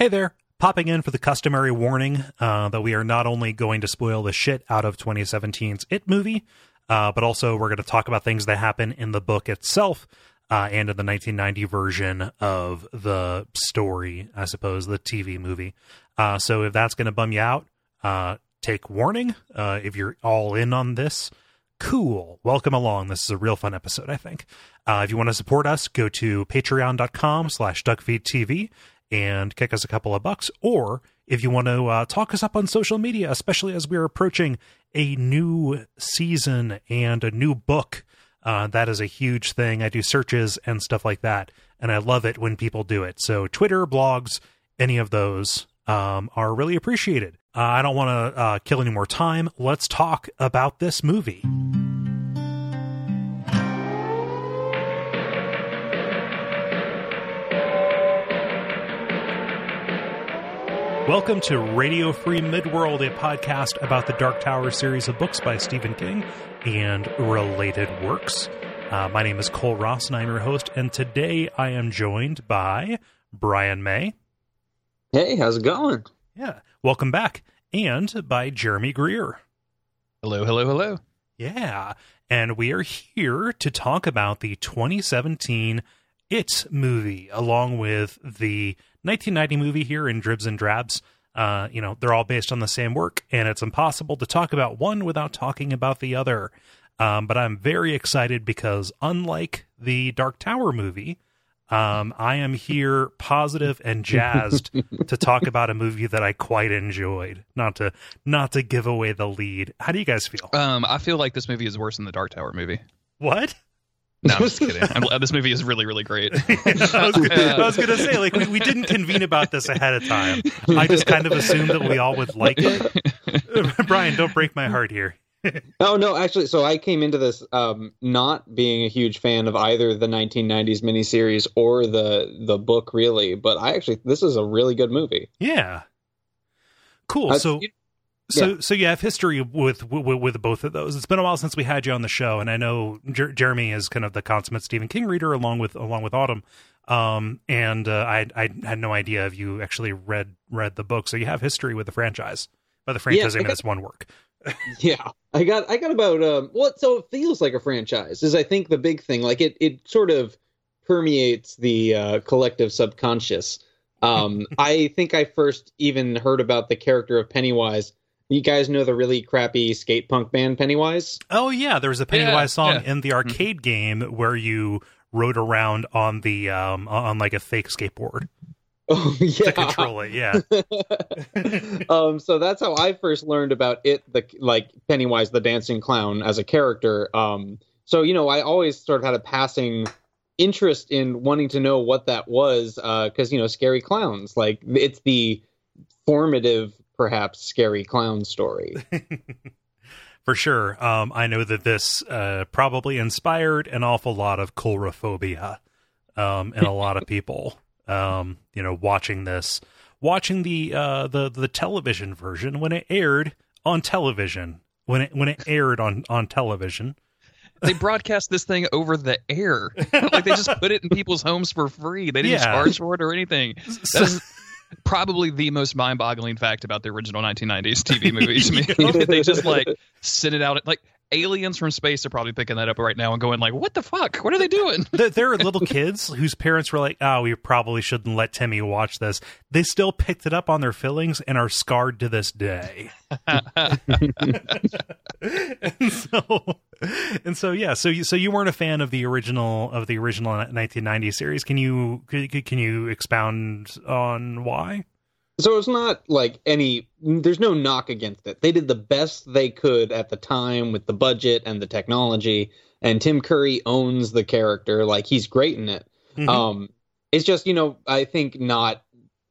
Hey there, popping in for the customary warning uh, that we are not only going to spoil the shit out of 2017's It movie, uh, but also we're going to talk about things that happen in the book itself uh, and in the 1990 version of the story, I suppose, the TV movie. Uh, so if that's going to bum you out, uh, take warning. Uh, if you're all in on this, cool. Welcome along. This is a real fun episode, I think. if you want to support us, go to patreon.com slash duckfeedtv and kick us a couple of bucks. Or if you want to uh, talk us up on social media, especially as we're approaching a new season and a new book, uh, that is a huge thing. I do searches and stuff like that, and I love it when people do it. So, Twitter, blogs, any of those um, are really appreciated. Uh, I don't want to uh, kill any more time. Let's talk about this movie. Welcome to Radio Free Midworld, a podcast about the Dark Tower series of books by Stephen King and related works. Uh, my name is Cole Ross, and I'm your host. And today I am joined by Brian May. Hey, how's it going? Yeah, welcome back. And by Jeremy Greer. Hello, hello, hello. Yeah, and we are here to talk about the 2017 It movie, along with the 1990 movie here in dribs and drabs. Uh, you know, they're all based on the same work, and it's impossible to talk about one without talking about the other. Um, but I'm very excited because, unlike the Dark Tower movie, um, I am here positive and jazzed to talk about a movie that I quite enjoyed. Not to not to give away the lead. How do you guys feel? Um, I feel like this movie is worse than the Dark Tower movie. What? No, I'm just kidding. I'm, this movie is really, really great. I was, I was going to say, like, we, we didn't convene about this ahead of time. I just kind of assumed that we all would like it. Brian, don't break my heart here. oh no, actually, so I came into this um, not being a huge fan of either the 1990s miniseries or the the book, really. But I actually, this is a really good movie. Yeah. Cool. Uh, so, you, so yeah. so you have history with, with, with both of those. It's been a while since we had you on the show, and I know Jer- Jeremy is kind of the consummate Stephen King reader, along with along with Autumn. Um, and uh, I I had no idea if you actually read read the book, so you have history with the franchise. By the franchise, yeah, I mean it's one work. yeah, I got I got about um what so it feels like a franchise is I think the big thing like it it sort of permeates the uh, collective subconscious. Um, I think I first even heard about the character of Pennywise you guys know the really crappy skate punk band Pennywise? Oh yeah, there was a Pennywise yeah, song yeah. in the arcade game where you rode around on the um on like a fake skateboard. Oh yeah, to control it. Yeah. um, so that's how I first learned about it, the like Pennywise the dancing clown as a character. Um, so you know, I always sort of had a passing interest in wanting to know what that was, because uh, you know, scary clowns, like it's the formative perhaps scary clown story. For sure. Um, I know that this uh, probably inspired an awful lot of coulrophobia um, in a lot of people. Um, you know, watching this, watching the uh, the the television version when it aired on television, when it when it aired on on television. They broadcast this thing over the air, like they just put it in people's homes for free. They didn't yeah. charge for it or anything. That is probably the most mind-boggling fact about the original 1990s TV movie to me. they just like send it out like aliens from space are probably picking that up right now and going like, "What the fuck? What are they doing?" there are little kids whose parents were like, "Oh, we probably shouldn't let Timmy watch this." They still picked it up on their fillings and are scarred to this day. and so, and so, yeah. So, you, so you weren't a fan of the original of the original 1990 series. Can you can you expound on why? So it's not like any. There's no knock against it. They did the best they could at the time with the budget and the technology. And Tim Curry owns the character. Like he's great in it. Mm-hmm. Um, it's just you know I think not.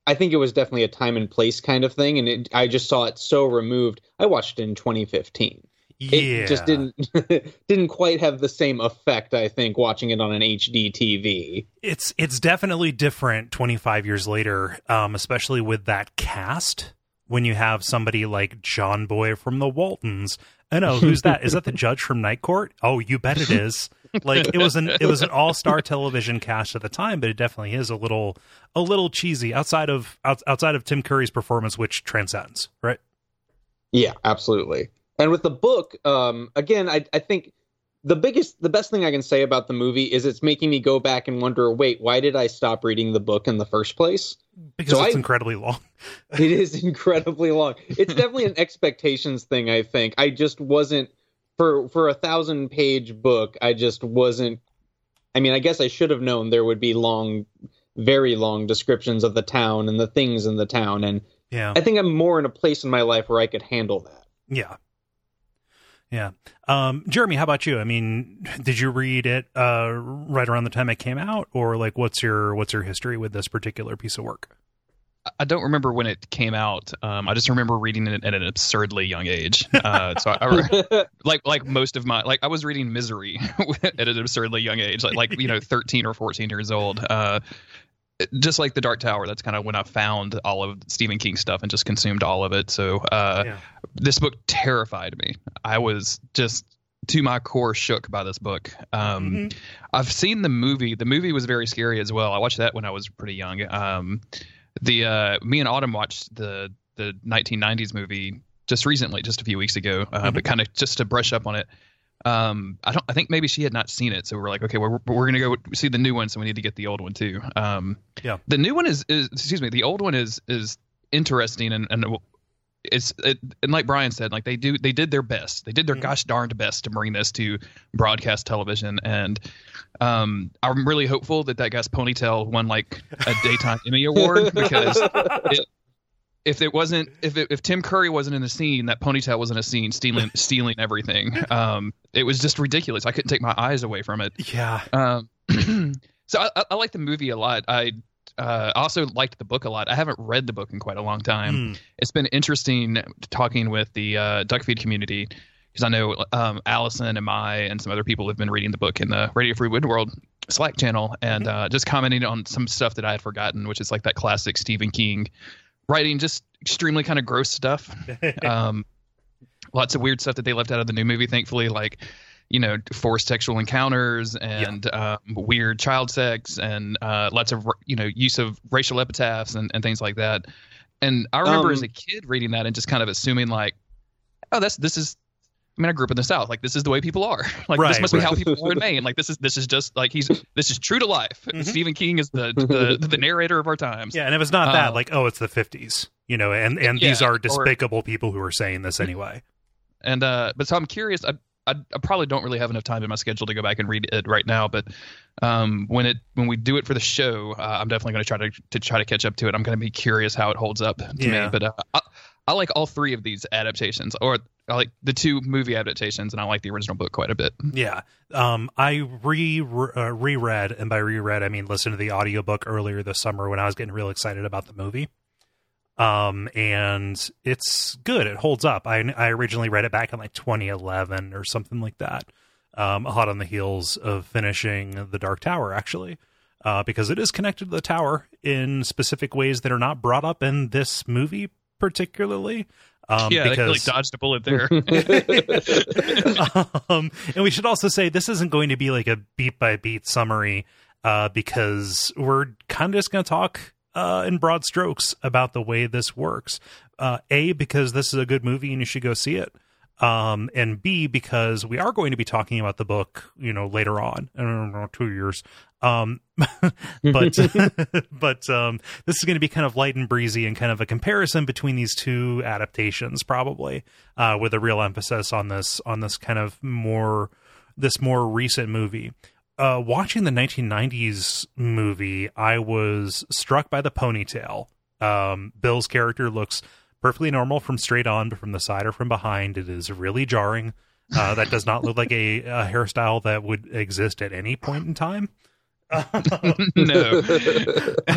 I think it was definitely a time and place kind of thing, and it, I just saw it so removed. I watched it in 2015 yeah. it just didn't didn't quite have the same effect i think watching it on an hd tv it's it's definitely different 25 years later um, especially with that cast when you have somebody like john boy from the waltons I know who's that? Is that the judge from Night Court? Oh, you bet it is. like it was an it was an all star television cast at the time, but it definitely is a little a little cheesy outside of outside of Tim Curry's performance, which transcends, right? Yeah, absolutely. And with the book, um, again, I, I think the biggest the best thing i can say about the movie is it's making me go back and wonder wait why did i stop reading the book in the first place? Because so it's I, incredibly long. It is incredibly long. It's definitely an expectations thing i think. I just wasn't for for a thousand page book i just wasn't i mean i guess i should have known there would be long very long descriptions of the town and the things in the town. And yeah. I think i'm more in a place in my life where i could handle that. Yeah yeah. Um, Jeremy, how about you? I mean, did you read it uh, right around the time it came out, or like what's your what's your history with this particular piece of work? I don't remember when it came out. Um, I just remember reading it at an absurdly young age. Uh, so I, like like most of my like I was reading Misery at an absurdly young age, like like you know thirteen or fourteen years old. Uh, just like the Dark Tower, that's kind of when I found all of Stephen King stuff and just consumed all of it. So uh, yeah. this book terrified me. I was just to my core shook by this book. Um, mm-hmm. I've seen the movie. The movie was very scary as well. I watched that when I was pretty young. Um, the uh, me and Autumn watched the the 1990s movie just recently, just a few weeks ago, uh, mm-hmm. but kind of just to brush up on it um i don't i think maybe she had not seen it. So we're like okay we're, we're gonna go see the new one. So we need to get the old one too. Um yeah. the new one is, is excuse me the old one is is interesting and and it's it, and like brian said like they do they did their best. They did their mm-hmm. gosh darned best to bring this to broadcast television. And um i'm really hopeful that that guy's ponytail won like a daytime emmy award because it, if it wasn't if it, if Tim Curry wasn't in the scene, that ponytail wasn't a scene stealing stealing everything. Um, it was just ridiculous. I couldn't take my eyes away from it. Yeah. Um, so I, I, like the movie a lot. I uh, also liked the book a lot. I haven't read the book in quite a long time. Mm. It's been interesting talking with the uh, Duckfeed community because I know um, Allison and I and some other people have been reading the book in the Radio Free Midworld Slack channel and mm-hmm. uh, just commenting on some stuff that I had forgotten, which is like that classic Stephen King writing just extremely kind of gross stuff. um, lots of weird stuff that they left out of the new movie, thankfully, like you know forced sexual encounters and yeah. um, weird child sex and uh, lots of you know use of racial epitaphs and, and things like that. And I remember um, as a kid reading that and just kind of assuming like, oh, that's this is I mean, I grew up in the South. Like, this is the way people are. Like, right, this must right. be how people are in Maine. Like, this is this is just like he's this is true to life. Mm-hmm. Stephen King is the, the the narrator of our times. Yeah, and if it's not that, um, like, oh, it's the fifties, you know, and and yeah, these are despicable or, people who are saying this anyway. And uh, but so I'm curious. I, I, I probably don't really have enough time in my schedule to go back and read it right now. But um, when it when we do it for the show, uh, I'm definitely going to try to to try to catch up to it. I'm going to be curious how it holds up to yeah. me. But uh, I, like all three of these adaptations, or I like the two movie adaptations, and I like the original book quite a bit. Yeah, um, I re uh, reread, and by reread I mean listened to the audiobook earlier this summer when I was getting real excited about the movie. Um, and it's good. It holds up. I I originally read it back in like 2011 or something like that. Um, hot on the heels of finishing the Dark Tower, actually. Uh, because it is connected to the tower in specific ways that are not brought up in this movie particularly. Um, yeah, because, they like dodged a bullet there. um, and we should also say this isn't going to be like a beat by beat summary uh, because we're kind of just going to talk uh, in broad strokes about the way this works. Uh, a, because this is a good movie and you should go see it um, and B because we are going to be talking about the book, you know, later on, I don't know, two years. Um, but but um, this is going to be kind of light and breezy and kind of a comparison between these two adaptations, probably, uh, with a real emphasis on this on this kind of more this more recent movie. Uh, watching the 1990s movie, I was struck by the ponytail. Um, Bill's character looks perfectly normal from straight on, but from the side or from behind, it is really jarring. Uh, that does not look like a, a, hairstyle that would exist at any point in time. no,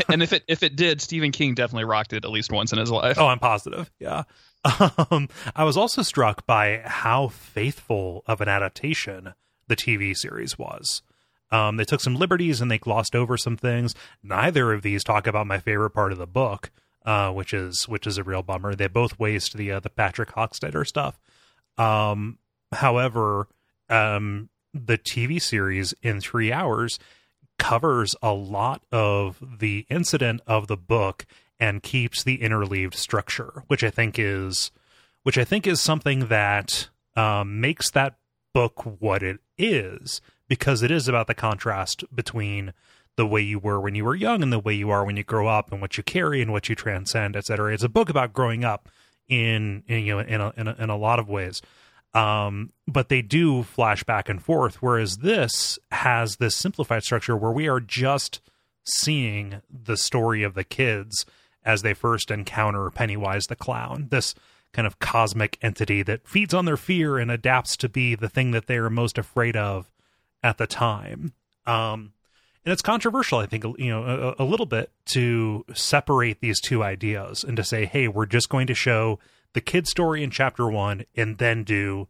and if it if it did, Stephen King definitely rocked it at least once in his life. Oh, I'm positive. Yeah. Um, I was also struck by how faithful of an adaptation the TV series was. Um, they took some liberties and they glossed over some things. Neither of these talk about my favorite part of the book, uh, which is which is a real bummer. They both waste the uh, the Patrick Hockstetter stuff. Um, however, um, the TV series in three hours covers a lot of the incident of the book and keeps the interleaved structure, which I think is which I think is something that um, makes that book what it is because it is about the contrast between the way you were when you were young and the way you are when you grow up and what you carry and what you transcend, etc. It's a book about growing up in, in you know in a, in a, in a lot of ways. Um, but they do flash back and forth, whereas this has this simplified structure where we are just seeing the story of the kids as they first encounter Pennywise the clown. This kind of cosmic entity that feeds on their fear and adapts to be the thing that they are most afraid of at the time. Um, and it's controversial, I think, you know, a, a, little bit to separate these two ideas and to say, hey, we're just going to show the kid story in chapter one and then do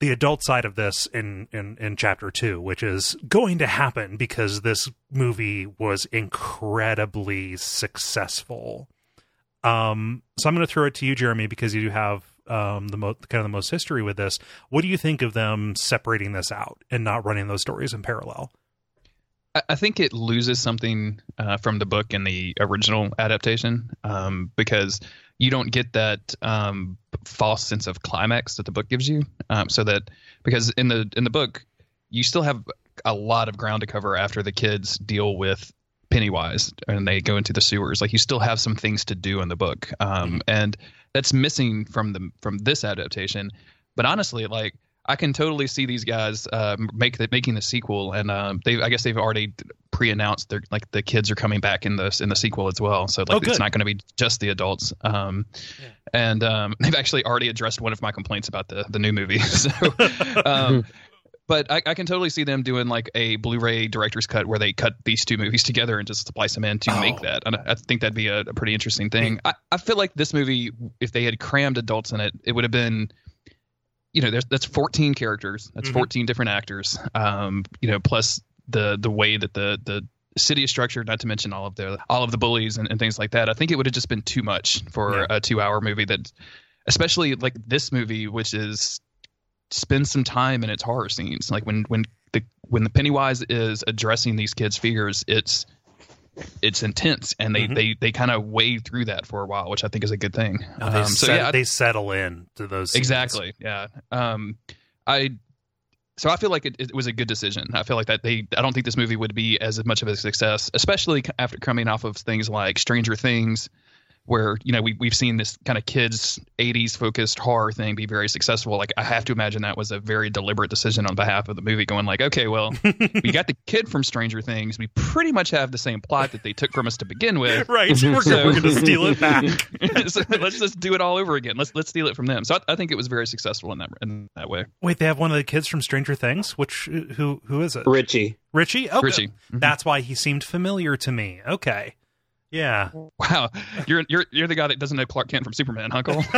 the adult side of this in, in, in chapter two, which is going to happen because this movie was incredibly successful. Um, so I'm going to throw it to you, Jeremy, because you have um, the most kind of the most history with this. What do you think of them separating this out and not running those stories in parallel? I think it loses something uh, from the book and the original adaptation um, because you don't get that um, false sense of climax that the book gives you. Um, so that because in the in the book you still have a lot of ground to cover after the kids deal with Pennywise and they go into the sewers. Like you still have some things to do in the book, um, mm-hmm. and that's missing from the from this adaptation. But honestly, like I can totally see these guys uh, make the, making the sequel, and uh, they I guess they've already pre-announced they're like the kids are coming back in the in the sequel as well. So like oh, it's not going to be just the adults. Um, yeah. And um, they've actually already addressed one of my complaints about the the new movie. so, um, but I, I, can totally see them doing like a Blu-ray director's cut where they cut these two movies together and just splice them in to oh. make that. And I think that'd be a, a pretty interesting thing. I, I feel like this movie, if they had crammed adults in it, it would have been you know, there's that's 14 characters. That's mm-hmm. 14 different actors. Um, you know, plus the the way that the the city is structured, not to mention all of the all of the bullies and, and things like that. I think it would have just been too much for yeah. a two hour movie that, especially like this movie, which is spend some time in its horror scenes. Like when when the when the Pennywise is addressing these kids' fears, it's it's intense and they mm-hmm. they they kind of wade through that for a while which i think is a good thing no, um, so set, yeah they settle in to those scenes. exactly yeah um i so i feel like it, it was a good decision i feel like that they i don't think this movie would be as much of a success especially after coming off of things like stranger things where you know we we've seen this kind of kids 80s focused horror thing be very successful. Like i have to imagine that was a very deliberate decision on behalf of the movie going like okay well we got the kid from stranger things. We pretty much have the same plot that they took from us to begin with. Right. So we're, so, we're gonna steal it back. So let's just do it all over again. Let's let's steal it from them. So I, I, think it was very successful in that in that way. Wait they have one of the kids from stranger things? Which who who is it? Richie. Richie? Oh richie. Mm-hmm. that's why he seemed familiar to me. Okay yeah. Wow. You're you're you're the guy that doesn't know Clark Kent from Superman, Uncle.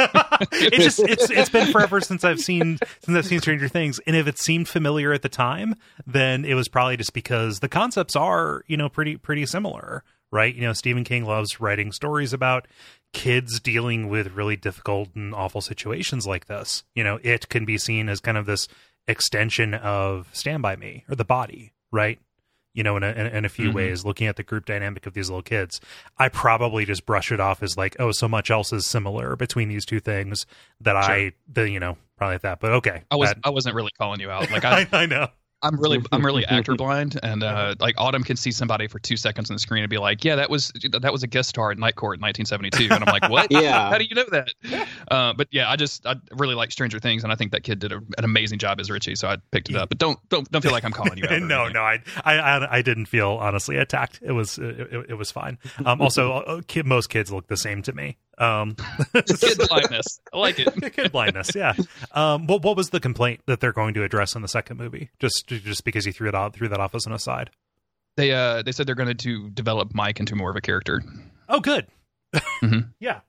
it's just it's it's been forever since I've seen since I've seen Stranger Things, and if it seemed familiar at the time, then it was probably just because the concepts are you know pretty pretty similar, right? You know, Stephen King loves writing stories about kids dealing with really difficult and awful situations like this. You know, it can be seen as kind of this extension of Stand by Me or the body, right? You know, in a, in, a few mm-hmm. ways, looking at the group dynamic of these little kids. I probably just brush it off as like, oh, so much else is similar between these two things that sure. I, the, you know, probably that. But okay, I was I wasn't really calling you out. Like I, I, I know. I'm really I'm really actor blind, and uh, like Autumn can see somebody for two seconds on the screen and be like, "Yeah, that was that was a guest star at Night Court in 1972," and I'm like, "What? yeah, how do you know that?" Uh, but yeah, I just I really like Stranger Things, and I think that kid did a, an amazing job as Richie, so I picked it up. But don't don't don't feel like I'm calling you out. no, no, I, I I didn't feel honestly attacked. It was it, it, it was fine. Um, also, uh, kid, most kids look the same to me. Um, kid blindness. I like it. kid blindness. Yeah. Um, what what was the complaint that they're going to address in the second movie? Just just because you threw it out threw that off as an aside. They uh they said they're going to develop Mike into more of a character. Oh, good. Mm-hmm. yeah.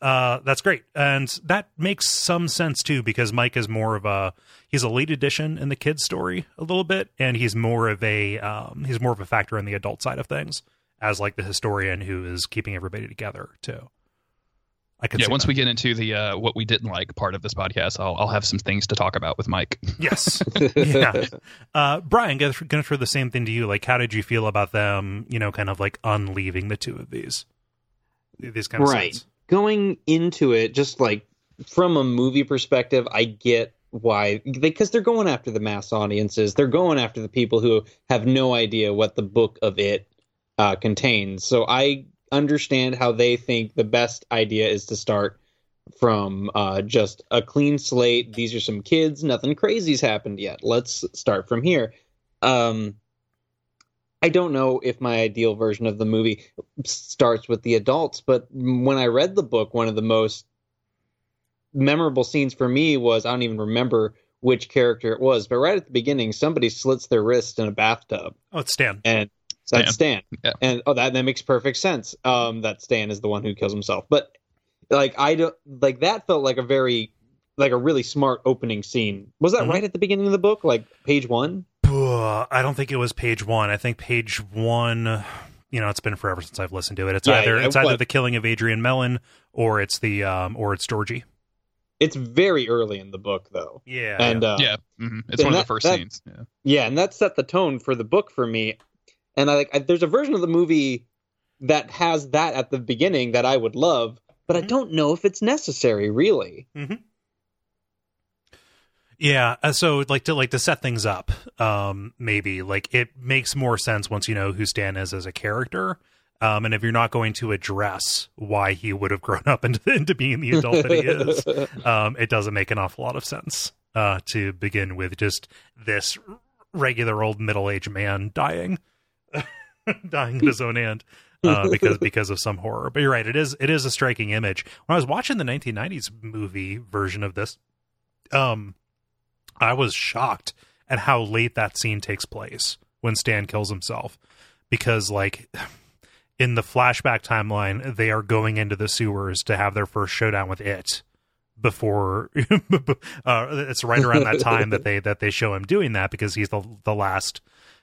Uh, that's great, and that makes some sense too because Mike is more of a he's a late addition in the kids story a little bit, and he's more of a um, he's more of a factor in the adult side of things as like the historian who is keeping everybody together too. I could. Yeah, see once that. we get into the uh, what we didn't like part of this podcast, I'll I'll have some things to talk about with Mike. Yes. yeah. Uh, Brian, going to throw the same thing to you. Like, how did you feel about them? You know, kind of like unleaving the two of these, these kind of right scenes? going into it just like from a movie perspective i get why because they, are going after the mass audiences they're going after the people who have no idea what the book of it uh, contains so i understand how they think the best idea is to start from uh, just a clean slate these are some kids nothing crazy's happened yet let's start from here um, I don't know if my ideal version of the movie starts with the adults, but when I read the book, one of the most memorable scenes for me was I don't even remember which character it was, but right at the beginning, somebody slits their wrist in a bathtub. Oh, it's Stan. And Stan. that's Stan. Yeah. And oh, that that makes perfect sense. Um, that Stan is the one who kills himself. But like I don't like that felt like a very like a really smart opening scene. Was that Mhm. right at the beginning of the book, like page one? I don't think it was page one. I think page one. You know, it's been forever since I've listened to it. It's Yeah, either yeah, it's either but- the killing of Adrian Mellon or it's the um or it's Georgie. It's very early in the book, though. Yeah, and uh, yeah, hmm it's and one of the first that- scenes. Yeah. Yeah, and that set the tone for the book for me. And I like I, there's a version of the movie that has that at the beginning that I would love, but I Mhm. don't know if it's necessary, really. Yeah, uh, so like to like to set things up, um, maybe like it makes more sense once you know who Stan is as a character, um, and if you're not going to address why he would have grown up into, into being the adult that he is, um, it doesn't make an awful lot of sense uh, to begin with. Just this regular old middle aged man dying, dying in his own hand. uh, because because of some horror, but you're right. It is it is a striking image. When I was watching the 1990s movie version of this, um, I was shocked at how late that scene takes place when Stan kills himself because like in the flashback timeline they are going into the sewers to have their first showdown with it before uh, it's right around that time that they that they show him doing that because he's the the last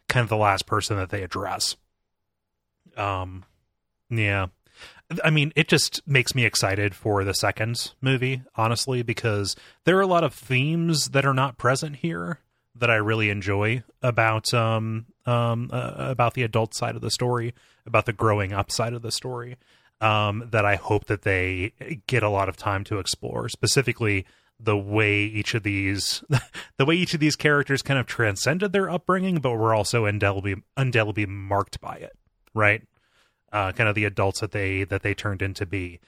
kind of the last person that they address um yeah I mean, it just makes me excited for the second movie, honestly, because there are a lot of themes that are not present here that I really enjoy about um um uh, about the adult side of the story, about the growing up side of the story. Um, that I hope that they get a lot of time to explore, specifically the way each of these the way each of these characters kind of transcended their upbringing, but were also indelibly indelibly marked by it, right? uh, kind of the adults that they that they turned into be.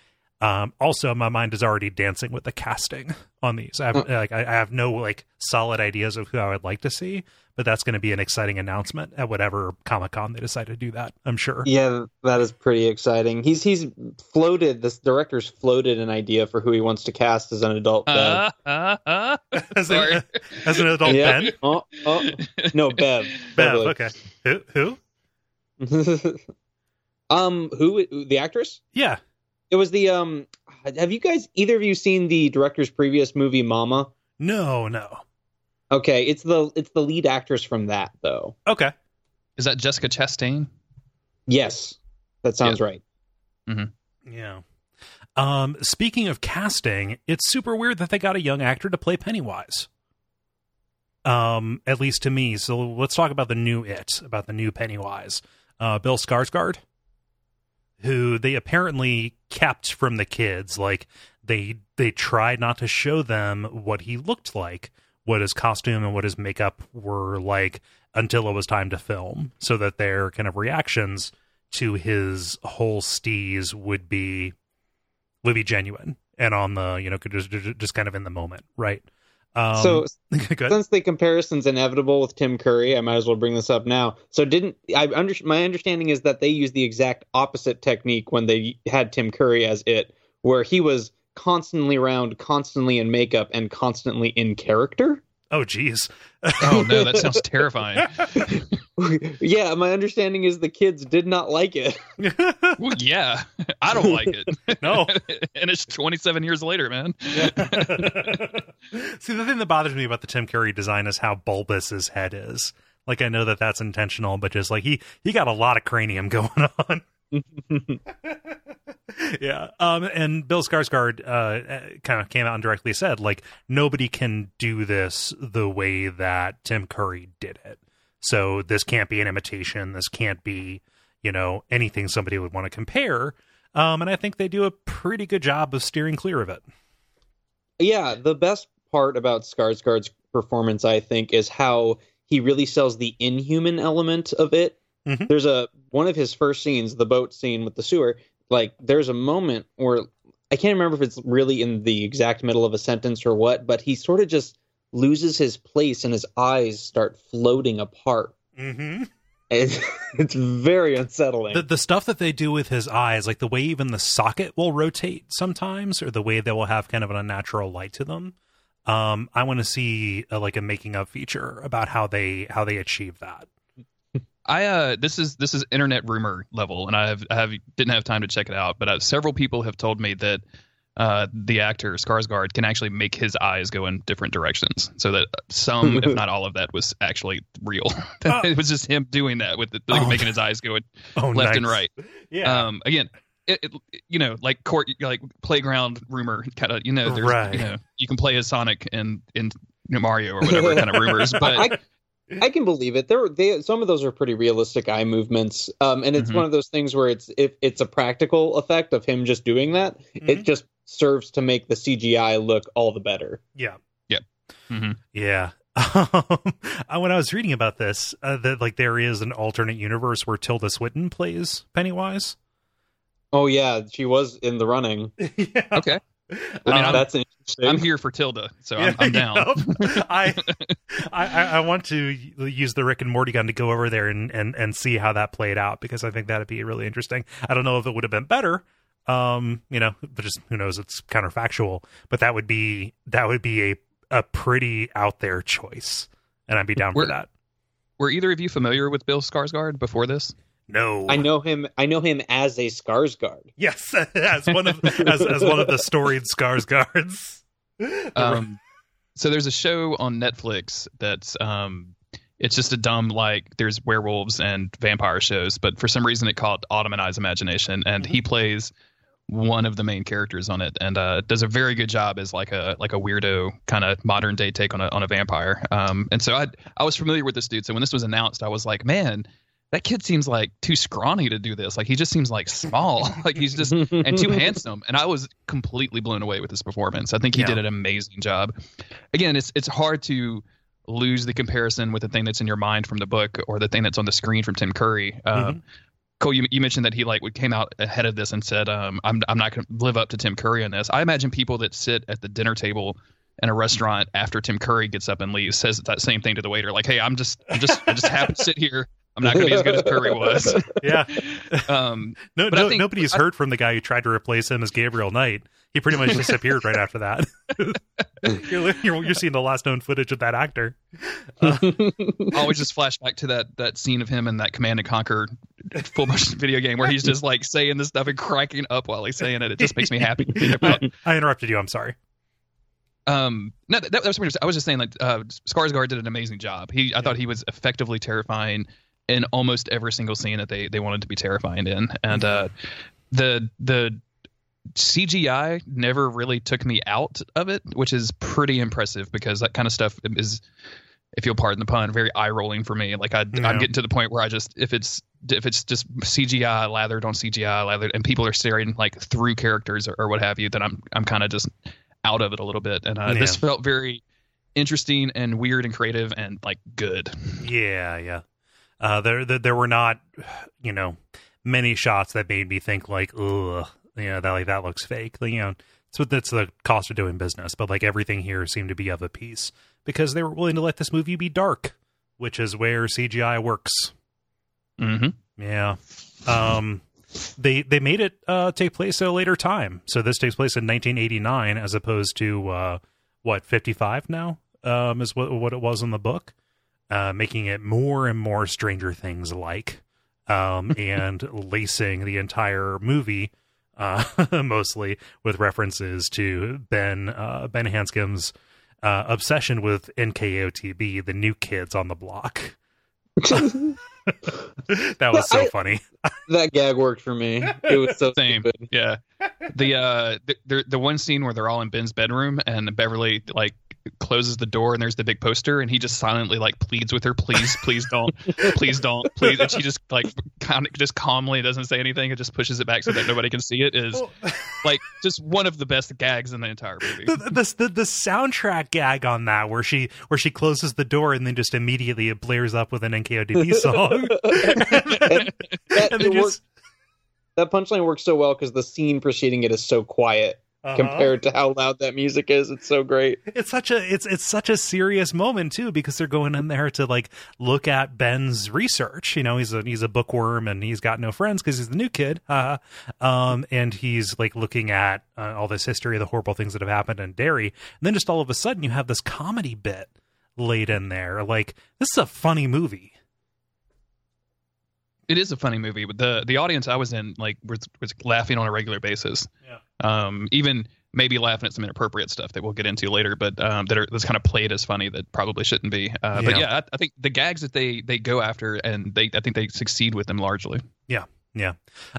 Um, also, my mind is already dancing with the casting on these. I have, like, I I have no like solid ideas of who I would like to see, but that's going to be an exciting announcement at whatever Comic Con they decide to do that. I'm sure. Yeah, that is pretty exciting. He's he's floated this director's floated an idea for who he wants to cast as an adult Bev. Uh, uh, uh. as, Sorry. an, as an adult, Yeah. Ben, Oh, oh. No, Bev. Bev. Beverly. Okay, who? Who? um, who the actress? Yeah, It was the um. Have you guys either of you seen the director's previous movie Mama? no, no. Okay, it's the it's the lead actress from that though. Okay, Is that Jessica Chastain? Yes, that sounds right. yeah. Um, speaking of casting, it's super weird that they got a young actor to play Pennywise. Um, at least to me. So let's talk about the new it, about the new Pennywise. Uh, Bill Skarsgård, who they apparently kept from the kids. Like they they tried not to show them what he looked like, what his costume and what his makeup were like until it was time to film, so that their kind of reactions to his whole steez would be would be genuine and on the you know just just kind of in the moment, right? Um, so since the comparison's inevitable with Tim Curry, I might as well bring this up now. So didn't I under, my understanding is that they used the exact opposite technique when they had Tim Curry as it, where he was constantly around, constantly in makeup, and constantly in character. Oh, geez. Oh no, that sounds terrifying. yeah, my understanding is the kids did not like it. Well, yeah, I don't like it. No. and it's 27 years later, man. See, the thing that bothers me about the Tim Curry design is how bulbous his head is. Like, I know that that's intentional, but just like he he got a lot of cranium going on. yeah. Um, and Bill Skarsgård uh, kind of came out and directly said, like, nobody can do this the way that Tim Curry did it. So this can't be an imitation. This can't be, you know, anything somebody would want to compare. Um, and I think they do a pretty good job of steering clear of it. Yeah, the best part about Skarsgård's performance, I think, is how he really sells the inhuman element of it. Mm-hmm. There's a one of his first scenes, the boat scene with the sewer. Like, there's a moment where I can't remember if it's really in the exact middle of a sentence or what, but he sort of just loses his place and his eyes start floating apart. Mm-hmm. It's, it's very unsettling. The, the stuff that they do with his eyes, like the way even the socket will rotate sometimes, or the way they will have kind of an unnatural light to them. Um, I want to see a, like a making of feature about how they how they achieve that. I uh this is this is internet rumor level, and I have I have didn't have time to check it out, but uh, several people have told me that uh, the actor Skarsgård can actually make his eyes go in different directions, so that some, if not all of that, was actually real. oh. it was just him doing that with the, like, oh. making his eyes go oh, left nice. and right. Yeah. Um, again, it, it, you know, like court, like playground rumor kind of, you know, there's, right. you know, you can play as Sonic in in Mario or whatever kind of rumors, but. I, I can believe it. There, they some of those are pretty realistic eye movements, um, and it's mm-hmm. one of those things where it's if it's a practical effect of him just doing that, mm-hmm. it just serves to make the CGI look all the better. Yeah. Yeah. Mm-hmm. Yeah. Um, when I was reading about this, uh, that like there is an alternate universe where Tilda Swinton plays Pennywise. Oh yeah, she was in the running. yeah. Okay. I mean, um, that's interesting. I'm here for Tilda, so I'm, I'm down. I, I I want to use the Rick and Morty gun to go over there and, and and see how that played out because I think that'd be really interesting. I don't know if it would have been better, um, you know, but just who knows? It's counterfactual, but that would be that would be a a pretty out there choice, and I'd be down were, for that. Were either of you familiar with Bill Skarsgård before this? No, I know him. I know him as a Skarsgård. Yes, as one of as as one of the storied Skarsgårds. um, so there's a show on Netflix that's um, it's just a dumb like there's werewolves and vampire shows, but for some reason it called Autumn and I's Imagination, and mm-hmm. he plays one of the main characters on it and uh, does a very good job as like a like a weirdo kind of modern day take on a on a vampire. Um, and so I I was familiar with this dude. So when this was announced, I was like, man, that kid seems like too scrawny to do this. Like he just seems like small. like he's just and too handsome. And I was completely blown away with his performance. I think he yeah. did an amazing job. Again, it's it's hard to lose the comparison with the thing that's in your mind from the book or the thing that's on the screen from Tim Curry. Uh, mm-hmm. Cole, you, you mentioned that he like came out ahead of this and said, um, "I'm I'm not going to live up to Tim Curry on this." I imagine people that sit at the dinner table in a restaurant after Tim Curry gets up and leaves says that same thing to the waiter, like, "Hey, I'm just I'm just I just happen to sit here. I'm not going to be as good as Curry was." yeah. um, no, no think, nobody's I, heard from the guy who tried to replace him as Gabriel Knight he pretty much disappeared right after that. you're, you're, you're, seeing the last known footage of that actor. Uh, always just flash back to that that scene of him in that Command and Conquer full motion video game where he's just like saying this stuff and cracking up while he's saying it. It just makes me happy. I, I interrupted you. I'm sorry. Um, no, that, that was I was just saying like uh, Skarsgård did an amazing job. He, I yeah. thought he was effectively terrifying in almost every single scene that they they wanted to be terrifying in, and uh, the the CGI never really took me out of it, which is pretty impressive because that kind of stuff is, if you'll pardon the pun, very eye rolling for me. Like I, yeah. I'm getting to the point where I just if it's if it's just CGI lathered on CGI lathered, and people are staring like through characters or, or what have you, then I'm I'm kind of just out of it a little bit. And uh, yeah. this felt very interesting and weird and creative and like good. Yeah, yeah. Uh, there, there, there were not, you know, many shots that made me think like, ugh, you know that like that looks fake you know it's what that's the cost of doing business but like everything here seemed to be of a piece because they were willing to let this movie be dark which is where cgi works. Mm-hmm. yeah. Um they they made it uh take place at a later time. So this takes place in 1989 as opposed to uh what 55 now um is what what it was in the book uh making it more and more stranger things like um and lacing the entire movie uh, mostly with references to Ben uh, Ben Hanscom's uh, obsession with NKOTB, the new kids on the block. that was so I, funny. that gag worked for me. It was so Same. stupid. Yeah. The uh the, the the one scene where they're all in Ben's bedroom and Beverly like closes the door and there's the big poster and he just silently like pleads with her, please, please don't, please don't, please. And she just like kind of just calmly doesn't say anything and just pushes it back so that nobody can see it. Is Well, like just one of the best gags in the entire movie. the, the, the the soundtrack gag on that where she where she closes the door and then just immediately it blares up with an NKOTB song. That, And it then worked, that punchline works so well because the scene preceding it is so quiet Uh-huh. compared to how loud that music is. It's so great. it's such a it's it's such a serious moment too because they're going in there to like look at Ben's research. You know, he's a he's a bookworm and he's got no friends because he's the new kid. Uh, um, and he's like looking at uh, all this history of the horrible things that have happened in Derry. And then just all of a sudden you have this comedy bit laid in there. Like this is a funny movie. It is a funny movie, but the the audience I was in like was was laughing on a regular basis. Yeah. Um, even maybe laughing at some inappropriate stuff that we'll get into later, but um, that are that's kind of played as funny that probably shouldn't be. Uh, But Yeah. yeah, I, I think the gags that they they go after and they I think they succeed with them largely. Yeah, yeah.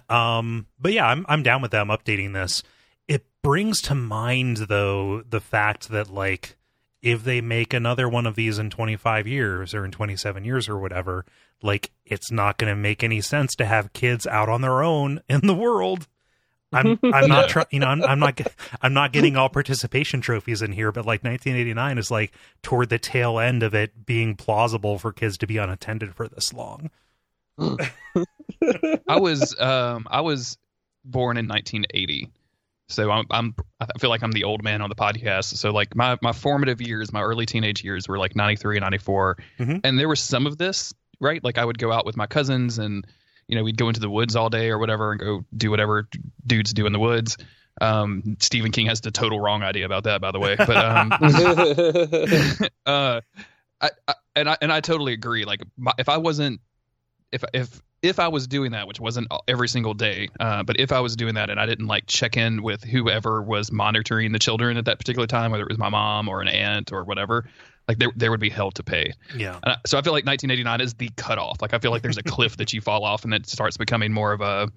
Um but yeah, I'm I'm down with them updating this. It brings to mind though the fact that like if they make another one of these in 25 years or in 27 years or whatever, like it's not going to make any sense to have kids out on their own in the world. I'm I'm not trying, you know, I'm, I'm not I'm not getting all participation trophies in here, but like 1989 is like toward the tail end of it being plausible for kids to be unattended for this long. I was um I was born in 1980. So I'm, I'm I feel like I'm the old man on the podcast. So like my my formative years, my early teenage years were like 93 and 94. Mhm. And there was some of this, right? Like I would go out with my cousins and you know, we'd go into the woods all day or whatever and go do whatever dudes do in the woods. Um, Stephen King has the total wrong idea about that, by the way. But um, uh, I, I and I and I totally agree. Like, my, if I wasn't, if if if I was doing that, which wasn't every single day, uh, but if I was doing that and I didn't like check in with whoever was monitoring the children at that particular time, whether it was my mom or an aunt or whatever, like there there would be hell to pay. Yeah. And I- so I feel like 1989 is the cutoff. Like I feel like there's a cliff that you fall off, and it starts becoming more of a.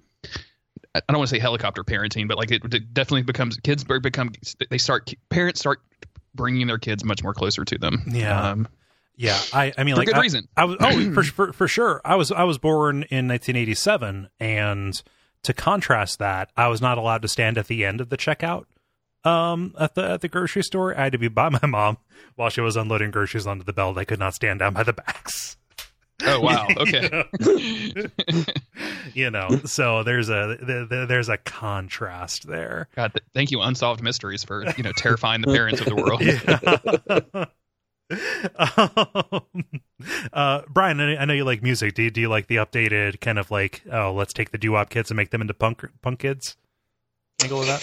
I don't want to say helicopter parenting, but like it definitely becomes kids become they start parents start bringing their kids much more closer to them. Yeah. um, Yeah, I, I mean, for like, good I, reason. I was oh for, for for sure. I was I was born in 1987, and to contrast that, I was not allowed to stand at the end of the checkout um at the at the grocery store. I had to be by my mom while she was unloading groceries onto the belt. I could not stand down by the backs. Oh wow. Okay. you know, so there's a there, there's a contrast there. God, th- thank you, Unsolved Mysteries, for you know terrifying the parents of the world. Um, uh, Brian, I know you like music. Do you, do you like the updated kind of like, oh, let's take the doo wop kids and make them into punk punk kids angle of that?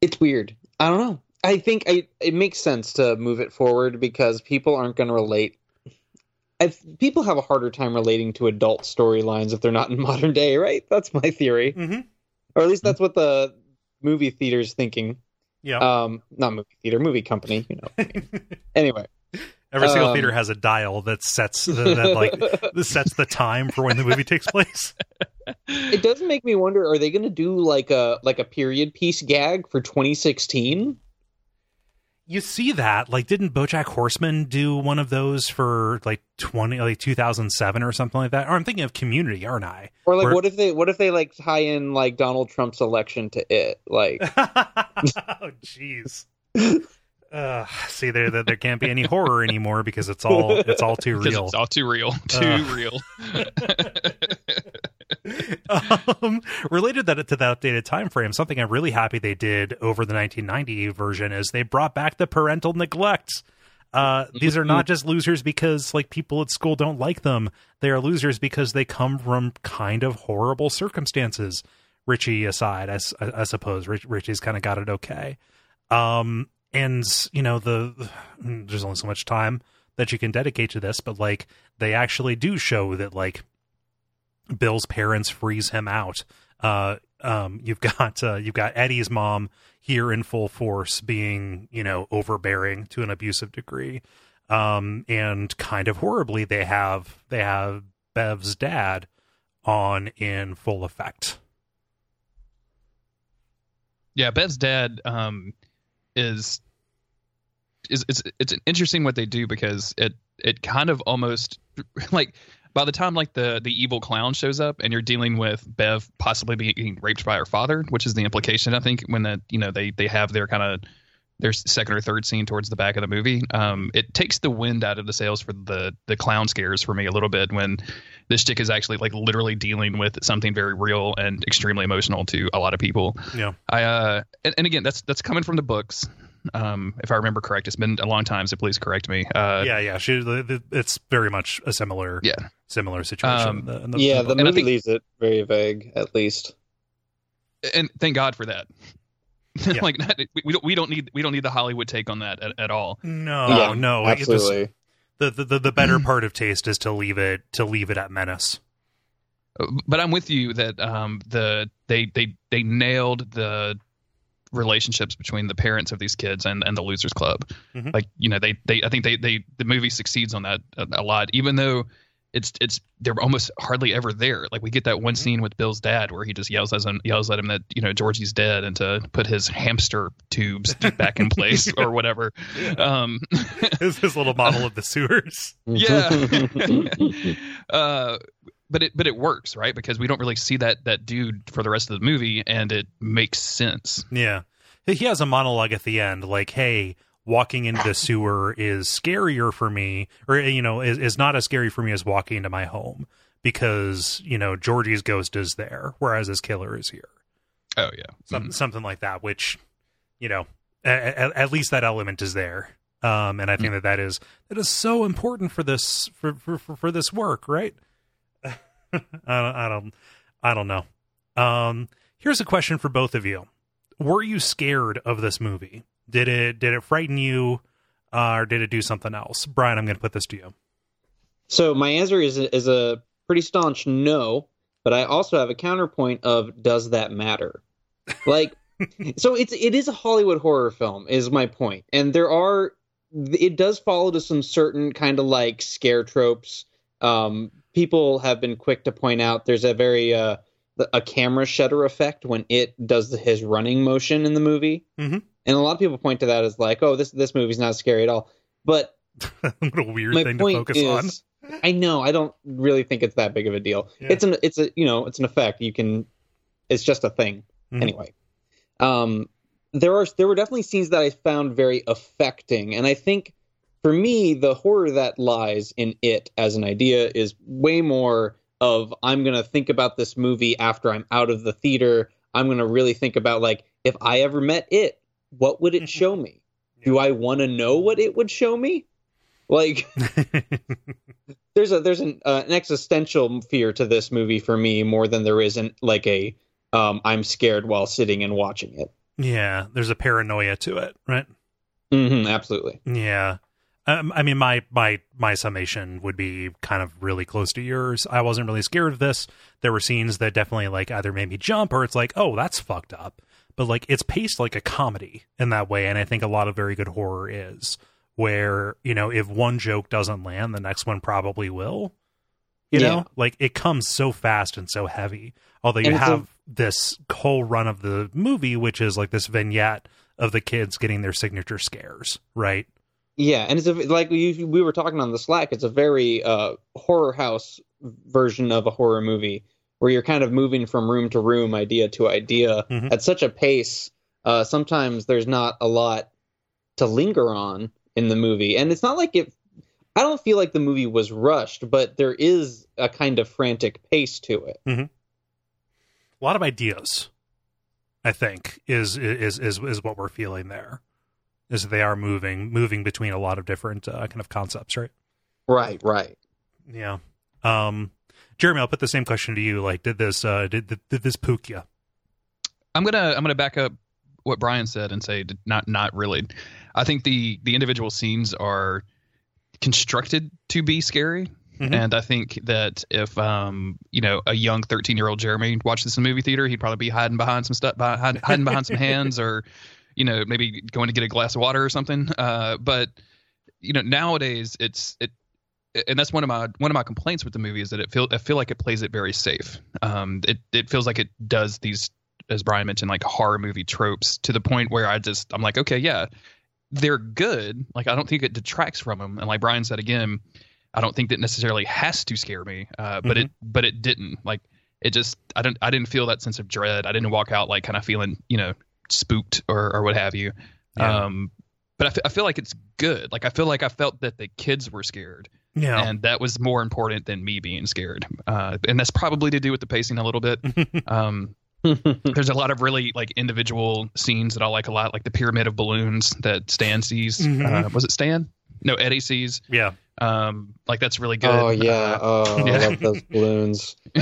it's weird. I don't know. I think I, it makes sense to move it forward because people aren't going to relate. If people have a harder time relating to adult storylines if they're not in modern day, right? That's my theory, Mm-hmm. or at least that's what the movie theater's thinking. Yeah. Um, not movie theater, movie company. You know. anyway, Every single um, theater has a dial that sets that, that like sets the time for when the movie takes place. it does make me wonder: Are they going to do like a like a period piece gag for 2016? You see that, like, didn't BoJack Horseman do one of those for like twenty, like two thousand seven or something like that? Or I'm thinking of Community, aren't I? Or like, Where- what if they what if they like tie in like Donald Trump's election to it? Like, oh, jeez. Uh, see, there, there there can't be any horror anymore because it's all it's all too real. it's all too real. Too Uh. real. um, related that to that updated time frame, something I'm really happy they did over the 1990 version is they brought back the parental neglect. Uh, these are not just losers because like people at school don't like them. They are losers because they come from kind of horrible circumstances. Richie aside, i suppose Rich, Richie's kind of got it okay. Um, and you know the there's only so much time that you can dedicate to this, but like they actually do show that like Bill's parents freeze him out. Uh, um, you've got uh, you've got Eddie's mom here in full force, being you know overbearing to an abusive degree, um, and kind of horribly they have they have Bev's dad on in full effect. Yeah, Bev's dad um, is is it's it's interesting what they do because it it kind of almost like by the time like the the evil clown shows up and you're dealing with Bev possibly being raped by her father, which is the implication I think when that you know they they have their kind of their second or third scene towards the back of the movie. Um, it takes the wind out of the sails for the the clown scares for me a little bit when this chick is actually like literally dealing with something very real and extremely emotional to a lot of people. Yeah. I uh and, and again that's that's coming from the books. Um, if I remember correct, it's been a long time, so please correct me. Uh, yeah, yeah, she, it's very much a similar, yeah, similar situation. Um, in the, in the, yeah, the movie think, leaves it very vague, at least. And thank God for that. Yeah. like we don't we don't need we don't need the Hollywood take on that at, at all. No, yeah, no, absolutely. The, the the better part of taste is to leave it to leave it at menace. But I'm with you that um, the they they they nailed the relationships between the parents of these kids and, and the losers club. Mm-hmm. like you know they they i think they they the movie succeeds on that a, a, lot even though it's it's they're almost hardly ever there. Like we get that one mm-hmm. scene with bill's dad where he just yells at him yells at him that you know georgie's dead and to put his hamster tubes back in place or whatever. Um his, his little model of the sewers. Yeah. Uh but it but it works right? Because we don't really see that that dude for the rest of the movie and it makes sense. Yeah. He has a monologue at the end like hey walking into the sewer is scarier for me or you know is, is not as scary for me as walking into my home because you know georgie's ghost is there whereas his killer is here. Oh yeah. Something, mm-hmm. something like that which you know at, at, least that element is there. Um and i think mm-hmm. that that is that is so important for this for for, for this work right I don't, I don't, I don't know. Um, here's a question for both of you: Were you scared of this movie? Did it did it frighten you, uh, or did it do something else? Brian, I'm going to put this to you. So my answer is is a pretty staunch no, but I also have a counterpoint of does that matter? Like, so it's it is a Hollywood horror film, is my point, and there are it does follow to some certain kind of like scare tropes. Um, people have been quick to point out there's a very uh, a camera shutter effect when it does his running motion in the movie, mm-hmm. and a lot of people point to that as like, oh, this this movie's not scary at all. But what a weird thing to focus is, on. I know. I don't really think it's that big of a deal. Yeah. It's an it's a you know it's an effect. You can. It's just a thing. Mm-hmm. Anyway, um, there are there were definitely scenes that I found very affecting, and I think for me, the horror that lies in it as an idea is way more of I'm going to think about this movie after I'm out of the theater. I'm going to really think about like if I ever met it, what would it show me? Do I want to know what it would show me? Like there's a there's an uh, an existential fear to this movie for me more than there is an like a um, I'm scared while sitting and watching it. Yeah, there's a paranoia to it, right? Mm-hmm, absolutely. Yeah. Um, I mean, my my my summation would be kind of really close to yours. I wasn't really scared of this. There were scenes that definitely like either made me jump or it's like, oh, that's fucked up. But like, it's paced like a comedy in that way, and I think a lot of very good horror is where you know if one joke doesn't land, the next one probably will. You yeah. know, like it comes so fast and so heavy. Although you have a- this whole run of the movie, which is like this vignette of the kids getting their signature scares, right? Yeah, and it's a, like we, we were talking on the Slack. It's a very uh, horror house version of a horror movie where you're kind of moving from room to room, idea to idea mm-hmm. at such a pace. Uh, sometimes there's not a lot to linger on in the movie, and it's not like it. I don't feel like the movie was rushed, but there is a kind of frantic pace to it. Mm-hmm. A lot of ideas, I think, is is is is what we're feeling there is they are moving moving between a lot of different uh, kind of concepts, right? Right, right. Yeah. Um, Jeremy, I'll put the same question to you. Like, did this uh, did, did, did this pook you? I'm gonna I'm gonna back up what Brian said and say not not really. I think the the individual scenes are constructed to be scary. Mm-hmm. And I think that if um, you know a young 13 year old Jeremy watched this in the movie theater, he'd probably be hiding behind some stuff, behind, hiding behind some hands, or you know, maybe going to get a glass of water or something. Uh, but you know, nowadays it's it and that's one of my one of my complaints with the movie is that it feel I feel like it plays it very safe. Um, it it feels like it does these, as Brian mentioned, like horror movie tropes to the point where I just I'm like, okay, yeah, they're good. Like I don't think it detracts from them. And like Brian said again, I don't think that necessarily has to scare me. Uh, but mm-hmm. it but it didn't. Like it just I didn't I didn't feel that sense of dread. I didn't walk out like kind of feeling you know spooked or or what have you. Yeah. Um, but I, f- I feel like it's good. Like I feel like I felt that the kids were scared. Yeah. And that was more important than me being scared. Uh, and that's probably to do with the pacing a little bit. um, there's a lot of really like individual scenes that I like a lot, like the pyramid of balloons that Stan sees. Mm-hmm. Uh, was it Stan? No, Eddie sees. Yeah. Um, like that's really good. Oh yeah. Uh, oh, yeah. I love those balloons.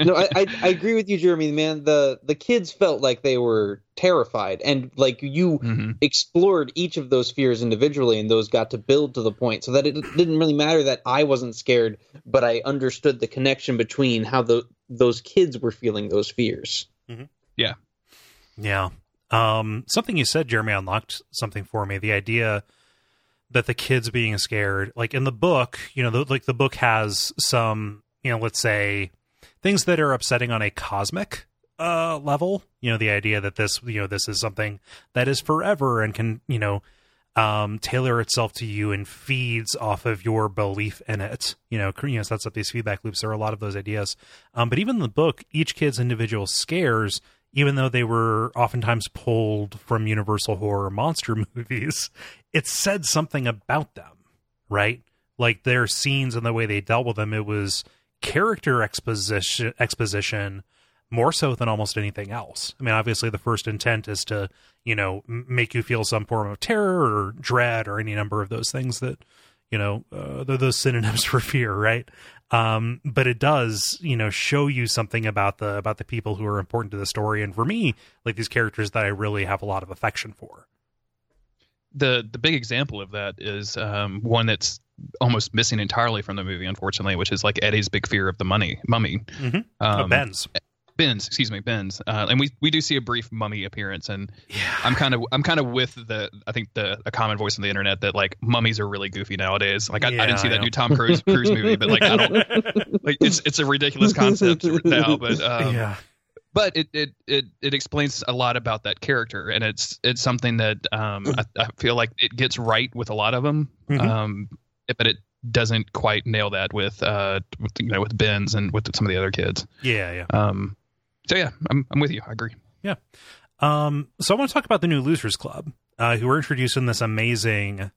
no, I, I, I agree with you, Jeremy. Man, the the kids felt like they were terrified, and like you mm-hmm. explored each of those fears individually, and those got to build to the point so that it didn't really matter that I wasn't scared, but I understood the connection between how the those kids were feeling those fears. Mm-hmm. Yeah. Yeah. Um, something you said, Jeremy, unlocked something for me. The idea that the kids being scared, like in the book, you know, the, like the book has some, you know, let's say things that are upsetting on a cosmic uh, level. You know, the idea that this, you know, this is something that is forever and can, you know, um, tailor itself to you and feeds off of your belief in it. You know, you know, sets up these feedback loops. There are a lot of those ideas. Um, but even in the book, each kid's individual scares even though they were oftentimes pulled from Universal horror monster movies, it said something about them, right? Like their scenes and the way they dealt with them, it was character exposition exposition more so than almost anything else. I mean, obviously the first intent is to, you know, make you feel some form of terror or dread or any number of those things that, you know, uh, those synonyms for fear, right? Um, but it does, you know, show you something about the about the people who are important to the story, and for me, like these characters that I really have a lot of affection for. The the big example of that is um, one that's almost missing entirely from the movie, unfortunately, which is like Eddie's big fear of the money mummy. Mm-hmm. Um, oh, Ben's. Ben's, excuse me, Ben's, uh, and we we do see a brief mummy appearance, and yeah. I'm kind of I'm kind of with the I think the a common voice on the internet that like mummies are really goofy nowadays. Like I, yeah, I didn't see that new Tom Cruise Cruise movie, but like I don't like it's it's a ridiculous concept now, but um, yeah. But it, it it it explains a lot about that character, and it's it's something that um, I, I, feel like it gets right with a lot of them, mm-hmm. um, but it doesn't quite nail that with uh with, you know with Ben's and with some of the other kids. Yeah, yeah. Um, so yeah, I'm I'm with you. I agree. Yeah. Um, so I want to talk about the new Losers Club, uh, who were introduced in this amazing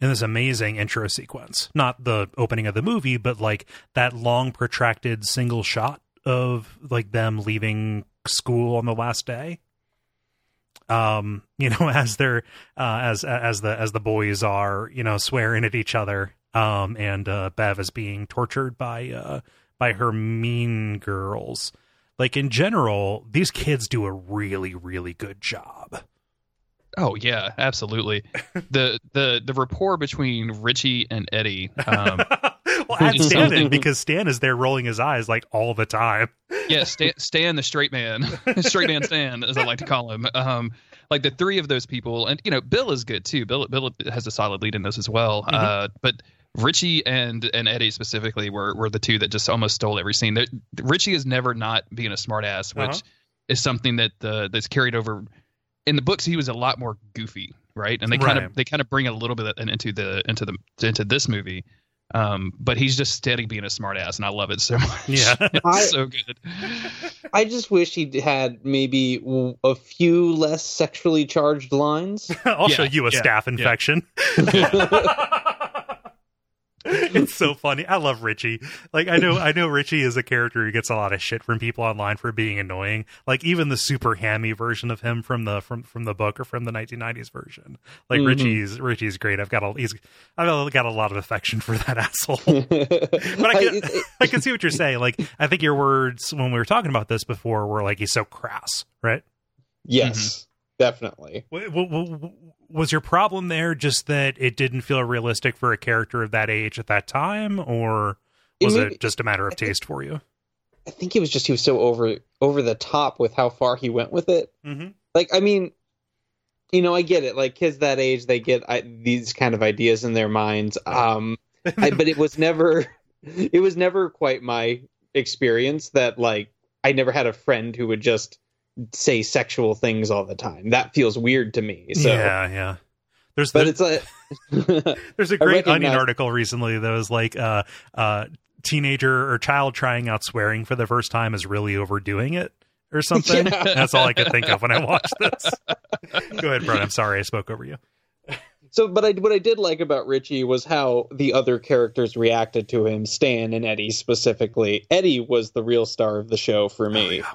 in this amazing intro sequence. Not the opening of the movie, but like that long protracted single shot of like them leaving school on the last day. Um, you know, as they're uh, as as the as the boys are, you know, swearing at each other. Um, and uh, Bev is being tortured by uh by her mean girls like in general, these kids do a really, really good job. Oh yeah, absolutely. the the the rapport between Richie and Eddie. Um, well, add Stan in because Stan is there rolling his eyes like all the time. yeah, Stan, Stan, the straight man, straight man Stan, as I like to call him. Um, like the three of those people, and you know, Bill is good too. Bill Bill has a solid lead in this as well. Mm-hmm. Uh, but Richie and and Eddie specifically were were the two that just almost stole every scene. They're, Richie is never not being a smartass, which uh-huh. is something that uh, that's carried over. In the books, he was a lot more goofy, right? And they kind of they kind of bring a little bit into the into the into this movie. Um, but he's just steady being a smartass, and I love it so much. Yeah, I, so good. I just wish he had maybe a few less sexually charged lines. I'll yeah, show you a yeah, staph infection. Yeah. it's so funny. I love Richie. Like I know I know Richie is a character who gets a lot of shit from people online for being annoying. Like even the super hammy version of him from the from from the book or from the 1990s version. Like mm-hmm. Richie's Richie's great. I've got a he's I've got a lot of affection for that asshole. but I can I can see what you're saying. Like I think your words when we were talking about this before were like he's so crass, right? Yes. Mm-hmm. Definitely. Was your problem there just that it didn't feel realistic for a character of that age at that time, or was it, it just a matter of taste for you? I think it was just he was so over over the top with how far he went with it. Mm-hmm. Like, I mean, you know, I get it. Like kids that age, they get I, these kind of ideas in their minds. Um, I, but it was never it was never quite my experience that like I never had a friend who would just say sexual things all the time. That feels weird to me. So yeah, yeah. There's but the, it's like there's a great Onion recognize- article recently that was like uh uh teenager or child trying out swearing for the first time is really overdoing it or something. Yeah. That's all I could think of when I watched this. Go ahead, Brett. I'm sorry I spoke over you. So, but I, what I did like about Richie was how the other characters reacted to him, Stan and Eddie specifically. Eddie was the real star of the show for me. Oh, yeah.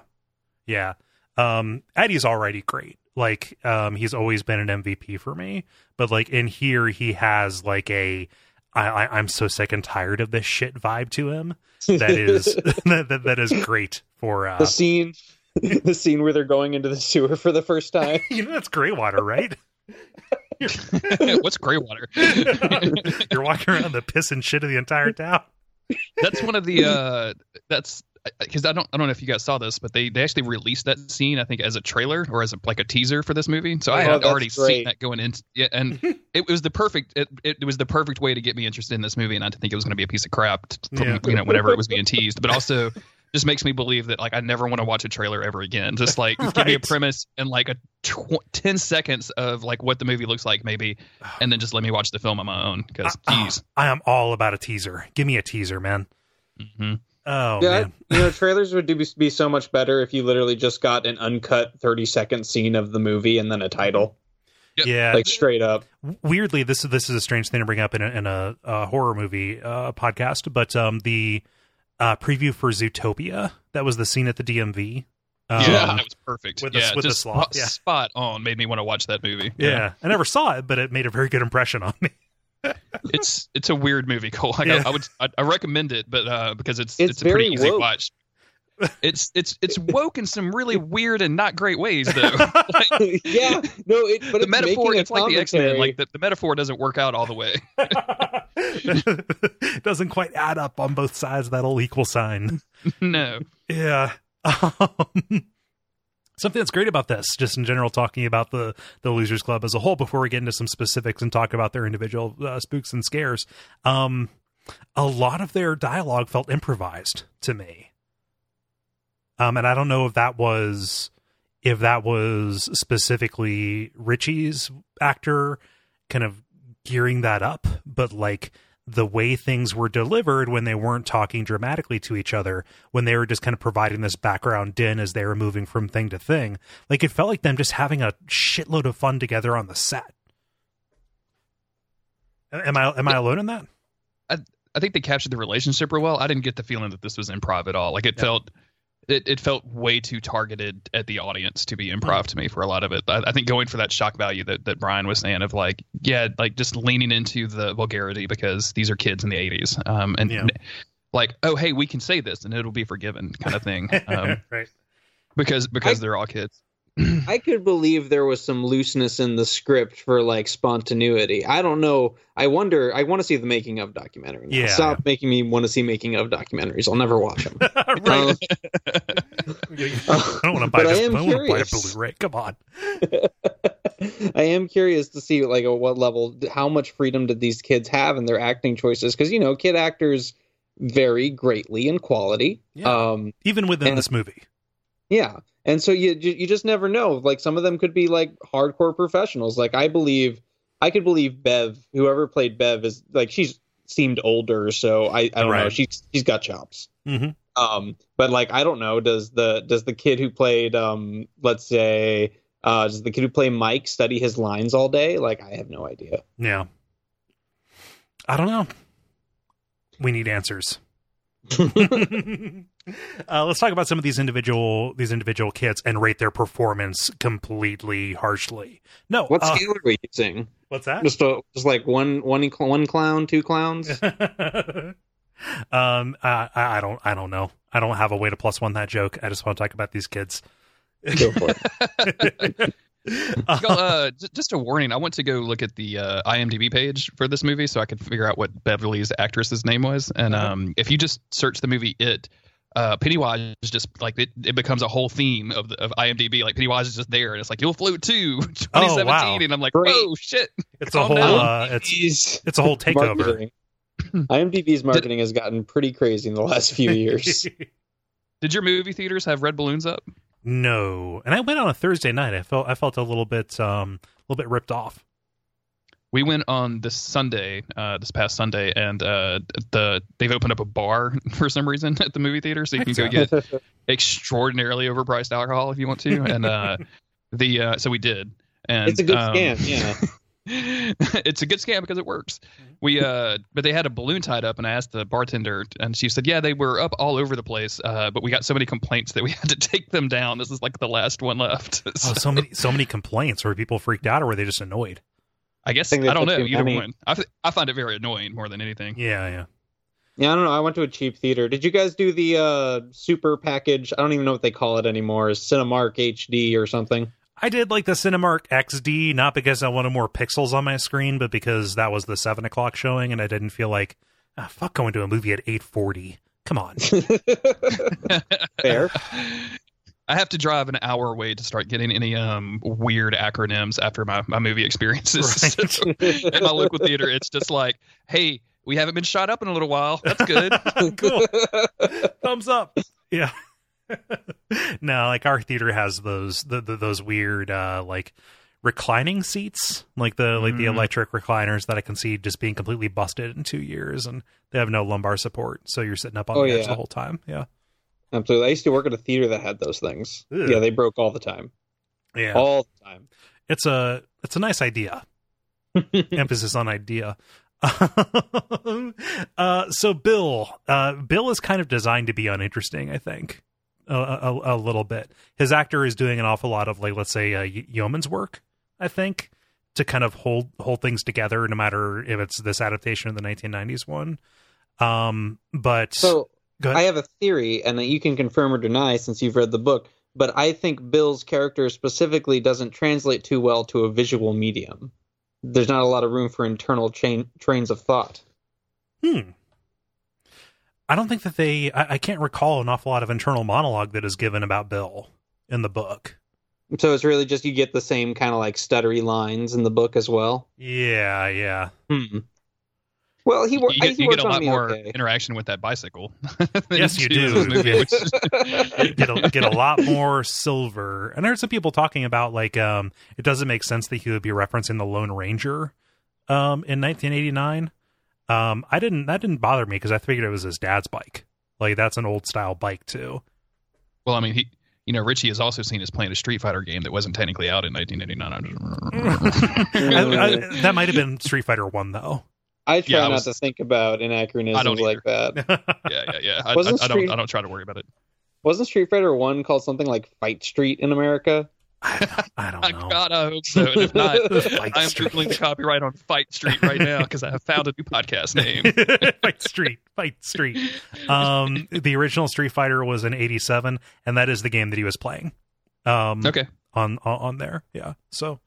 Yeah. Um, Eddie's already great. Like, um, he's always been an MVP for me. But like in here, he has like a I, I I'm so sick and tired of this shit vibe to him. That is that, that, that is great for uh the scene, the scene where they're going into the sewer for the first time. you know that's gray water, right? What's gray water? You're walking around the piss and shit of the entire town. that's one of the uh that's because I don't I don't know if you guys saw this, but they they actually released that scene I think as a trailer or as a, like a teaser for this movie. So I Oh, had that's already seen that going in. Yeah, and it was the perfect it, it was the perfect way to get me interested in this movie, and I didn't to think it was going to be a piece of crap. t- From, Yeah. You know, whenever it was being teased, but also. Just makes me believe that like I never want to watch a trailer ever again. Just like give me a premise and like a tw- ten seconds of like what the movie looks like maybe, and then just let me watch the film on my own. Because Uh, geez, I am all about a teaser. Give me a teaser, man. hmm Oh yeah, man. you know, trailers would do, be so much better if you literally just got an uncut thirty second scene of the movie and then a title, Yep. Yeah. like straight up. weirdly this is this is a strange thing to bring up in a, in a, a horror movie uh, podcast but um the uh, preview for zootopia that was the scene at the dmv um, yeah, that was perfect. with the- yeah, with the just sloth, spot, yeah. spot on. Made me want to watch that movie. yeah. i never saw it but it made a very good impression on me it's it's a weird movie, Cole. Like, Yeah. I, I would I, I recommend it, but uh, because it's It's it's, a pretty easy woke. watch. It's it's it's woke in some really weird and not great ways, though. like, yeah, no, it, but the it's metaphor, it's like the X Men. Like the, the metaphor doesn't work out all the way. doesn't quite add up on both sides of that old equal sign no, Yeah. Um, something that's great about this, just in general, talking about the the Losers Club as a whole, before we get into some specifics and talk about their individual uh, spooks and scares, um, a lot of their dialogue felt improvised to me. Um, and I don't know if that was if that was specifically Richie's actor kind of gearing that up, but like the way things were delivered when they weren't talking dramatically to each other, when they were just kind of providing this background din as they were moving from thing to thing, like it felt like them just having a shitload of fun together on the set. Am I am I alone in that? I think they captured the relationship real well. I didn't get the feeling that this was improv at all. Like it Yeah. felt. It, it felt way too targeted at the audience to be improv to me for a lot of it. I, I think going for that shock value that, that Brian was saying of like, yeah, like just leaning into the vulgarity because these are kids in the 80s. Um, and Yeah. like, oh, hey, we can say this and it'll be forgiven kind of thing. Um, right. because because I- they're all kids. I could believe there was some looseness in the script for like spontaneity. I don't know. I wonder. I want to see the making of documentary. Now. Yeah. Stop making me want to see making of documentaries. I'll never watch them. right. I don't want to buy this. I, am want to buy a. Blu-ray. Come on. I am curious to see like at what level, how much freedom did these kids have in their acting choices? Because you know, kid actors vary greatly in quality. Yeah. Um, Even within And- this movie. Yeah, and so you you just never know. Like some of them could be like hardcore professionals. Like I believe, I could believe Bev, whoever played Bev, is like she's seemed older, so I I don't know. She's she's got chops. hmm Um, but like I don't know. Does the does the kid who played um, let's say, uh, does the kid who played Mike study his lines all day? Like I have no idea. Yeah. I don't know. We need answers. uh, let's talk about some of these individual these individual kids and rate their performance completely harshly. No, What uh, scale are we using? what's that? Just a, just like one one one clown, two clowns. um, I, I I don't I don't know. I don't have a way to plus one that joke. I just want to talk about these kids. Go for it. Uh, just a warning. I went to go look at the uh, IMDb page for this movie so I could figure out what Beverly's actress's name was. And Uh-huh. um, if you just search the movie It, uh, Pennywise is just like it, it becomes a whole theme of the, of IMDb. Like Pennywise is just there, and it's like you'll float too 2017, wow. and I'm like, Great. oh shit. It's a whole uh, it's it's a whole takeover. Marketing. IMDb's marketing Did, has gotten pretty crazy in the last few years. Did your movie theaters have red balloons up? No, and I went on a Thursday night. I felt I felt a little bit um a little bit ripped off. We went on this Sunday, uh, this past Sunday, and uh, the they've opened up a bar for some reason at the movie theater, so you can go get extraordinarily overpriced alcohol if you want to. And uh, the uh, so we did, and it's a good um, scam, yeah. it's a good scam because it works. Mm-hmm. We uh, but they had a balloon tied up, and I asked the bartender, and she said, "Yeah, they were up all over the place, uh, but we got so many complaints that we had to take them down. This is like the last one left." so, oh, so many, so many complaints. Were people freaked out, or were they just annoyed? I guess I, I don't know. Either one. I, I find it very annoying more than anything. Yeah, yeah. Yeah, I don't know. I went to a cheap theater. Did you guys do the uh, super package? I don't even know what they call it anymore. Cinemark HD or something? I did like the Cinemark XD, not because I wanted more pixels on my screen, but because that was the seven o'clock showing, and I didn't feel like, ah, fuck, going to a movie at eight forty. Come on. Fair. I have to drive an hour away to start getting any um, weird acronyms after my, my movie experiences. Right. so, at my local theater, it's just like, hey, we haven't been shot up in a little while. That's good. cool. Thumbs up. Yeah. no, like our theater has those the, the, those weird uh like reclining seats, like the mm. like the mm. electric recliners that I can see just being completely busted in two years, and they have no lumbar support, so you're sitting up on oh, the edge the whole time. Yeah, absolutely. I used to work at a theater that had those things. Ew. Yeah, they broke all the time. Yeah, all the time. It's a it's a nice idea. Emphasis on idea. uh, so Bill, uh, Bill is kind of designed to be uninteresting. I think a, a, a, little bit. His actor is doing an awful lot of like let's say uh, yeoman's work. I think to kind of hold hold things together, no matter if it's this adaptation of the 1990s one. Um, but so I have a theory, and that you can confirm or deny since you've read the book. But I think Bill's character specifically doesn't translate too well to a visual medium. There's not a lot of room for internal chain, trains of thought. Hmm. I don't think that they. I, I, can't recall an awful lot of internal monologue that is given about Bill in the book. So it's really just you get the same kind of like stuttery lines in the book as well. Yeah, yeah. Hmm. Well, he, you get, he you get a lot more okay. interaction with that bicycle. yes, you do. Movie, which... get a, get a lot more silver. And I heard some people talking about like um, it doesn't make sense that he would be referencing the Lone Ranger um, in 1989 um, I didn't that didn't bother me because I figured it was his dad's bike. Like that's an old style bike too. Well, I mean, he, you know, Richie has also seen us playing a Street Fighter game that wasn't technically out in 1989. that might have been Street Fighter One though. I try yeah, I was, not to think about anachronisms like that. yeah, yeah, yeah. I, I, I, Street, I, don't. I don't try to worry about it. Wasn't Street Fighter One called something like Fight Street in America? I, I don't know. God, I hope so. And if not, I am googling the copyright on Fight Street right now because I have found a new podcast name. Fight Street, Fight Street. Um, the original Street Fighter was in '87, and that is the game that he was playing. Um, okay. On, on on there, yeah. So,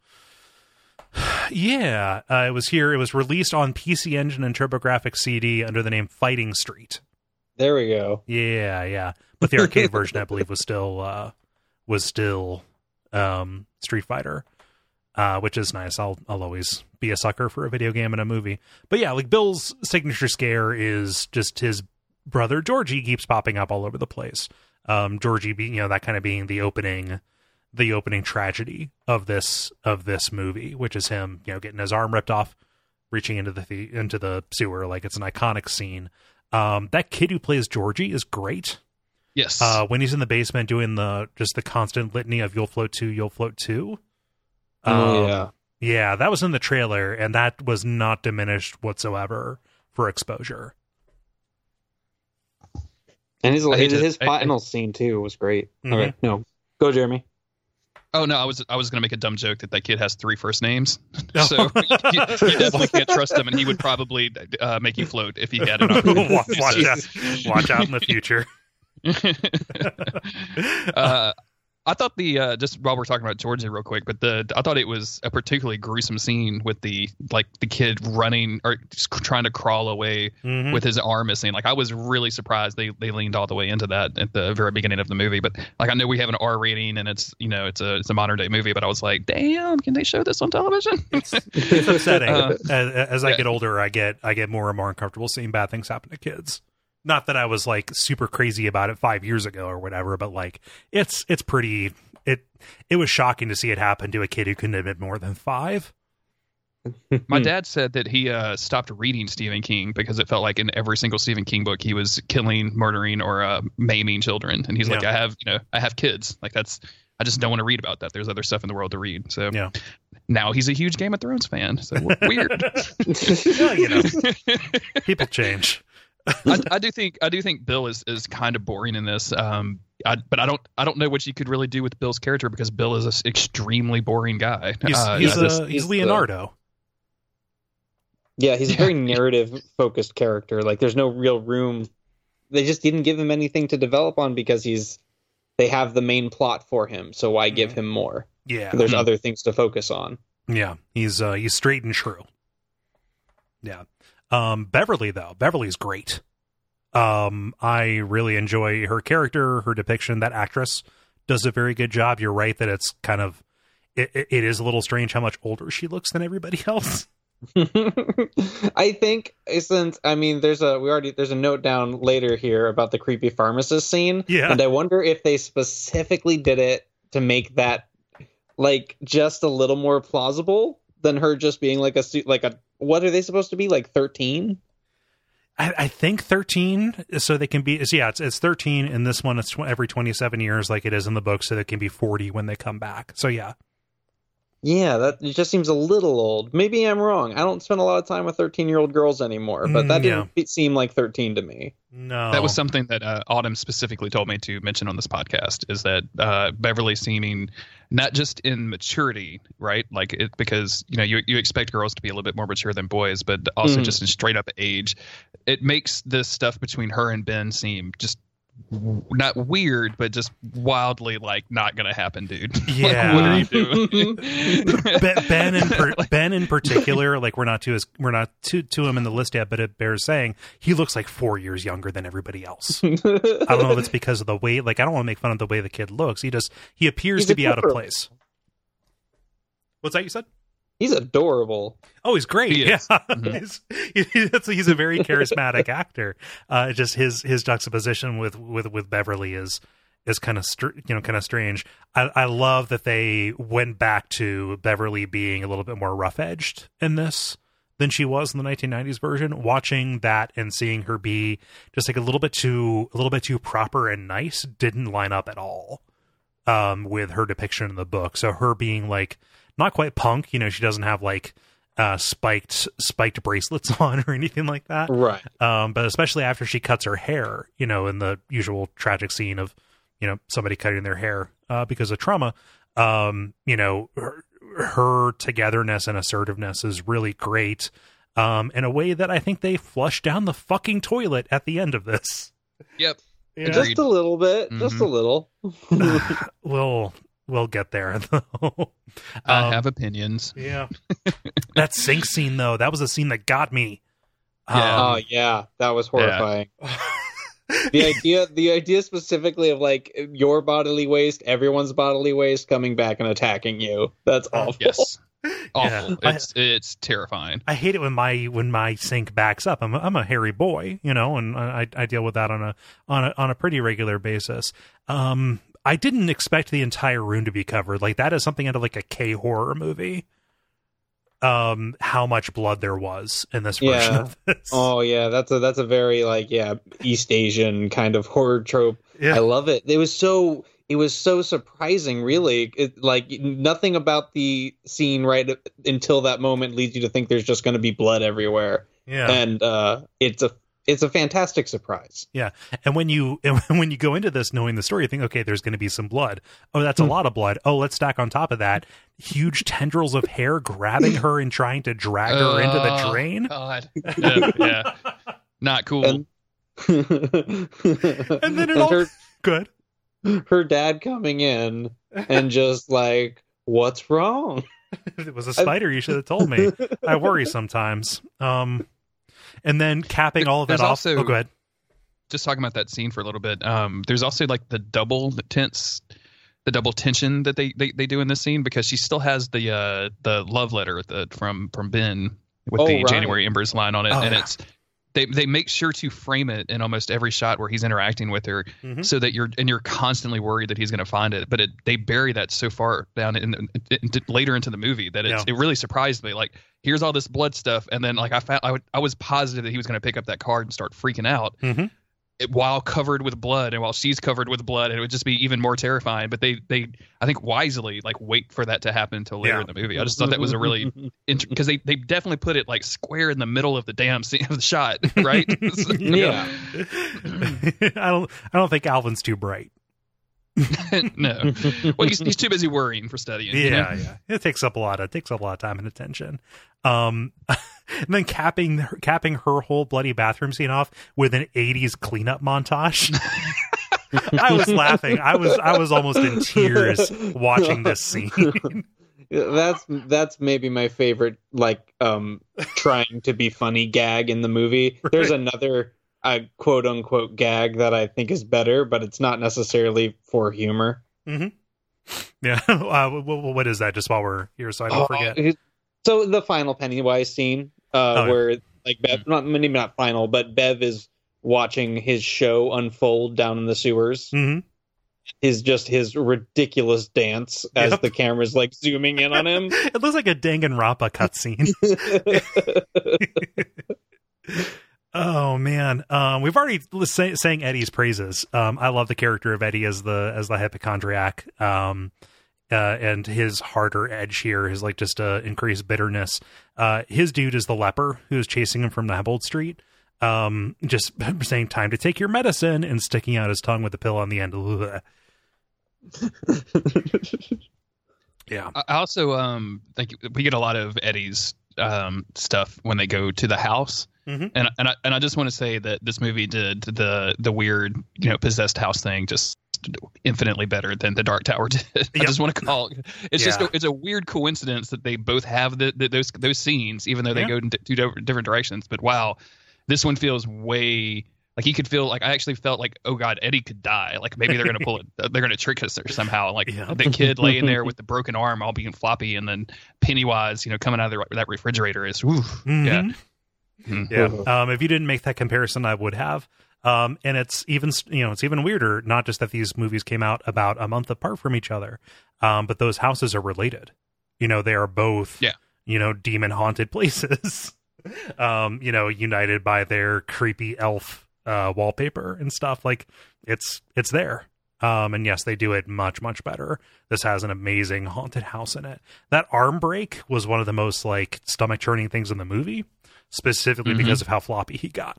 yeah, uh, it was here. It was released on PC Engine and TurboGrafx CD under the name Fighting Street. There we go. Yeah, yeah. But the arcade version, I believe, was still uh, was still um, Street Fighter, uh, which is nice. I'll I'll always be a sucker for a video game and a movie. But yeah, like Bill's signature scare is just his brother Georgie keeps popping up all over the place. Um, Georgie being you know that kind of being the opening the opening tragedy of this of this movie, which is him you know getting his arm ripped off, reaching into the, the into the sewer like it's an iconic scene. Um, that kid who plays Georgie is great. Yes. Uh, when he's in the basement doing the just the constant litany of "You'll float too, you'll float too." Oh um, yeah. Yeah, that was in the trailer, and that was not diminished whatsoever for exposure. And his his, his final I, scene too was great. Mm-hmm. Okay, no, go Jeremy. Oh no, I was I was gonna make a dumb joke that that kid has three first names, so you, you, definitely can't trust him, and he would probably uh, make you float if he had an opportunity. watch, watch out! Watch out in the future. uh, I thought the uh, just while we're talking about Georgie real quick, but the I thought it was a particularly gruesome scene with the like the kid running or just trying to crawl away mm-hmm. with his arm missing. Like I was really surprised they they leaned all the way into that at the very beginning of the movie. But like I know we have an R rating and it's you know it's a it's a modern day movie, but I was like, damn, can they show this on television? it's, it's upsetting. Uh, as, as I yeah. get older, I get I get more and more uncomfortable seeing bad things happen to kids not that I was like super crazy about it five years ago or whatever, but like it's it's pretty it it was shocking to see it happen to a kid who couldn't have been more than five. My dad said that he uh, stopped reading Stephen King because it felt like in every single Stephen King book he was killing, murdering, or uh, maiming children, and he's yeah. like, I have you know I have kids, like that's I just don't want to read about that. There's other stuff in the world to read. So yeah. now he's a huge Game of Thrones fan. So weird. well, you know, people change. I, I, do think I do think Bill is, is kind of boring in this. Um, I, but I don't I don't know what you could really do with Bill's character because Bill is an extremely boring guy. He's, uh, he's, yeah, uh, he's Leonardo. The, yeah, he's a very narrative focused character. Like there's no real room. They just didn't give him anything to develop on because he's they have the main plot for him. So why give mm-hmm. him more? Yeah, there's mm-hmm. other things to focus on. Yeah, he's uh, he's straight and true. Yeah. Um, Beverly though, Beverly's great. Um, I really enjoy her character, her depiction. That actress does a very good job. You're right that it's kind of it, it is a little strange how much older she looks than everybody else. I think since I mean there's a we already there's a note down later here about the creepy pharmacist scene. Yeah. And I wonder if they specifically did it to make that like just a little more plausible than her just being like a like a what are they supposed to be like 13 I, I, think 13 so they can be so yeah it's, it's 13 and this one it's tw- every 27 years like it is in the book so they can be 40 when they come back. So yeah yeah, that it just seems a little old. Maybe I'm wrong. I don't spend a lot of time with 13 year old girls anymore, but that mm, didn't yeah. seem like 13 to me. No, that was something that uh, Autumn specifically told me to mention on this podcast. Is that uh, Beverly seeming not just in maturity, right? Like it because you know you you expect girls to be a little bit more mature than boys, but also mm. just in straight up age. It makes this stuff between her and Ben seem just not weird, but just wildly like not gonna happen, dude. Yeah, like, what are you doing? ben, ben in per, Ben in particular, like we're not to his, we're not to to him in the list yet, but it bears saying he looks like four years younger than everybody else. I don't know if it's because of the way. Like I don't want to make fun of the way the kid looks. He just he appears He's to be out of place. What's that you said? He's adorable. Oh, he's great. He yeah, mm-hmm. he's, he's, he's, a very charismatic actor. Uh, just his his juxtaposition with with with Beverly is is kind of str- you know kind of strange. I, I love that they went back to Beverly being a little bit more rough edged in this than she was in the 1990s version. Watching that and seeing her be just like a little bit too a little bit too proper and nice didn't line up at all um, with her depiction in the book. So her being like not quite punk. You know, she doesn't have like uh, spiked spiked bracelets on or anything like that. Right. Um, but especially after she cuts her hair, you know, in the usual tragic scene of you know somebody cutting their hair uh, because of trauma. Um, you know, her, her togetherness and assertiveness is really great. Um, in a way that I think they flush down the fucking toilet at the end of this. Yep. Yeah. Just a little bit. Mm-hmm. Just a little. we'll we'll get there though. I um, have opinions. Yeah. that sink scene though, that was a scene that got me. Yeah. Um, oh yeah, that was horrifying. Yeah. the idea the idea specifically of like your bodily waste, everyone's bodily waste coming back and attacking you. That's oh, awful. Yes. Awful. Yeah. It's I, it's terrifying. I hate it when my when my sink backs up. I'm a, I'm a hairy boy, you know, and I, I deal with that on a on a on a pretty regular basis. Um, I didn't expect the entire room to be covered. Like that is something out of like a K horror movie. Um, how much blood there was in this version yeah. of this. Oh yeah, that's a that's a very like yeah East Asian kind of horror trope. Yeah. I love it. It was so it was so surprising really it, like nothing about the scene right until that moment leads you to think there's just going to be blood everywhere yeah and uh it's a it's a fantastic surprise. Yeah, and when you and when you go into this knowing the story, you think, okay, there's going to be some blood. Oh, that's a hmm. lot of blood. Oh, let's stack on top of that huge tendrils of hair grabbing her and trying to drag her into the oh, drain. God, yeah, yeah. not cool. And, and then it all her, good. her dad coming in and just like, "What's wrong?" it was a spider, you should have told me. I worry sometimes. Um, and then capping all of that There's off. also- oh, go ahead. just talking about that scene for a little bit. Um, there's also like the double the tense, the double tension that they, they, they do in this scene because she still has the uh, the love letter the, from from Ben with Oh, the right. January Embers line on it, Oh, and yeah. it's they they make sure to frame it in almost every shot where he's interacting with her, Mhm. so that you're and you're constantly worried that he's going to find it. But it, they bury that so far down in, in, in- later into the movie that it's, Yeah. it really surprised me. Like here's all this blood stuff, and then like I found I, would, I was positive that he was going to pick up that card and start freaking out Mhm. It, while covered with blood and while she's covered with blood and it would just be even more terrifying but they they i think wisely like wait for that to happen until later Yeah. in the movie i just thought that was a really interesting because they, they definitely put it like square in the middle of the damn scene of the shot right Yeah. I don't. I don't think Alvin's too bright. no well he's, he's too busy worrying for studying you know? Yeah, yeah. It takes up a lot of it takes up a lot of time and attention. Um, and then capping her, capping her whole bloody bathroom scene off with an '80s cleanup montage. I was laughing. I was I was almost in tears watching this scene. that's that's maybe my favorite like um trying to be funny gag in the movie there's another uh, quote unquote gag that i think is better but it's not necessarily for humor yeah. Uh, wh- wh- what is that? Just while we're here, so I don't Oh, forget. so the final pennywise scene uh Oh, yeah. where like bev not maybe not final but bev is watching his show unfold down in the sewers hmm is just his ridiculous dance as Yep. the camera's like zooming in on him It looks like a Danganronpa cutscene. Oh man, um, we've already li- say, saying Eddie's praises. Um, I love the character of Eddie as the as the hypochondriac, um, uh, and his harder edge here is like just uh, increased bitterness. Uh, his dude is the leper who's chasing him from the Neibolt Street, um, just saying "time to take your medicine" and sticking out his tongue with the pill on the end. Yeah, I I also um think we get a lot of Eddie's um stuff when they go to the house. Mhm. And and I, and I just want to say that this movie did the the weird you know possessed house thing just infinitely better than the Dark Tower did. I just want to call it. It's just a, it's a weird coincidence that they both have the, the those those scenes even though they Yeah. go in two different directions. But wow, this one feels way like he could feel like I actually felt like oh god Eddie could die like maybe they're gonna pull it they're gonna trick us or somehow like Yeah. the kid laying there with the broken arm all being floppy and then Pennywise you know coming out of the, that refrigerator is oof, yeah Mhm. Mhm. Yeah. Um, if you didn't make that comparison, I would have. Um, and it's even, you know, it's even weirder. Not just that these movies came out about a month apart from each other, um, but those houses are related. You know, they are both, Yeah. you know, demon haunted places. um, you know, united by their creepy elf uh, wallpaper and stuff. Like it's it's there. Um, and yes, they do it much much better. This has an amazing haunted house in it. That arm break was one of the most like stomach churning things in the movie, specifically Mhm. because of how floppy he got.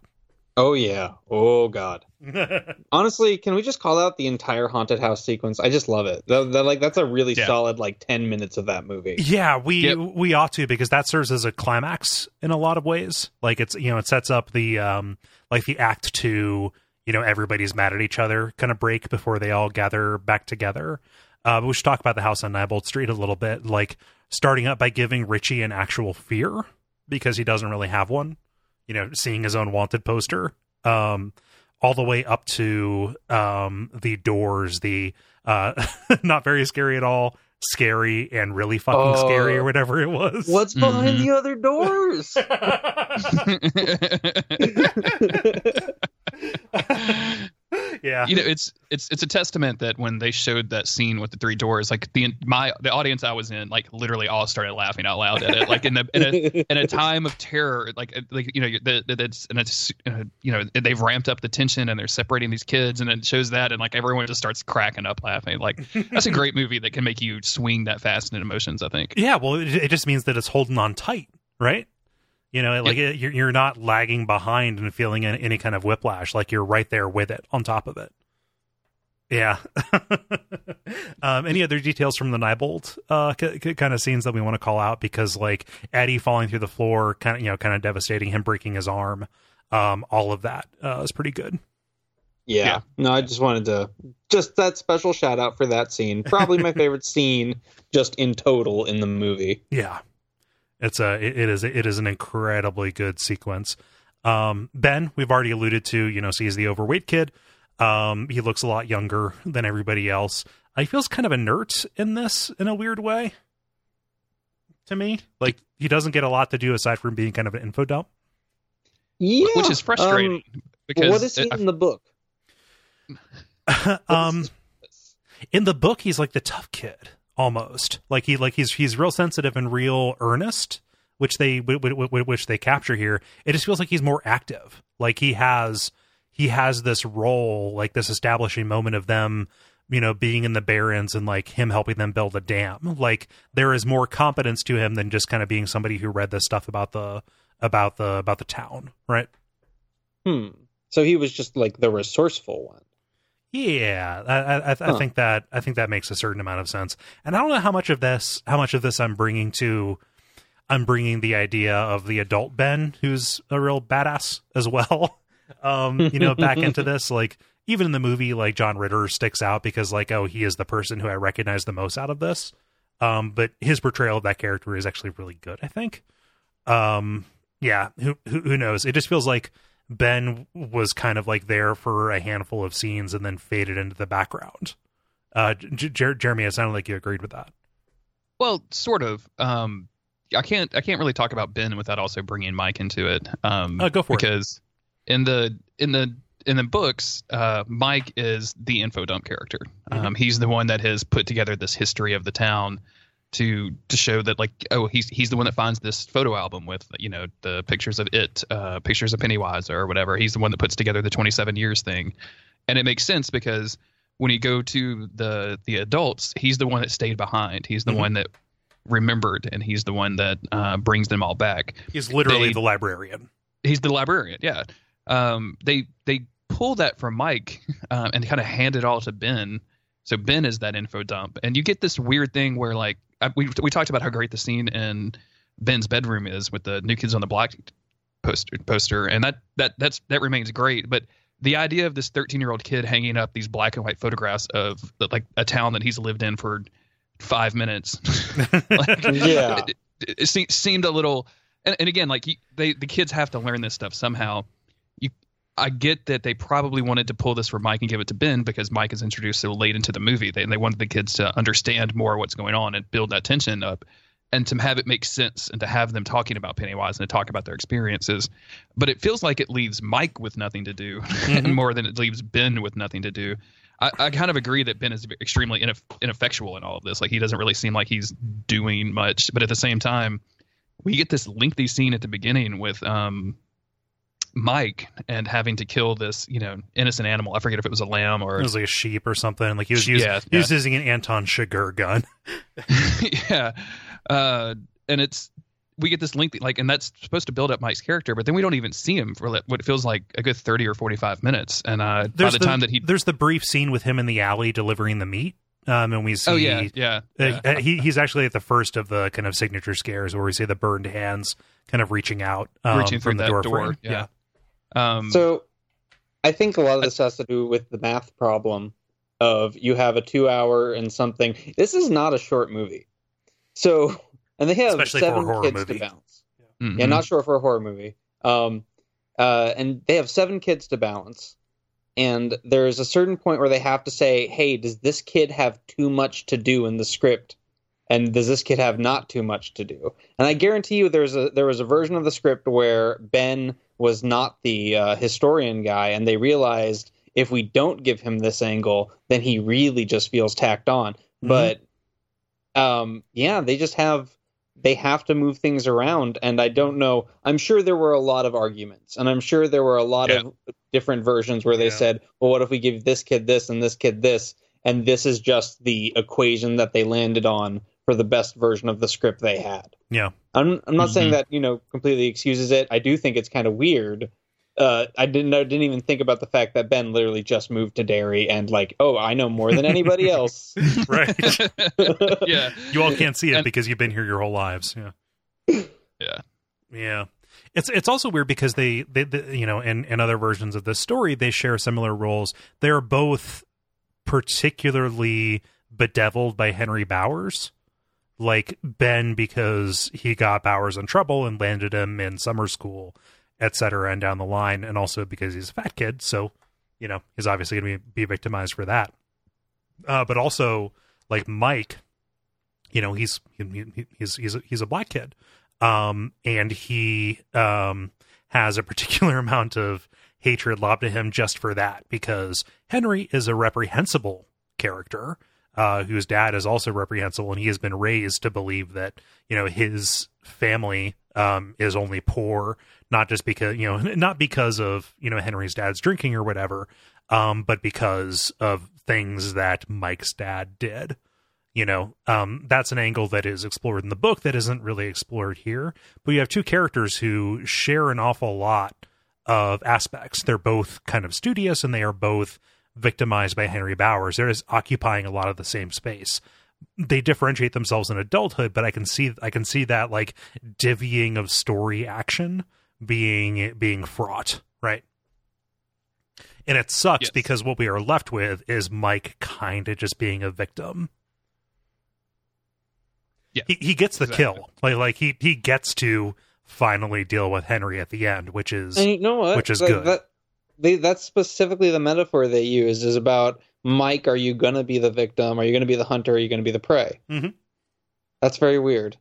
Oh yeah. Oh god. Honestly, can we just call out the entire haunted house sequence? I just love it. That, that- like that's a really Yeah. solid like 10 minutes of that movie. Yeah, we Yep. we ought to because that serves as a climax in a lot of ways. Like it's you know it sets up the um like the act two you know everybody's mad at each other kind of break before they all gather back together. Uh, we should talk about the house on Neibolt Street a little bit. Like starting up by giving Richie an actual fear because he doesn't really have one. You know, seeing his own wanted poster. Um, all the way up to um the doors, the uh not very scary at all, scary and really fucking Oh. scary or whatever it was. What's behind Mhm. the other doors? yeah. you know it's it's it's a testament that when they showed that scene with the three doors like the my the audience i was in like literally all started laughing out loud at it like in the in a, in a time of terror like like you know that that it's and it's uh, you know they've ramped up the tension and they're separating these kids and it shows that and like everyone just starts cracking up laughing like that's a great movie that can make you swing that fast in emotions i think Yeah, well, it, it just means that it's holding on tight, right? You know, like it, you're you're not lagging behind and feeling any, any kind of whiplash. Like you're right there with it, on top of it. Yeah. um, any other details from the Neibolt uh, c- c- kind of scenes that we want to call out? Because like Eddie falling through the floor, kind of you know, kind of devastating him breaking his arm. Um, all of that uh, is pretty good. Yeah. Yeah. No, I just wanted to just that special shout out for that scene. Probably my favorite scene just in total in the movie. Yeah, it's a it, it is it is an incredibly good sequence. Um, ben, we've already alluded to, you know, so he's the overweight kid. Um, he looks a lot younger than everybody else. Uh, he feels kind of inert in this in a weird way. To me, like he doesn't get a lot to do aside from being kind of an info dump. Yeah. which is frustrating Um, because what is he I- in the book? um, in the book, he's like the tough kid almost. Like he like he's he's real sensitive and real earnest, which they wh- wh- wh- which they capture here. It just feels like he's more active. Like he has he has this role, like this establishing moment of them, you know, being in the Barrens and like him helping them build a dam. Like there is more competence to him than just kind of being somebody who read this stuff about the about the about the town, right? Hmm. So he was just like the resourceful one. Yeah, I, I, I, Huh. think that I think that makes a certain amount of sense, and I don't know how much of this, how much of this I'm bringing to, I'm bringing the idea of the adult Ben, who's a real badass as well. Um, you know, back into this, like even in the movie, like John Ritter sticks out because like, oh, he is the person who I recognize the most out of this. Um, but his portrayal of that character is actually really good, I think. Um, yeah, who who, who knows? It just feels like Ben was kind of like there for a handful of scenes and then faded into the background. Uh, Jer- Jeremy, it sounded like you agreed with that. Well, sort of. Um, I can't I can't really talk about Ben without also bringing Mike into it. Um, Uh, go for it. because in the in the in the books, uh, Mike is the info dump character. Mm-hmm. Um, he's the one that has put together this history of the town to to show that like oh he's he's the one that finds this photo album with you know the pictures of it, uh, pictures of Pennywise or whatever. He's the one that puts together the 27 years thing, and it makes sense because when you go to the the adults, he's the one that stayed behind. He's the Mhm. one that remembered, and he's the one that uh, brings them all back. He's literally They- the librarian. He's the librarian. Yeah. Um, they they pull that from Mike um, and kind of hand it all to Ben. So Ben is that info dump, and you get this weird thing where like I, we we talked about how great the scene in Ben's bedroom is with the New Kids on the Block poster poster, and that that that's that remains great, but. The idea of this 13 year old kid hanging up these black and white photographs of like a town that he's lived in for five minutes, like, Yeah. it, it, it seemed a little and, and again like you, they the kids have to learn this stuff somehow i get that they probably wanted to pull this for mike and give it to ben because mike is introduced so late into the movie they, they wanted the kids to understand more what's going on and build that tension up and to have it make sense and to have them talking about pennywise and to talk about their experiences but it feels like it leaves mike with nothing to do Mhm. more than it leaves ben with nothing to do I, I kind of agree that Ben is extremely ineff- ineffectual in all of this. Like he doesn't really seem like he's doing much, but at the same time, we get this lengthy scene at the beginning with um, Mike and having to kill this, you know, innocent animal. I forget if it was a lamb or It was like a sheep or something. Like he was using, Yeah, he was using an Anton Chigurh gun. yeah, uh, and it's we get this lengthy like, and that's supposed to build up Mike's character, but then we don't even see him for what it feels like a good thirty or forty-five minutes. And uh, by There's the, time that he, there's the brief scene with him in the alley delivering the meat. Um, and we see oh yeah, yeah, Uh, yeah. he he's actually at the first of the kind of signature scares where we see the burned hands kind of reaching out um, reaching from the door, door. frame. yeah. Um, So I think a lot of this has to do with the math problem of you have a two hour and something. This is not a short movie. So and they have Especially for a seven kids movie. to balance. mhm. Yeah, not short for a horror movie. Um uh and they have seven kids to balance. And there's a certain point where they have to say, hey, does this kid have too much to do in the script? And does this kid have not too much to do? And I guarantee you, there's a there was a version of the script where Ben was not the uh, historian guy, and they realized if we don't give him this angle, then he really just feels tacked on. Mhm. But um, yeah, they just have they have to move things around, and I don't know. I'm sure there were a lot of arguments, and I'm sure there were a lot Yeah. of different versions where they Yeah. said, "Well, what if we give this kid this and this kid this?" And this is just the equation that they landed on for the best version of the script they had. Yeah. I'm I'm not saying Mhm. that you know completely excuses it. I do think it's kind of weird. Uh, I didn't I didn't even think about the fact that Ben literally just moved to Derry and like, oh, I know more than anybody else. right. yeah, You all can't see it And- because you've been here your whole lives. Yeah. yeah. Yeah. It's it's also weird because they, they, they you know in in other versions of this story they share similar roles. They're both particularly bedeviled by Henry Bowers, like Ben because he got Bowers in trouble and landed him in summer school, etc. And down the line, and also because he's a fat kid, so you know he's obviously going to be, be victimized for that. Uh, but also like Mike, you know he's he, he's he's a, he's a black kid um, and he um, has a particular amount of hatred lobbed at him just for that because Henry is a reprehensible character uh, whose dad is also reprehensible, and he has been raised to believe that you know his family um, is only poor, not just because you know not because of you know Henry's dad's drinking or whatever, um, but because of things that Mike's dad did. You know um, that's an angle that is explored in the book that isn't really explored here but you have two characters who share an awful lot of aspects. They're both kind of studious and they are both victimized by henry bowers they're just occupying a lot of the same space they differentiate themselves in adulthood but i can see i can see that like divvying of story action being being fraught right and it sucks yes. because what we are left with is mike kind of just being a victim yeah, he, he gets the exactly. kill. Like like he he gets to finally deal with Henry at the end, which is and you know what? which is that, good. That, they, that's specifically the metaphor they use is about Mike. Are you going to be the victim? Are you going to be the hunter? Are you going to be the prey? Mm-hmm. That's very weird.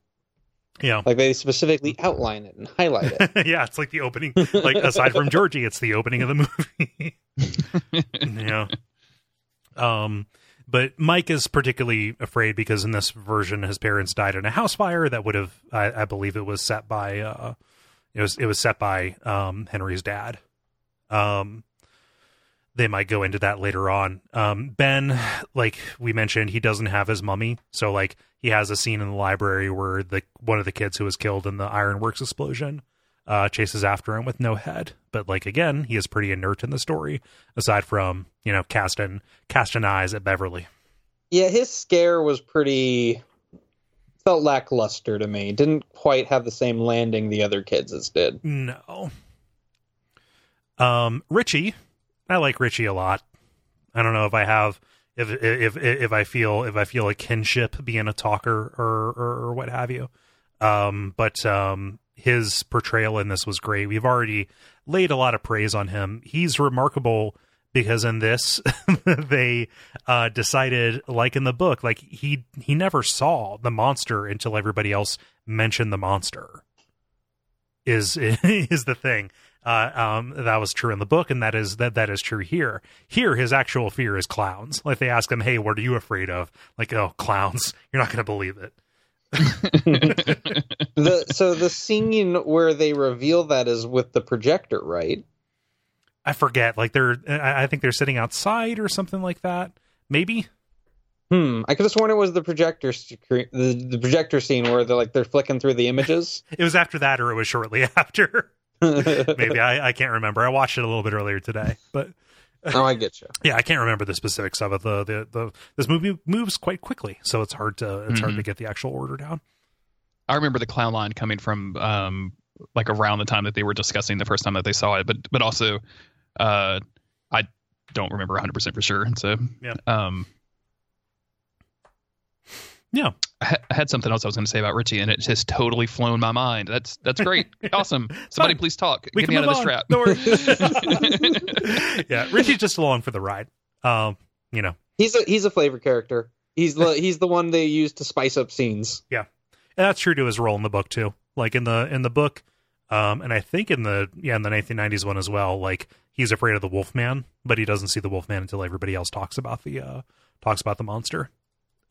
Yeah, like they specifically outline it and highlight it. yeah, it's like the opening. Like aside from Georgie, it's the opening of the movie. yeah. Um but Mike is particularly afraid because in this version, his parents died in a house fire that would have, I, I believe, it was set by, uh, it was it was set by um, Henry's dad. Um, they might go into that later on. Um, ben, like we mentioned, he doesn't have his mummy, so like he has a scene in the library where the one of the kids who was killed in the ironworks explosion uh, chases after him with no head. But like again, he is pretty inert in the story, aside from you know casting casting eyes at Beverly. Yeah, his scare was pretty felt lackluster to me. Didn't quite have the same landing the other kids' as did. No. Um, Richie, I like Richie a lot. I don't know if I have if if if I feel if I feel a kinship being a talker or or, or what have you. Um, but um, his portrayal in this was great. We've already laid a lot of praise on him. He's remarkable because in this they uh, decided, like in the book, like he he never saw the monster until everybody else mentioned the monster. Is is the thing. Uh, um, that was true in the book, and that is that that is true here. Here, his actual fear is clowns. Like they ask him, "Hey, what are you afraid of?" Like, "Oh, clowns." You're not going to believe it. the so the scene where they reveal that is with the projector, right? I forget. Like they're, I think they're sitting outside or something like that. Maybe. Hmm. I could have sworn it was the projector screen, the, the projector scene where they're like they're flicking through the images. it was after that, or it was shortly after. Maybe I, I can't remember. I watched it a little bit earlier today, but oh, I get you. Yeah, I can't remember the specifics of it. The the, the this movie moves quite quickly, so it's hard to it's mm-hmm. hard to get the actual order down. I remember the clown line coming from um like around the time that they were discussing the first time that they saw it, but but also uh I don't remember 100 percent for sure. So yeah. Um, yeah, I had something else I was going to say about Richie, and it just totally flown my mind. That's that's great, awesome. Somebody please talk. We Get me out of this trap. yeah, Richie's just along for the ride. Um, you know, he's a he's a flavor character. He's the he's the one they use to spice up scenes. Yeah, and that's true to his role in the book too. Like in the in the book, um, and I think in the yeah in the 1990s one as well. Like he's afraid of the Wolfman, but he doesn't see the Wolfman until everybody else talks about the uh talks about the monster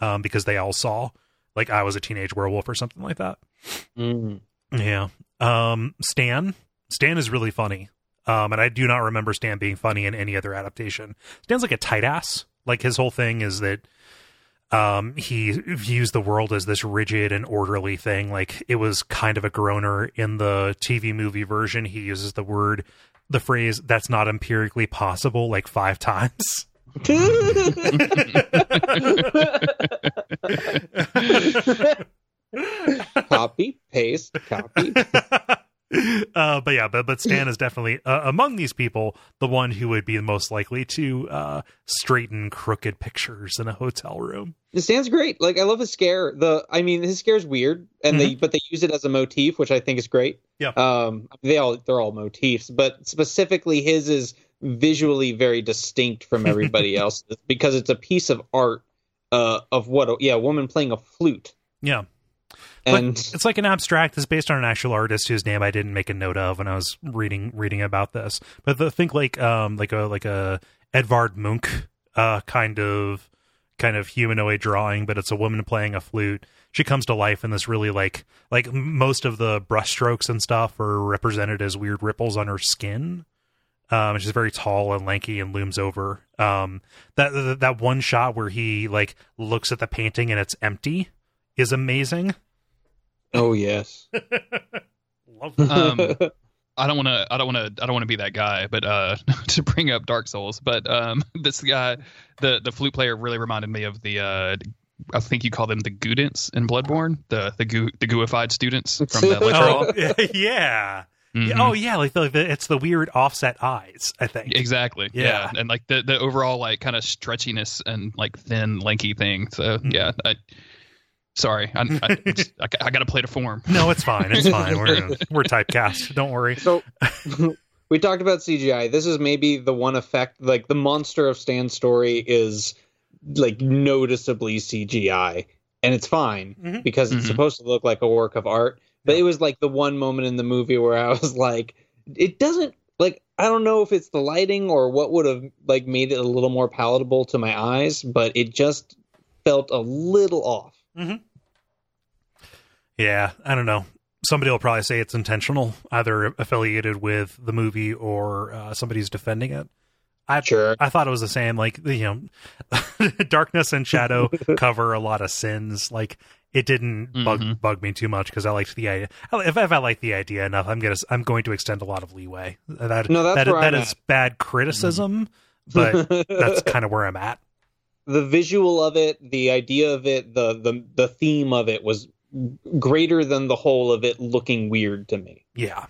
um, because they all saw like I was a teenage werewolf or something like that. Mm. Yeah. Um, Stan. Stan is really funny. Um, and I do not remember Stan being funny in any other adaptation. Stan's like a tight ass. Like his whole thing is that um, he views the world as this rigid and orderly thing. Like it was kind of a groaner in the TV movie version. He uses the word, the phrase, that's not empirically possible like five times. Copy, paste, copy. uh, but yeah, but but Stan is definitely uh, among these people the one who would be the most likely to uh, straighten crooked pictures in a hotel room. Stan's great. Like I love his scare. The I mean his scare is weird, and mm-hmm. they but they use it as a motif, which I think is great. Yeah. Um. They all they're all motifs, but specifically his is visually very distinct from everybody else because it's a piece of art uh, of what yeah a woman playing a flute. Yeah. And but it's like an abstract. It's based on an actual artist whose name I didn't make a note of when I was reading reading about this. But the, think like um like a like a Edvard Munch uh kind of kind of humanoid drawing, but it's a woman playing a flute. She comes to life in this really like like most of the brushstrokes and stuff are represented as weird ripples on her skin. Um, she's very tall and lanky and looms over. Um, that that one shot where he like looks at the painting and it's empty is amazing. Oh yes. Love that. Um, I don't want to. I don't want to. I don't want to be that guy. But uh, to bring up Dark Souls, but um, this guy, the the flute player, really reminded me of the. Uh, I think you call them the Gudents in Bloodborne, the the goo, the gooified students from the oh, yeah. Mm-hmm. Oh yeah, like the, the, it's the weird offset eyes. I think exactly. Yeah, yeah. and like the the overall like kind of stretchiness and like thin, lanky thing. So mm-hmm. yeah, I, Sorry, I, I, I, I got to play to form. No, it's fine. It's fine. We're we're typecast. Don't worry. So we talked about CGI. This is maybe the one effect. Like the monster of Stan's story is like noticeably CGI, and it's fine mm-hmm. because it's mm-hmm. supposed to look like a work of art. But it was like the one moment in the movie where I was like, it doesn't like I don't know if it's the lighting or what would have like made it a little more palatable to my eyes, but it just felt a little off. Mm-hmm. Yeah, I don't know. Somebody will probably say it's intentional, either affiliated with the movie or uh, somebody's defending it. I sure. I thought it was the same. Like you know, darkness and shadow cover a lot of sins. Like it didn't bug mm-hmm. bug me too much because I liked the idea. If, if I like the idea enough, I'm gonna I'm going to extend a lot of leeway. That no, that's that, that is bad criticism, mm-hmm. but that's kind of where I'm at the visual of it, the idea of it, the the the theme of it was greater than the whole of it looking weird to me. Yeah.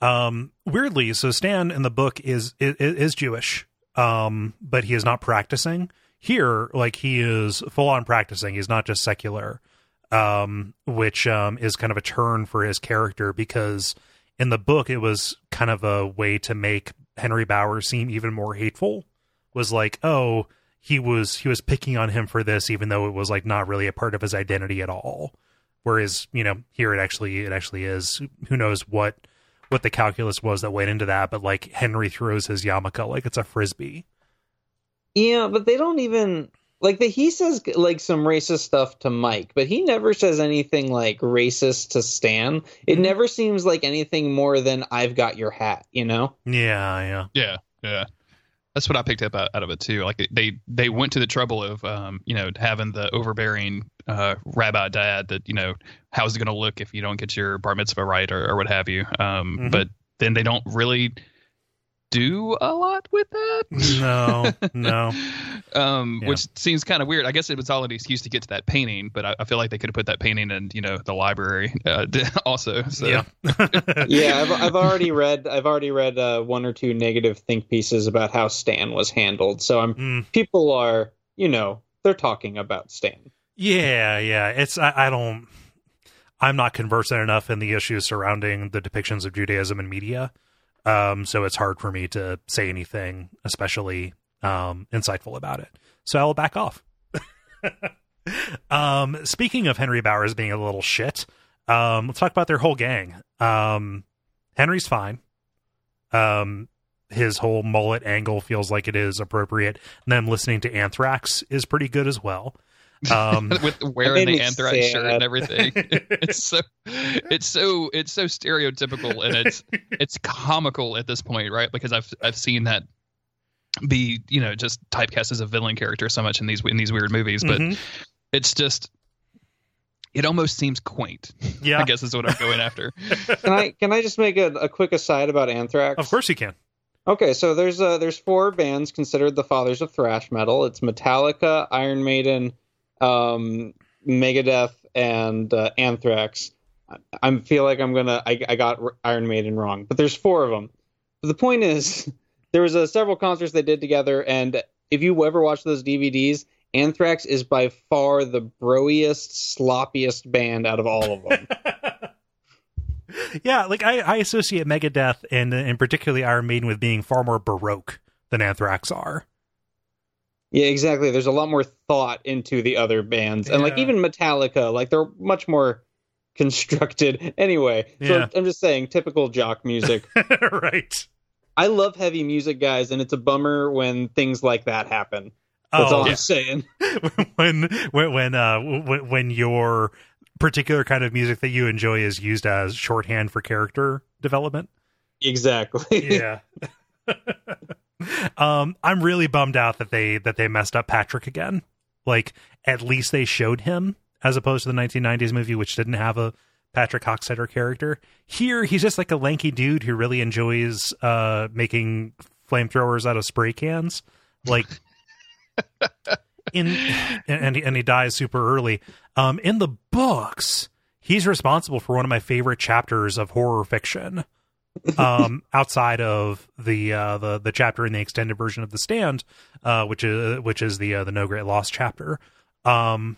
Um weirdly, so Stan in the book is is, is Jewish. Um but he is not practicing. Here like he is full on practicing. He's not just secular. Um which um is kind of a turn for his character because in the book it was kind of a way to make Henry Bowers seem even more hateful. Was like, "Oh, he was he was picking on him for this even though it was like not really a part of his identity at all whereas you know here it actually it actually is who knows what what the calculus was that went into that but like henry throws his yarmulke like it's a frisbee yeah but they don't even like the, he says like some racist stuff to mike but he never says anything like racist to stan it mm-hmm. never seems like anything more than i've got your hat you know yeah yeah yeah yeah that's what I picked up out, out of it too. Like they they went to the trouble of um, you know having the overbearing uh, rabbi dad that you know how's it going to look if you don't get your bar mitzvah right or, or what have you. Um, mm-hmm. But then they don't really do a lot with that. No, no. um, yeah. Which seems kind of weird. I guess it was all an excuse to get to that painting, but I, I feel like they could have put that painting in, you know, the library uh, also. So. Yeah, yeah. I've, I've already read. I've already read uh, one or two negative think pieces about how Stan was handled. So I'm mm. people are, you know, they're talking about Stan. Yeah, yeah. It's I, I don't. I'm not conversant enough in the issues surrounding the depictions of Judaism in media um, so it's hard for me to say anything especially um, insightful about it. So I'll back off. um, speaking of Henry Bowers being a little shit, um, let's talk about their whole gang. Um, Henry's fine. Um, his whole mullet angle feels like it is appropriate. And then listening to Anthrax is pretty good as well. Um, with wearing the anthrax sad. shirt and everything. it's so it's so it's so stereotypical and it's it's comical at this point, right? Because I've I've seen that be you know just typecast as a villain character so much in these in these weird movies, but mm-hmm. it's just it almost seems quaint. Yeah, I guess is what I'm going after. can I can I just make a, a quick aside about Anthrax? Of course you can. Okay, so there's uh there's four bands considered the fathers of thrash metal. It's Metallica, Iron Maiden, um, Megadeth and uh, Anthrax. I feel like I'm gonna I, I got Iron Maiden wrong, but there's four of them. But the point is, there was a, several concerts they did together, and if you ever watch those DVDs, Anthrax is by far the broiest, sloppiest band out of all of them. yeah, like I, I associate Megadeth and and particularly Iron Maiden with being far more baroque than Anthrax are. Yeah, exactly. There's a lot more thought into the other bands, and like even Metallica, like they're much more constructed. Anyway, so yeah. I'm just saying, typical jock music. right. I love heavy music, guys, and it's a bummer when things like that happen. That's oh, all yeah. I'm saying. when when when uh when, when your particular kind of music that you enjoy is used as shorthand for character development. Exactly. yeah. Um, I'm really bummed out that they that they messed up Patrick again. Like, at least they showed him as opposed to the 1990s movie, which didn't have a Patrick Hockstetter character. Here, he's just like a lanky dude who really enjoys uh, making flamethrowers out of spray cans. Like, in and and he dies super early. Um, in the books, he's responsible for one of my favorite chapters of horror fiction. Um, outside of the uh, the the chapter in the extended version of the Stand, uh, which is which is the uh, the No Great Loss chapter. Um,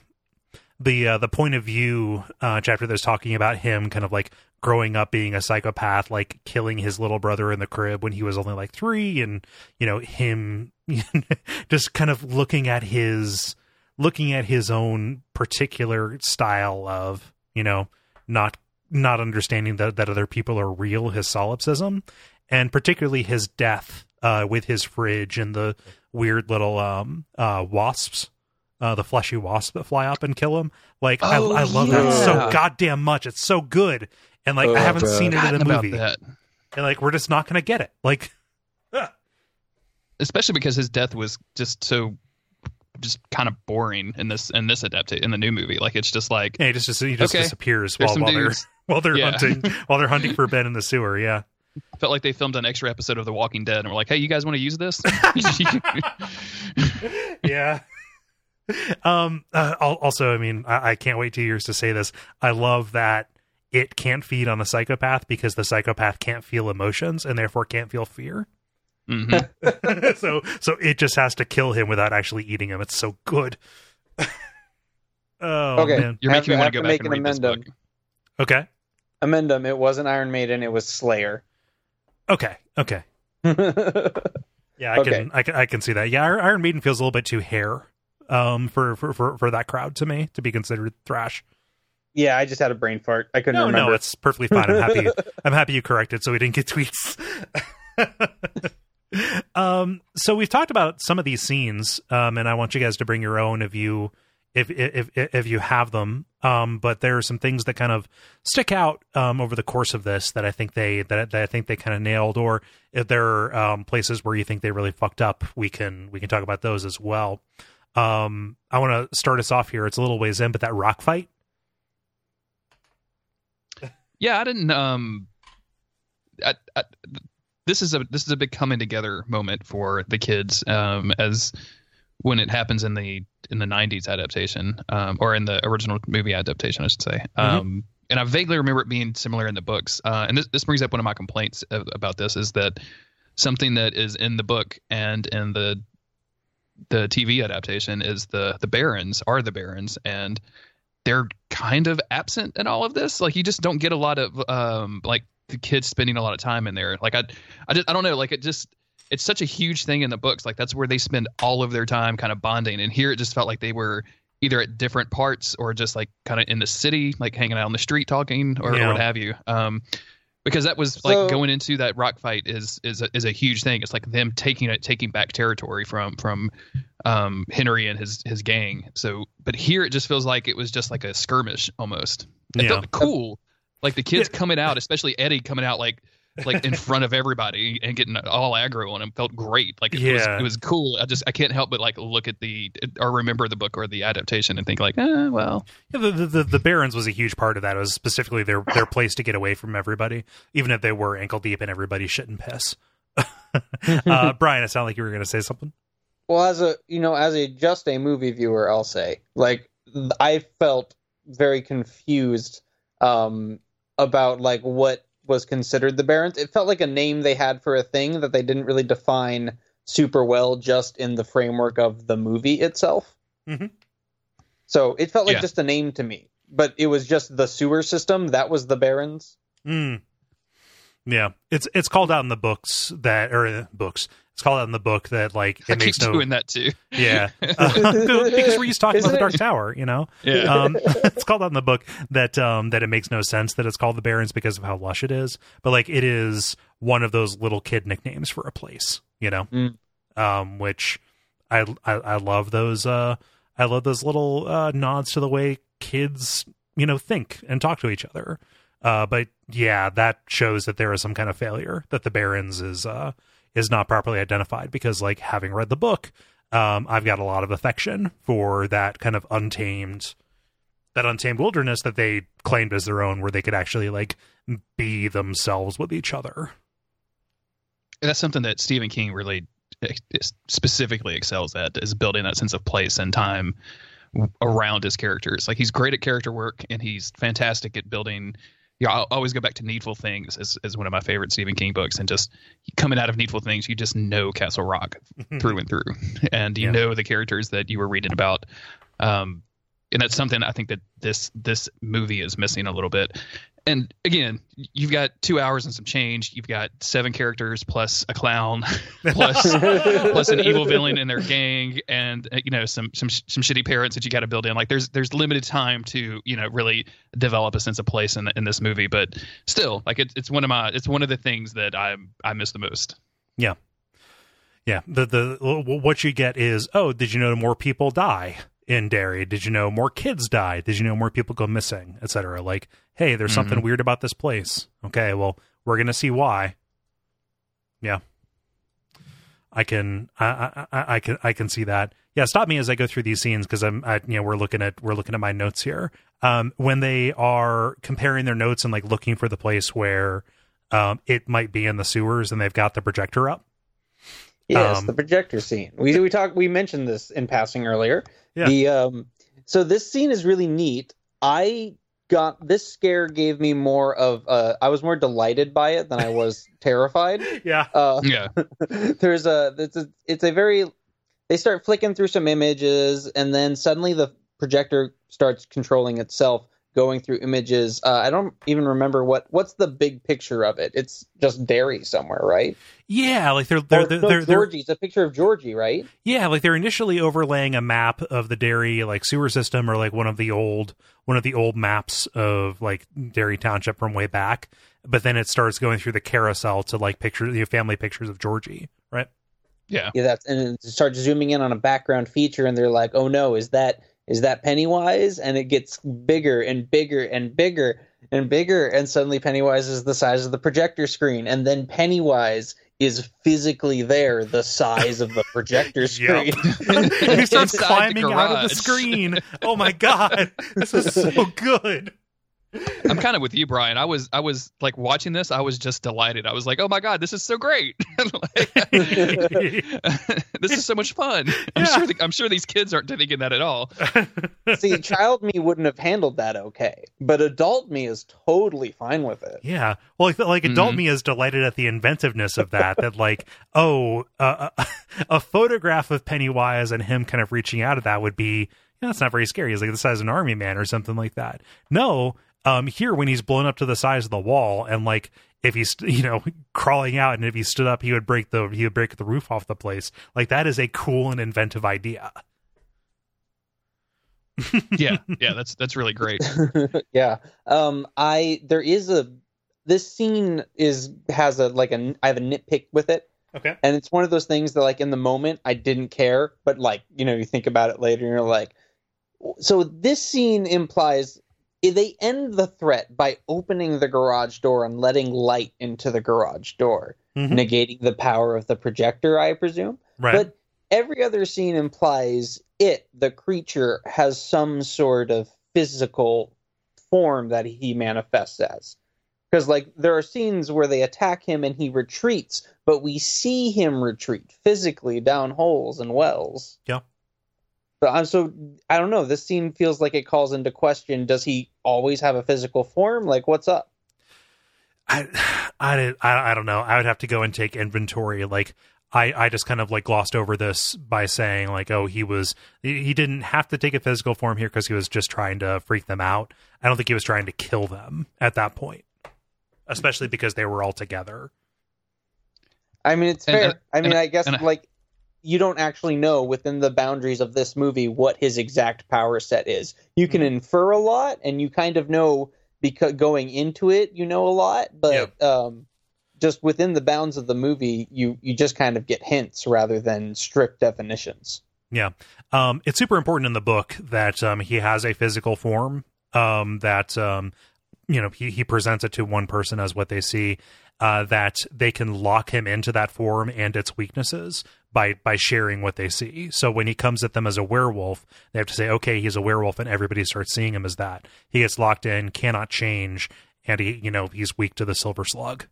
the uh, the point of view uh, chapter that's talking about him kind of like growing up being a psychopath, like killing his little brother in the crib when he was only like three, and you know him just kind of looking at his looking at his own particular style of you know not not understanding that that other people are real, his solipsism, and particularly his death uh, with his fridge and the weird little um, uh, wasps uh, the fleshy wasps that fly up and kill him. Like oh, I, I love yeah. that so goddamn much. It's so good, and like oh, I haven't God. seen it in a movie, and like we're just not gonna get it. Like, especially because his death was just so just kind of boring in this in this adapt in the new movie. Like it's just like yeah, he just he just okay, disappears while, while they're while they're yeah. hunting while they're hunting for Ben in the sewer. Yeah. Felt like they filmed an extra episode of The Walking Dead and we're like, "Hey, you guys want to use this?" yeah, um, uh, also, I mean, I, I can't wait two years to say this. I love that it can't feed on a psychopath because the psychopath can't feel emotions and therefore can't feel fear. Mm-hmm. so, so it just has to kill him without actually eating him. It's so good. oh, okay, man. you're making me want to go back and read this book. Okay, amendum. It wasn't Iron Maiden. It was Slayer. Okay. Okay. yeah, I okay. can, I can, I can see that. Yeah, Iron Maiden feels a little bit too hair um, for, for, for, for that crowd to me to be considered thrash. Yeah, I just had a brain fart. I couldn't no, remember. No, it's perfectly fine. I'm happy. I'm happy you corrected, so we didn't get tweets. um, so we've talked about some of these scenes, um, and I want you guys to bring your own if you if if if you have them. Um, but there are some things that kind of stick out um, over the course of this that I think they that, that I think they kind of nailed, or if there are um, places where you think they really fucked up, we can we can talk about those as well. Um, I want to start us off here. It's a little ways in, but that rock fight. Yeah, I didn't. Um, I, I, this is a this is a big coming together moment for the kids. Um, as when it happens in the in the '90s adaptation, um, or in the original movie adaptation, I should say. Mm-hmm. Um, and I vaguely remember it being similar in the books. Uh, and this, this brings up one of my complaints about this is that something that is in the book and in the the TV adaptation is the the Barrens are the Barrens, and they're kind of absent in all of this. Like you just don't get a lot of um like the kids spending a lot of time in there. Like I I just I don't know. Like it just it's such a huge thing in the books. Like that's where they spend all of their time kind of bonding. And here it just felt like they were either at different parts or just like kind of in the city, like hanging out on the street talking or, yeah. or what have you. Um, because that was like so, going into that rock fight is is a, is a huge thing. It's like them taking it, taking back territory from from um, Henry and his his gang. So, but here it just feels like it was just like a skirmish almost. It yeah. felt cool, like the kids yeah. coming out, especially Eddie coming out like like in front of everybody and getting all aggro on him felt great. Like it yeah. was it was cool. I just I can't help but like look at the or remember the book or the adaptation and think like, eh, well. Yeah, the, the the Barrens was a huge part of that. It was specifically their their place to get away from everybody, even if they were ankle deep in everybody's shit and piss. uh, Brian, it sounded like you were going to say something. Well, as a you know, as a just a movie viewer, I'll say like I felt very confused um, about like what was considered the Barrens. It felt like a name they had for a thing that they didn't really define super well just in the framework of the movie itself. Mm-hmm. So it felt like Yeah. just a name to me, but it was just the sewer system that was the Barrens. Mm. Yeah, it's it's called out in the books that or uh, books. It's called out in the book that like it I keep makes no doing that too. yeah uh, because we're used to talking about Isn't the it- Dark Tower, you know. Yeah. Um, it's called out in the book that um that it makes no sense that it's called the Barrens because of how lush it is, but like it is one of those little kid nicknames for a place, you know. Mm. Um, which I, I I love those uh I love those little uh nods to the way kids you know think and talk to each other. Uh, but yeah, that shows that there is some kind of failure that the Barrens is uh is not properly identified because like having read the book, um, I've got a lot of affection for that kind of untamed that untamed wilderness that they claimed as their own where they could actually like be themselves with each other. And that's something that Stephen King really specifically excels at is building that sense of place and time around his characters. Like he's great at character work and he's fantastic at building. Yeah, I'll always go back to Needful Things as, as one of my favorite Stephen King books, and just coming out of Needful Things, you just know Castle Rock through and through, and you Yeah. know the characters that you were reading about. Um, and that's something I think that this this movie is missing a little bit. And again, you've got two hours and some change. You've got seven characters plus a clown, plus plus an evil villain in their gang, and uh, you know some some some shitty parents that you got to build in. Like there's there's limited time to you know really develop a sense of place in in this movie, but still, like it's it's one of my it's one of the things that I I miss the most. Yeah. Yeah. The the what you get is, oh, did you know more people die in Derry? Did you know more kids die? Did you know more people go missing, etc. Like, hey, there's something weird about this place. Okay, well, we're gonna see why. Yeah. I can I, I I I can I can see that. Yeah, stop me as I go through these scenes because I'm I, you know we're looking at we're looking at my notes here. Um, when they are comparing their notes and like looking for the place where um it might be in the sewers and they've got the projector up. Yes, Um, the projector scene. We we talked we mentioned this in passing earlier. Yeah. The um so this scene is really neat. I got this scare gave me more of uh I was more delighted by it than I was terrified. Yeah. Uh Yeah, there's a it's a it's a very they start flicking through some images and then suddenly the projector starts controlling itself going through images uh, i don't even remember what what's the big picture of it it's just Derry somewhere right Yeah, like they're they're Or, they're, no, they're, they're georgie it's a picture of georgie right yeah, like they're initially overlaying a map of the Derry like sewer system or like one of the old one of the old maps of like Derry Township from way back. But then it starts going through the carousel to like pictures, the family pictures of Georgie, right? yeah. yeah that's and it starts zooming in on a background feature and they're like oh no is that is that pennywise and it gets bigger and bigger and bigger and bigger and suddenly pennywise is the size of the projector screen and then pennywise is physically there the size of the projector screen he starts climbing out of the screen. Oh my god, this is so good. I'm kind of with you, Brian. I was I was like watching this. I was just delighted. I was like, oh my god, this is so great. Like, this is so much fun. I'm Yeah. sure the, I'm sure these kids aren't thinking that at all. See, child me wouldn't have handled that okay, but adult me is totally fine with it. Yeah. Well, like, like adult Mhm. me is delighted at the inventiveness of that. that like, oh, uh, a photograph of Pennywise and him kind of reaching out at that would be, you know, that's not very scary. He's like the size of an army man or something like that. No, um, here when he's blown up to the size of the wall and like if he's you know crawling out and if he stood up he would break the he would break the roof off the place. Like that is a cool and inventive idea. Yeah, yeah, that's that's really great. yeah. Um I there is a this scene is has a like a I have a nitpick with it Okay. and it's one of those things that like in the moment I didn't care, but like, you know, you think about it later and you're like so this scene implies they end the threat by opening the garage door and letting light into the garage door, Mhm. negating the power of the projector, I presume. Right. But every other scene implies it, the creature, has some sort of physical form that he manifests as. Because, like, there are scenes where they attack him and he retreats, but we see him retreat physically down holes and wells. Yeah. But I'm so I don't know. This scene feels like it calls into question: Does he always have a physical form? Like, what's up? I, I, I, don't know. I would have to go and take inventory. Like, I, I just kind of like glossed over this by saying like, oh, he was he didn't have to take a physical form here because he was just trying to freak them out. I don't think he was trying to kill them at that point, especially because they were all together. I mean, it's fair. And, I mean, I guess like you don't actually know within the boundaries of this movie what his exact power set is. You can mm-hmm. infer a lot, and you kind of know because going into it, you know a lot, but yep. um, just within the bounds of the movie, you you just kind of get hints rather than strict definitions. Yeah, um, it's super important in the book that um, he has a physical form um, that um, you know he, he presents it to one person as what they see. Uh, that they can lock him into that form and its weaknesses by by sharing what they see. So when he comes at them as a werewolf, they have to say, "Okay, he's a werewolf," and everybody starts seeing him as that. He gets locked in, cannot change, and he, you know, he's weak to the silver slug.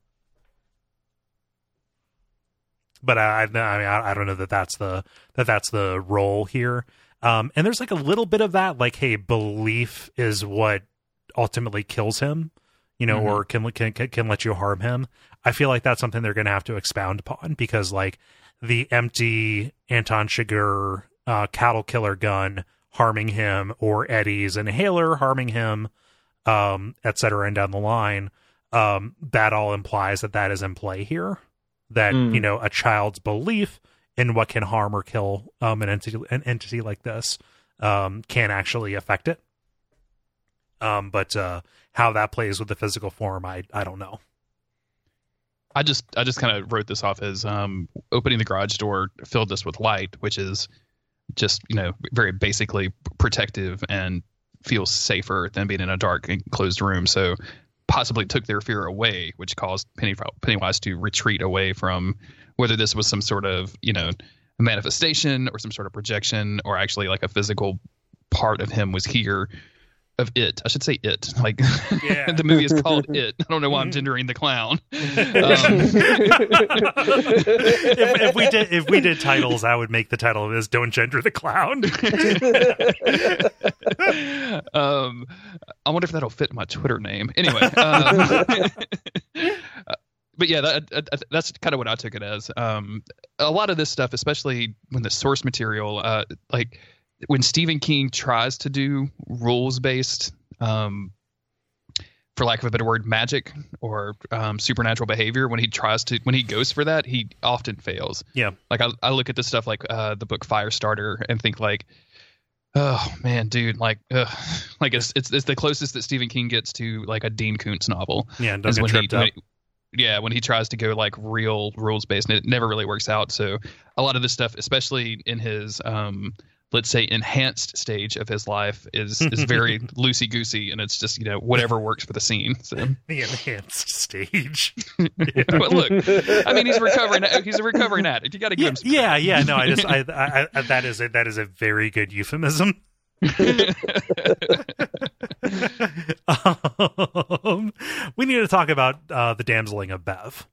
But I, I mean, I, I don't know that that's the that that's the role here. Um, and there's like a little bit of that, like, hey, belief is what ultimately kills him, you know, mm-hmm. or can, can can let you harm him. I feel like that's something they're going to have to expound upon because, like, the empty Anton Chigurh uh, cattle killer gun harming him, or Eddie's inhaler harming him, um, et cetera, and down the line. Um, that all implies that that is in play here. That mm. you know a child's belief in what can harm or kill um, an entity an entity like this um, can actually affect it. Um, but uh, how that plays with the physical form, I I don't know. I just I just kind of wrote this off as um, opening the garage door filled this with light, which is just you know very basically protective and feels safer than being in a dark enclosed room. So possibly took their fear away, which caused Penny, Pennywise to retreat away from whether this was some sort of you know manifestation or some sort of projection or actually like a physical part of him was here of it. I should say it. Like yeah. the movie is called It. I don't know why I'm gendering the clown. Um, if, if, we did if we did titles, I would make the title of this "Don't Gender the Clown." um, I wonder if that'll fit my Twitter name. Anyway. Um, but yeah, that, that's kind of what I took it as. Um, a lot of this stuff, especially when the source material, uh, like when Stephen King tries to do rules based, um, for lack of a better word, magic or um, supernatural behavior, when he tries to, when he goes for that, he often fails. Yeah. Like I, I look at the stuff like uh, the book Firestarter and think like, oh man, dude, like, ugh. like it's, it's it's the closest that Stephen King gets to like a Dean Koontz novel. Yeah, doesn't tripped he, up. When he, yeah, when he tries to go like real rules based, and it never really works out. So a lot of this stuff, especially in his um, let's say enhanced stage of his life is is very loosey goosey and it's just you know whatever works for the scene so. The enhanced stage. But look i mean he's recovering he's a recovering addict. You got to give yeah, him yeah yeah no i just I, I, I, that is a that is a very good euphemism. Um, we need to talk about uh, the damseling of bev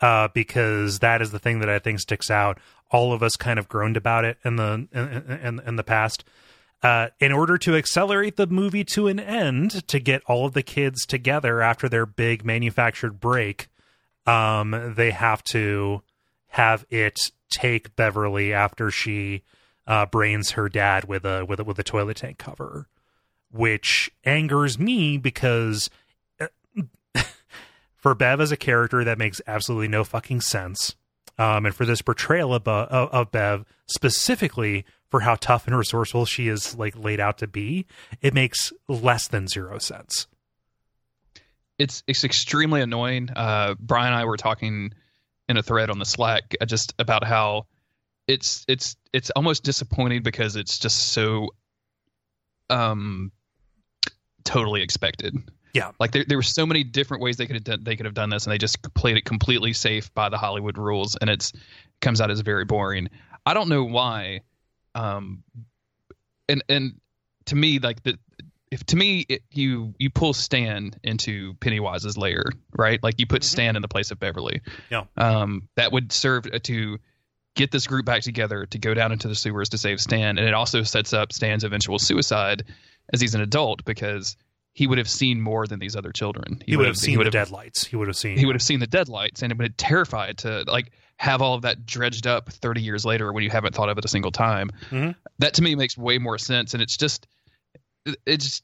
uh, because that is the thing that I think sticks out. All of us kind of groaned about it in the in, in, in the past. Uh, in order to accelerate the movie to an end, to get all of the kids together after their big manufactured break, um, they have to have it take Beverly after she uh, brains her dad with a with a, with a toilet tank cover, which angers me because for Bev as a character, that makes absolutely no fucking sense. Um, and for this portrayal of, uh, of Bev, specifically for how tough and resourceful she is like laid out to be, it makes less than zero sense. It's it's extremely annoying. Uh, Brian and I were talking in a thread on the Slack uh, just about how it's it's it's almost disappointing because it's just so um totally expected. Yeah, like there there were so many different ways they could have done, they could have done this, and they just played it completely safe by the Hollywood rules, and it's comes out as very boring. I don't know why, um, and and to me like the if to me it, you you pull Stan into Pennywise's lair, right? Like you put mm-hmm. Stan in the place of Beverly. Yeah. Um, that would serve to get this group back together to go down into the sewers to save Stan, and it also sets up Stan's eventual suicide as he's an adult because he would have seen more than these other children. He, he would have seen the have, deadlights. He would have seen. He would have seen the deadlights, and it would have terrified to like have all of that dredged up 30 years later when you haven't thought of it a single time. Mm-hmm. That to me makes way more sense, and it's just it's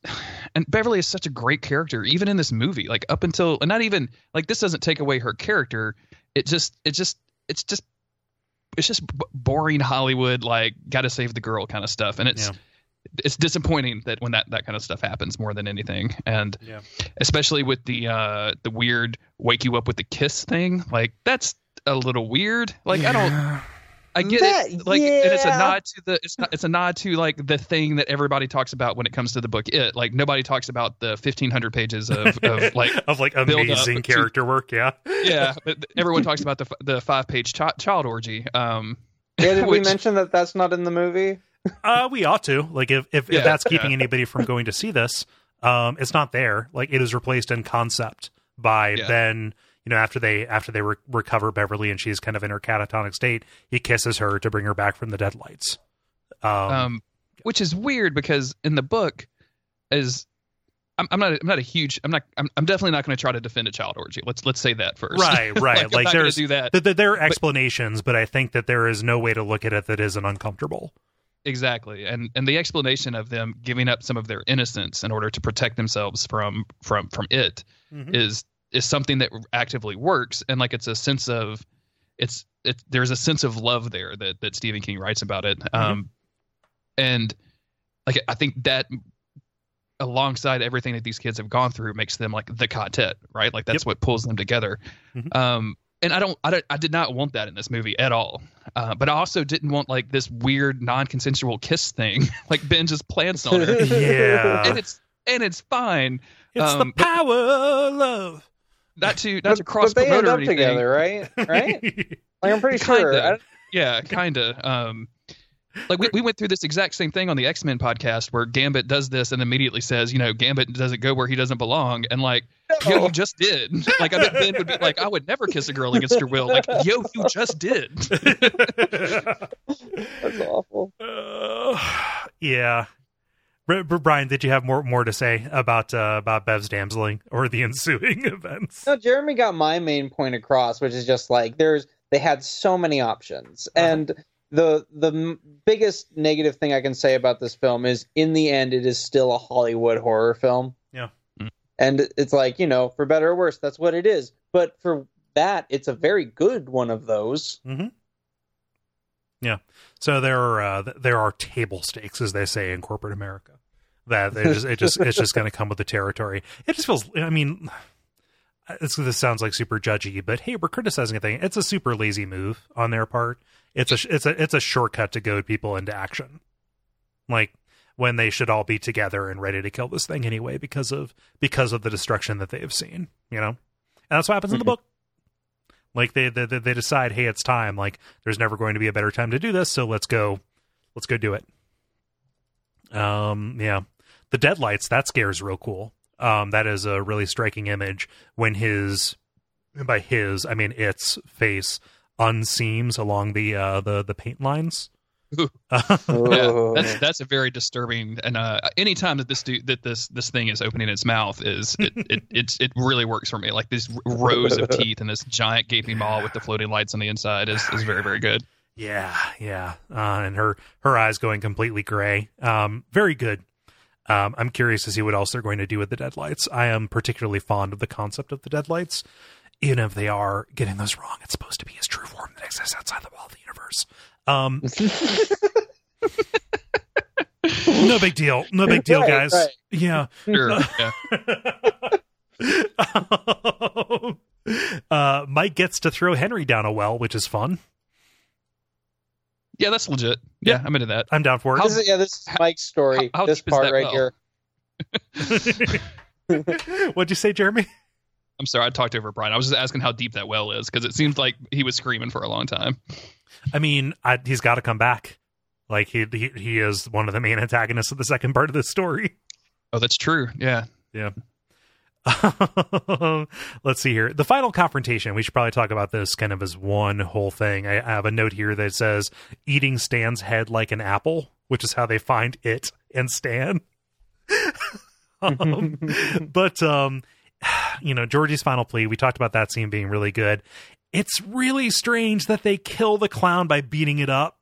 and Beverly is such a great character even in this movie like up until and not even like this doesn't take away her character it just it just it's just it's just boring Hollywood like got to save the girl kind of stuff, and it's. Yeah. It's disappointing that when that, that kind of stuff happens more than anything, and yeah. especially with the uh, the weird wake you up with the kiss thing, like that's a little weird. Like yeah. I don't, I get that, it. Like, yeah. and it's a nod to the it's not it's a nod to like the thing that everybody talks about when it comes to the book. It like nobody talks about the fifteen hundred pages of, of like of like amazing character to, work. Yeah, yeah. everyone talks about the the five page ch- child orgy. Um, yeah, did which, we mention that that's not in the movie? Uh, we ought to. Like, if if, yeah, if that's keeping anybody from going to see this, um, it's not there. Like, it is replaced in concept by yeah. Ben you know after they after they re- recover Beverly and she's kind of in her catatonic state, he kisses her to bring her back from the deadlights. Um, um which is weird because in the book, is I'm, I'm, not I'm not a huge I'm not I'm, I'm definitely not going to try to defend a child orgy. Let's let's say that first. Right, right. like, like there's do that. Th- th- there are explanations, but, but I think that there is no way to look at it that isn't uncomfortable. Exactly, and and the explanation of them giving up some of their innocence in order to protect themselves from from from it mm-hmm. is is something that actively works and like it's a sense of it's it there's a sense of love there that that Stephen King writes about it mm-hmm. um and like I think that alongside everything that these kids have gone through makes them like the quartet right like that's yep. what pulls them together mm-hmm. um and I don't, I don't, I did not want that in this movie at all. Uh, but I also didn't want like this weird non-consensual kiss thing, like Ben just plants on her. yeah, and it's and it's fine. It's um, the power of love not to not but, to cross but they promote end up together, right? Right? like I'm pretty kinda, sure. Yeah, kind of. Um, like we, we went through this exact same thing on the X Men podcast where Gambit does this and immediately says, you know, Gambit doesn't go where he doesn't belong, and like, no. yo, you just did. Like I bet Ben would be like, I would never kiss a girl against her will. Like, yo, you just did. That's awful. Uh, yeah, Brian, did you have more more to say about uh, about Bev's damseling or the ensuing events? No, Jeremy got my main point across, which is just like there's they had so many options, uh-huh. and the the biggest negative thing I can say about this film is in the end it is still a Hollywood horror film. Yeah, mm. and it's like you know for better or worse that's what it is. But for that, it's a very good one of those. Mm-hmm. Yeah. So there are uh, there are table stakes, as they say in corporate America. That they just it just it's just going to come with the territory. It just feels. I mean, this sounds like super judgy, but hey, we're criticizing a thing. It's a super lazy move on their part. It's a it's a it's a shortcut to goad people into action. Like when they should all be together and ready to kill this thing anyway because of because of the destruction that they have seen. You know, and that's what happens in the book. Like they, they they decide, hey, it's time. Like there's never going to be a better time to do this, so let's go, let's go do it. Um, yeah, the deadlights that scares real cool. Um, that is a really striking image when his, by his I mean its face unseams along the uh the the paint lines. yeah, that's that's a very disturbing. And uh, anytime that this do, that this this thing is opening its mouth is it it it's, it really works for me. Like these rows of teeth and this giant gaping maw with the floating lights on the inside is is very very good. Yeah, yeah, uh, and her her eyes going completely gray. Um, very good. Um, I'm curious to see what else they're going to do with the deadlights. I am particularly fond of the concept of the deadlights, even if they are getting those wrong. It's supposed to be his true form that exists outside the wall of the universe. Um, no big deal. No big deal, right, guys. Right. Yeah. Sure. yeah. uh, Mike gets to throw Henry down a well, which is fun. Yeah, that's legit. Yeah, yeah. I'm into that. I'm down for it. This is, yeah, this is Mike's story. How, how this part right well? here. What'd you say, Jeremy? I'm sorry, I talked over Brian. I was just asking how deep that well is because it seems like he was screaming for a long time. I mean, I, he's got to come back. Like he, he he is one of the main antagonists of the second part of the story. Oh, that's true. Yeah, yeah. Let's see here. The final confrontation. We should probably talk about this kind of as one whole thing. I, I have a note here that says eating Stan's head like an apple, which is how they find it and Stan. um, but um, you know, Georgie's final plea. We talked about that scene being really good. It's really strange that they kill the clown by beating it up.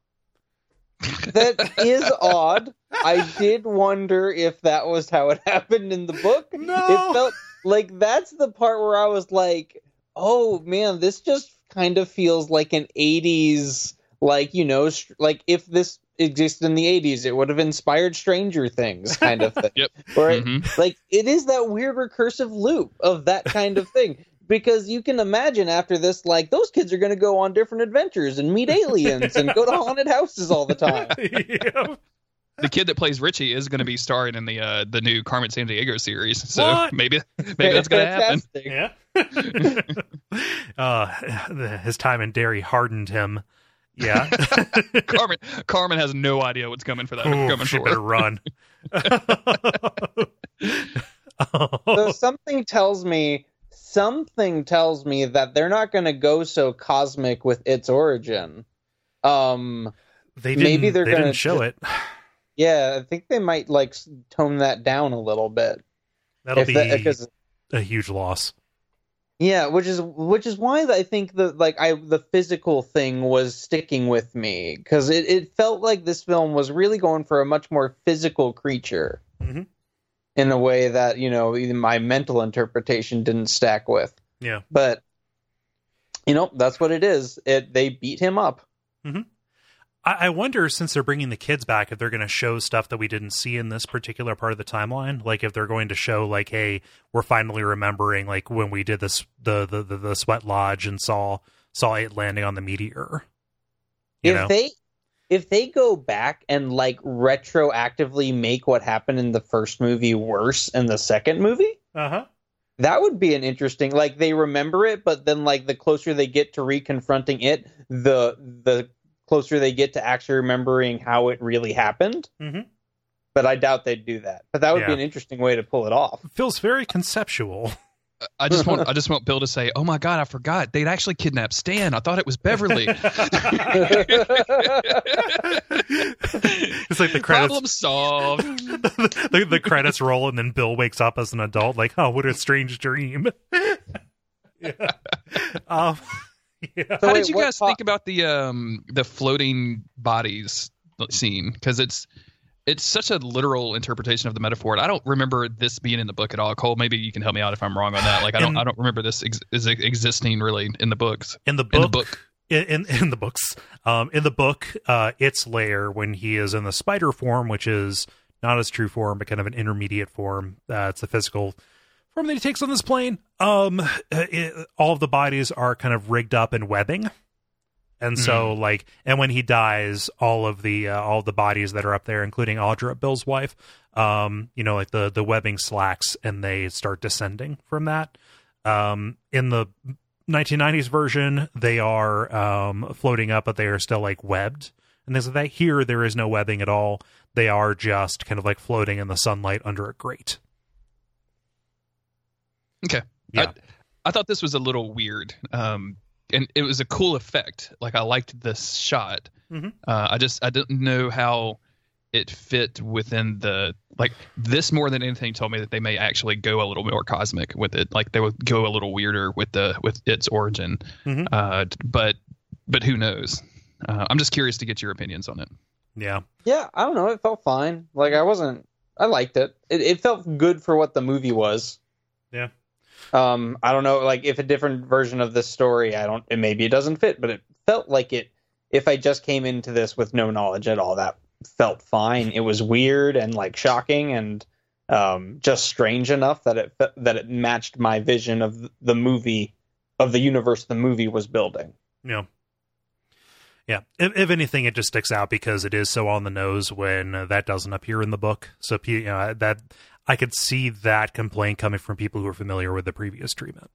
that is odd. I did wonder if that was how it happened in the book. No. It felt like that's the part where I was like, "Oh man, this just kind of feels like an 80s like, you know, str- like if this existed in the 80s, it would have inspired Stranger Things kind of thing." Yep. Or it- Mhm. like it is that weird recursive loop of that kind of thing because you can imagine after this like those kids are going to go on different adventures and meet aliens and go to haunted houses all the time Yeah. The kid that plays Richie is going to be starring in the uh, the new Carmen Sandiego series. So What? maybe maybe that's going to happen. Yeah. uh, his time in Derry hardened him. Yeah. Carmen Carmen has no idea what's coming for that. Ooh, coming she for better her. run. so something tells me something tells me that they're not going to go so cosmic with its origin um they didn't, maybe they're they gonna show ju- it. yeah i think they might like tone that down a little bit That'll If be that- a huge loss. Yeah, which is which is why I think the like I the physical thing was sticking with me because it, it felt like this film was really going for a much more physical creature Mhm. in a way that you know even my mental interpretation didn't stack with. Yeah. But you know that's what it is. It they beat him up. I, I wonder, since they're bringing the kids back, if they're going to show stuff that we didn't see in this particular part of the timeline. Like, if they're going to show, like, hey, we're finally remembering, like, when we did this, the the the, the sweat lodge and saw saw it landing on the meteor. You if know, they if they go back and like retroactively make what happened in the first movie worse in the second movie, uh huh. That would be an interesting like they remember it, but then like the closer they get to reconfronting it, the the closer they get to actually remembering how it really happened. Mhm. But I doubt they'd do that. But that would be an interesting way to pull it off. Feels very conceptual. I just want I just want Bill to say, "Oh my God, I forgot they'd actually kidnapped Stan. I thought it was Beverly." it's like the credits Problem solved. the, the credits roll and then Bill wakes up as an adult, like, oh, what a strange dream. yeah. Um, yeah. So How wait, did you guys po- think about the um the floating bodies scene? Because it's it's such a literal interpretation of the metaphor. I don't remember this being in the book at all. Cole, maybe you can help me out if I'm wrong on that. Like I don't In- I don't remember this ex- is existing really in the books. In the book, In the book. in, in in the books, um, in the book, uh, its lair when he is in the spider form, which is not his true form, but kind of an intermediate form. Uh, it's the physical form that he takes on this plane. Um, uh, it, all of the bodies are kind of rigged up in webbing. And so, like, and when he dies, all of the uh, all the bodies that are up there, including Audra, Bill's wife, um, you know, like the the webbing slacks, and they start descending from that. Um, in the 1990s version, they are um, floating up, but they are still like webbed. And there's that here, there is no webbing at all. They are just kind of like floating in the sunlight under a grate. Okay. Yeah. I, I thought this was a little weird. Um, and it was a cool effect. Like I liked this shot. Mhm. Uh, I just I didn't know how it fit within the like this more than anything told me that they may actually go a little more cosmic with it. Like they would go a little weirder with the with its origin. Mhm. Uh, but but who knows? Uh, I'm just curious to get your opinions on it. Yeah. Yeah, I don't know. It felt fine. Like I wasn't. I liked it. It, it felt good for what the movie was. Yeah. Um, I don't know. Like if a different version of this story, I don't. Maybe it doesn't fit, but it felt like it. If I just came into this with no knowledge at all, that felt fine. It was weird and like shocking and um, just strange enough that it that it matched my vision of the movie of the universe the movie was building. Yeah. Yeah. If, if anything, it just sticks out because it is so on the nose when uh, that doesn't appear in the book. So, you know, that I could see that complaint coming from people who are familiar with the previous treatment.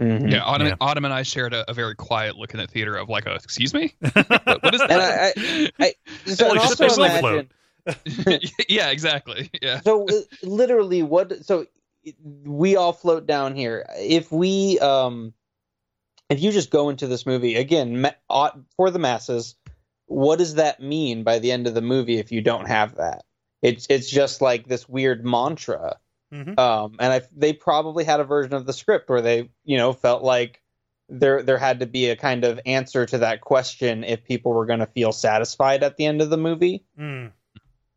Mhm. Yeah, Autumn, Yeah. Autumn and I shared a, a very quiet look in the theater of like, a, excuse me, what, what is And that? I, I, I so Holy and also imagine. yeah, exactly. Yeah. so uh, literally what so we all float down here. If we um if you just go into this movie again ma- for the masses, what does that mean by the end of the movie if you don't have that? It's it's just like this weird mantra. Mm-hmm. Um, and I, they probably had a version of the script where they, you know, felt like there there had to be a kind of answer to that question if people were going to feel satisfied at the end of the movie. Mm.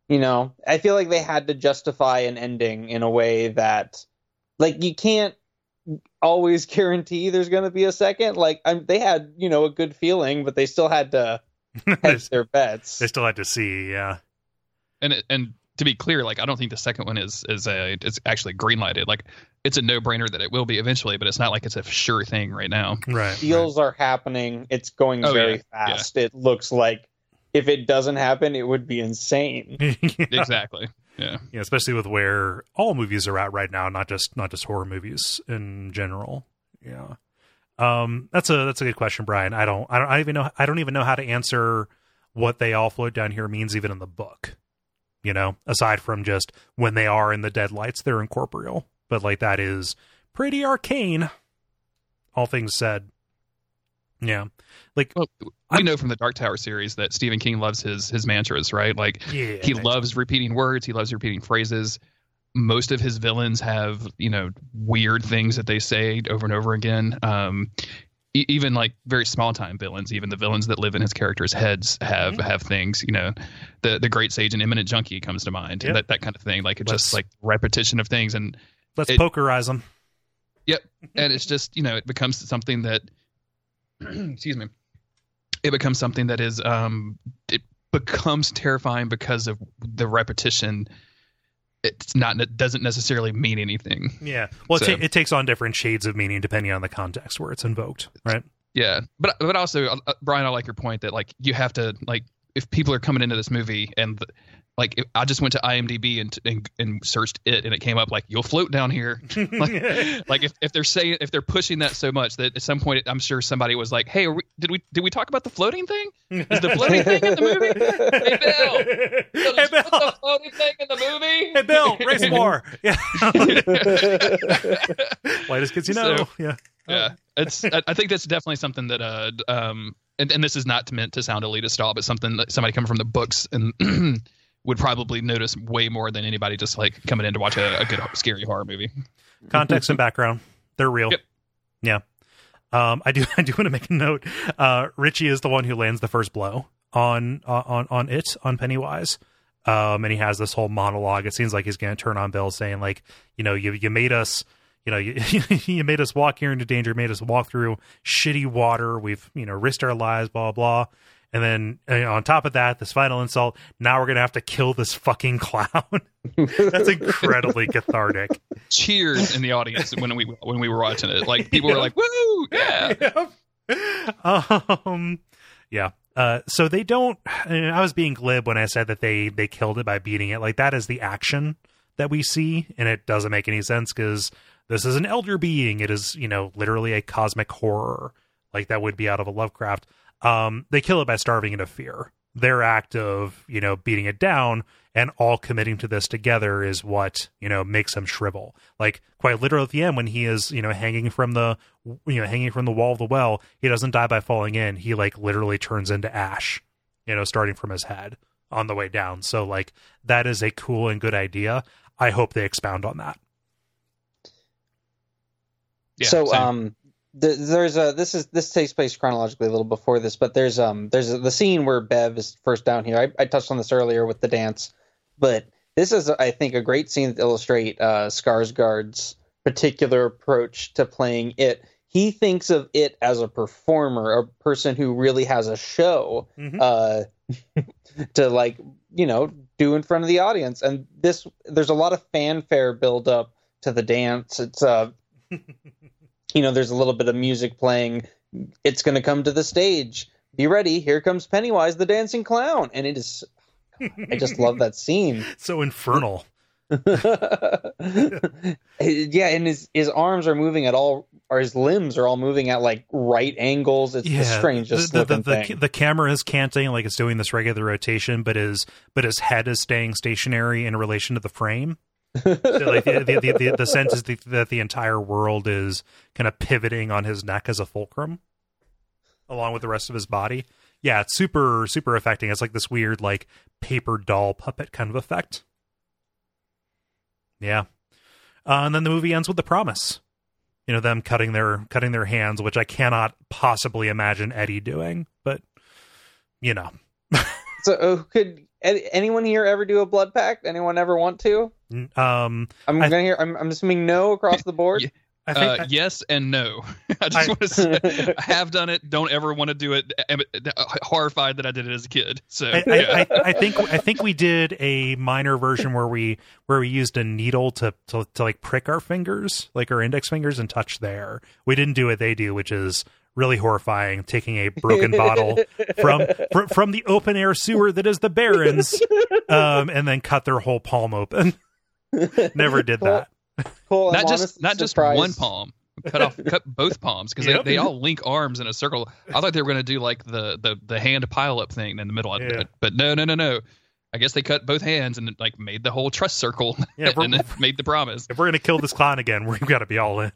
You know, I feel like they had to justify an ending in a way that, like, you can't always guarantee there's going to be a second. Like, I'm, they had, you know, a good feeling, but they still had to hedge their bets. They still had to see, yeah. And and to be clear, like I don't think the second one is is a it's actually green lighted. Like it's a no brainer that it will be eventually, but it's not like it's a sure thing right now. Right. Deals right. are happening. It's going oh, very yeah, fast. Yeah. It looks like if it doesn't happen, it would be insane. yeah. Exactly. Yeah. Yeah, especially with where all movies are at right now, not just not just horror movies in general. Yeah. Um, that's a that's a good question, Brian. I don't I don't I even know I don't even know how to answer what they all float down here means even in the book you know, aside from just when they are in the deadlights, they're incorporeal. But like that is pretty arcane, all things said. Yeah. Like well, we I'm, know from the Dark Tower series that Stephen King loves his his mantras, right? Like yeah, he loves repeating words, he loves repeating phrases. Most of his villains have, you know, weird things that they say over and over again. Um, even like very small time villains, even the villains that live in his characters' heads have mm-hmm. have things. You know, the the great sage and imminent junkie comes to mind. Yep. That that kind of thing. Like it's just like repetition of things and let's it, pokerize them. Yep, and it's just you know it becomes something that excuse me, it becomes something that is um it becomes terrifying because of the repetition it's not it doesn't necessarily mean anything. Yeah. Well, so, it, it, takes on different shades of meaning depending on the context where it's invoked, right? Yeah, but but also, uh, Brian, I like your point that like you have to like if people are coming into this movie and like I just went to IMDb and, and, and searched it, and it came up like you'll float down here. like, like if, if they're saying if they're pushing that so much that at some point I'm sure somebody was like, "Hey, we, did we did we talk about the floating thing? Is the floating thing in the movie? Hey Bill, hey Bill, the floating thing in the movie? Hey Bill, race war. Yeah, whitest kids you know. So, yeah, yeah. It's I, I think that's definitely something that uh um and, and this is not meant to sound elitist at all, but something that somebody coming from the books and would probably notice way more than anybody just like coming in to watch a, a good scary horror movie. Context and background, they're real. Yep. Yeah. Um, I do. I do want to make a note. Uh, Richie is the one who lands the first blow on uh, on on it on Pennywise. Um, and he has this whole monologue. It seems like he's going to turn on Bill, saying like, you know, you you made us, you know, you, you made us walk here into danger, made us walk through shitty water. We've you know risked our lives, blah blah. And then uh, on top of that, this final insult, now we're going to have to kill this fucking clown. That's incredibly cathartic. Cheers in the audience when we when we were watching it. Like people were like, "Woo, yeah." Um yeah. Uh, so they don't I was being glib when I said that they they killed it by beating it. Like that is the action that we see and it doesn't make any sense cuz this is an elder being. It is, you know, literally a cosmic horror. Like that would be out of a Lovecraft um, they kill it by starving it of fear. Their act of, you know, beating it down and all committing to this together is what, you know, makes him shrivel. Like quite literally at the end when he is, you know, hanging from the you know, hanging from the wall of the well, he doesn't die by falling in. He like literally turns into ash, you know, starting from his head on the way down. So like that is a cool and good idea. I hope they expound on that. Yeah, so same. um the, there's a this is this takes place chronologically a little before this, but there's um there's a, the scene where Bev is first down here. I, I touched on this earlier with the dance, but this is I think a great scene to illustrate uh, Skarsgård's particular approach to playing it. He thinks of it as a performer, a person who really has a show mm-hmm. uh, to like you know do in front of the audience. And this there's a lot of fanfare build up to the dance. It's uh you know, there's a little bit of music playing. It's going to come to the stage. Be ready. Here comes Pennywise, the dancing clown. And it is, I just love that scene. So infernal. yeah, and his his arms are moving at all, or his limbs are all moving at like right angles. It's yeah, the strangest the, the, looking the, thing. The camera is canting like it's doing this regular rotation, but his but his head is staying stationary in relation to the frame. So like the the, the, the, sense is that the entire world is kind of pivoting on his neck as a fulcrum, along with the rest of his body. Yeah, it's super super affecting. It's like this weird like paper doll puppet kind of effect. Yeah, uh, and then the movie ends with the promise. You know, them cutting their cutting their hands, which I cannot possibly imagine Eddie doing, but you know. so uh, could anyone here ever do a blood pact? Anyone ever want to? Um, I'm gonna hear. I'm, I'm assuming no across the board. I think uh, I, yes and no. I just I, want to say I have done it. Don't ever want to do it. I'm horrified that I did it as a kid. So I, yeah. I, think I think we did a minor version where we where we used a needle to, to to like prick our fingers, like our index fingers, and touch there. We didn't do what they do, which is really horrifying. Taking a broken bottle from fr- from the open air sewer that is the Barrens um, and then cut their whole palm open. Never did that. Cool. Not just not just one palm. Cut off, cut both palms because yep. they, they all link arms in a circle. I thought they were going to do like the the the hand pile up thing in the middle of yeah. it, but no, no, no, no. I guess they cut both hands and like made the whole trust circle yeah, and made the promise. If we're gonna kill this clown again, we've got to be all in.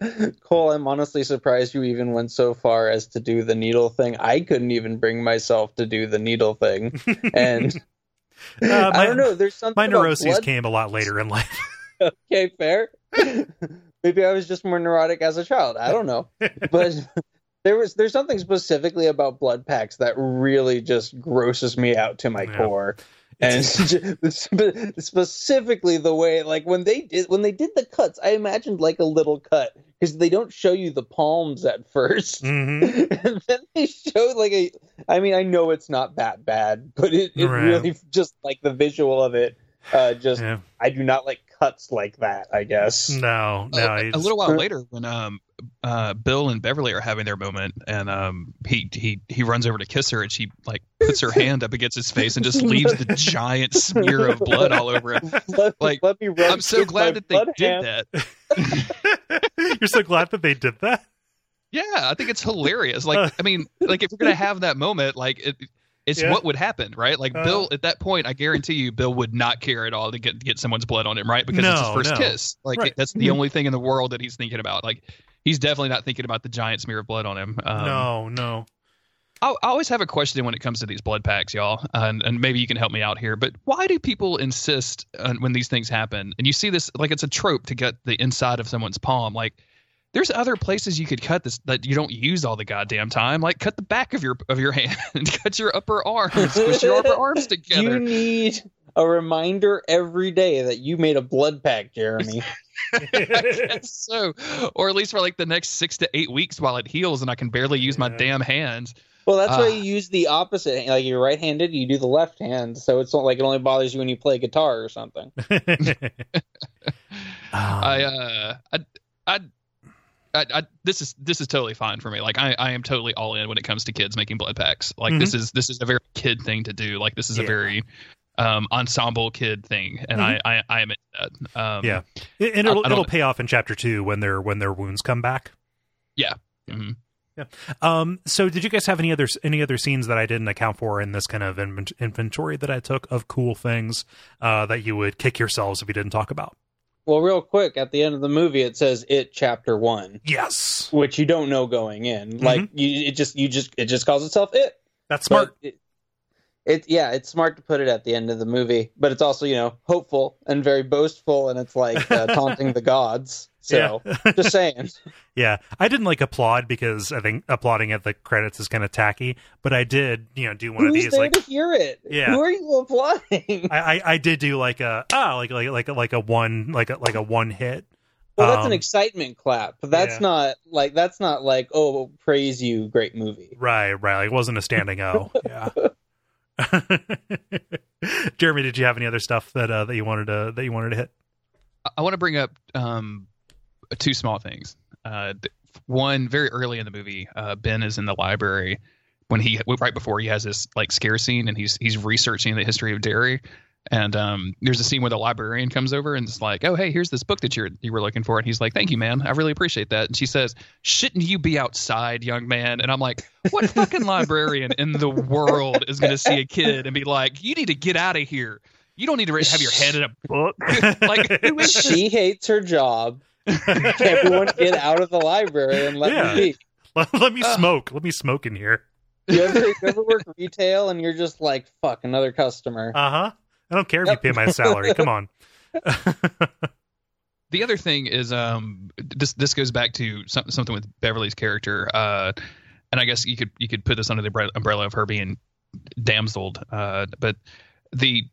Cole, I'm honestly surprised you even went so far as to do the needle thing. I couldn't even bring myself to do the needle thing, and uh, my, I don't know. There's something. My neuroses came a lot later in life. okay, fair. Maybe I was just more neurotic as a child. I don't know, but there was there's something specifically about blood pacts that really just grosses me out to my yeah. core and specifically the way like when they did when they did the cuts i imagined like a little cut because they don't show you the palms at 1st mm-hmm. and then they showed like a i mean i know it's not that bad but it, it right. really just like the visual of it uh just yeah. i do not like cuts like that i guess no no uh, a little while later when um uh, Bill and Beverly are having their moment, and um, he he he runs over to kiss her, and she like puts her hand up against his face and just leaves the giant smear of blood all over him. Let, like, let me I'm so glad that they did that. You're so glad that they did that. Yeah, I think it's hilarious. Like, I mean, like if you're gonna have that moment, like it, it's yeah. what would happen, right? Like uh, Bill at that point, I guarantee you, Bill would not care at all to get get someone's blood on him, right? Because no, it's his first no. kiss. Like right. that's the only thing in the world that he's thinking about. Like he's definitely not thinking about the giant smear of blood on him. Um, no, no. I, I, always have a question when it comes to these blood pacts, y'all, and, and maybe you can help me out here. But why do people insist on, when these things happen? And you see this like it's a trope to get the inside of someone's palm. Like there's other places you could cut this that you don't use all the goddamn time. Like cut the back of your of your hand, cut your upper arms, push your upper arms together. You need a reminder every day that you made a blood pack, Jeremy. so, or at least for like the next six to eight weeks while it heals, and I can barely use my damn hands. Well, that's uh, why you use the opposite. Like you're right-handed, you do the left hand, so it's not like it only bothers you when you play guitar or something. I, uh, I, I, I, I, this is this is totally fine for me. Like I, I am totally all in when it comes to kids making blood pacts. Like mm-hmm. this is this is a very kid thing to do. Like this is yeah. a very um, ensemble kid thing, and mm-hmm. I, I I am that. Um, yeah, and it'll it'll pay off in chapter two when their when their wounds come back. Yeah. Mm-hmm. Yeah. Um, so, did you guys have any other any other scenes that I didn't account for in this kind of inventory that I took of cool things uh, that you would kick yourselves if you didn't talk about? Well, real quick, at the end of the movie, it says "It Chapter One." Yes, which you don't know going in. Mm-hmm. Like you, it just you just it just calls itself "It." That's smart. It, it yeah, it's smart to put it at the end of the movie, but it's also you know hopeful and very boastful, and it's like uh, taunting the gods. So yeah. just saying. Yeah, I didn't like applaud because I think applauding at the credits is kind of tacky, but I did you know do one Who's of these there like to hear it. Yeah, who are you applauding? I, I, I did do like a ah like like like like a one like a like a one hit. Well, that's um, an excitement clap. But that's yeah. not like that's not like oh praise you, great movie. Right, right. Like, it wasn't a standing O. yeah. Jeremy, did you have any other stuff that uh, that you wanted to that you wanted to hit? I want to bring up um, two small things. Uh, one, very early in the movie, uh, Ben is in the library when he right before he has this like scare scene, and he's he's researching the history of Derry. and um, there's a scene where the librarian comes over and it's like, "Oh, hey, here's this book that you you were looking for." And he's like, "Thank you, man. I really appreciate that." And she says, "Shouldn't you be outside, young man?" And I'm like, "What fucking librarian in the world is going to see a kid and be like, "You need to get out of here"?" You don't need to have your head in a book. like she hates her job. Everyone get out of the library and let yeah. me be. Let, let me uh, smoke. Let me smoke in here. You ever, you ever work retail and you're just like, fuck, another customer? Uh huh. I don't care if yep. you pay my salary. Come on. the other thing is, um, this this goes back to some, something with Beverly's character, uh, and I guess you could you could put this under the umbrella of her being damseled, uh, but the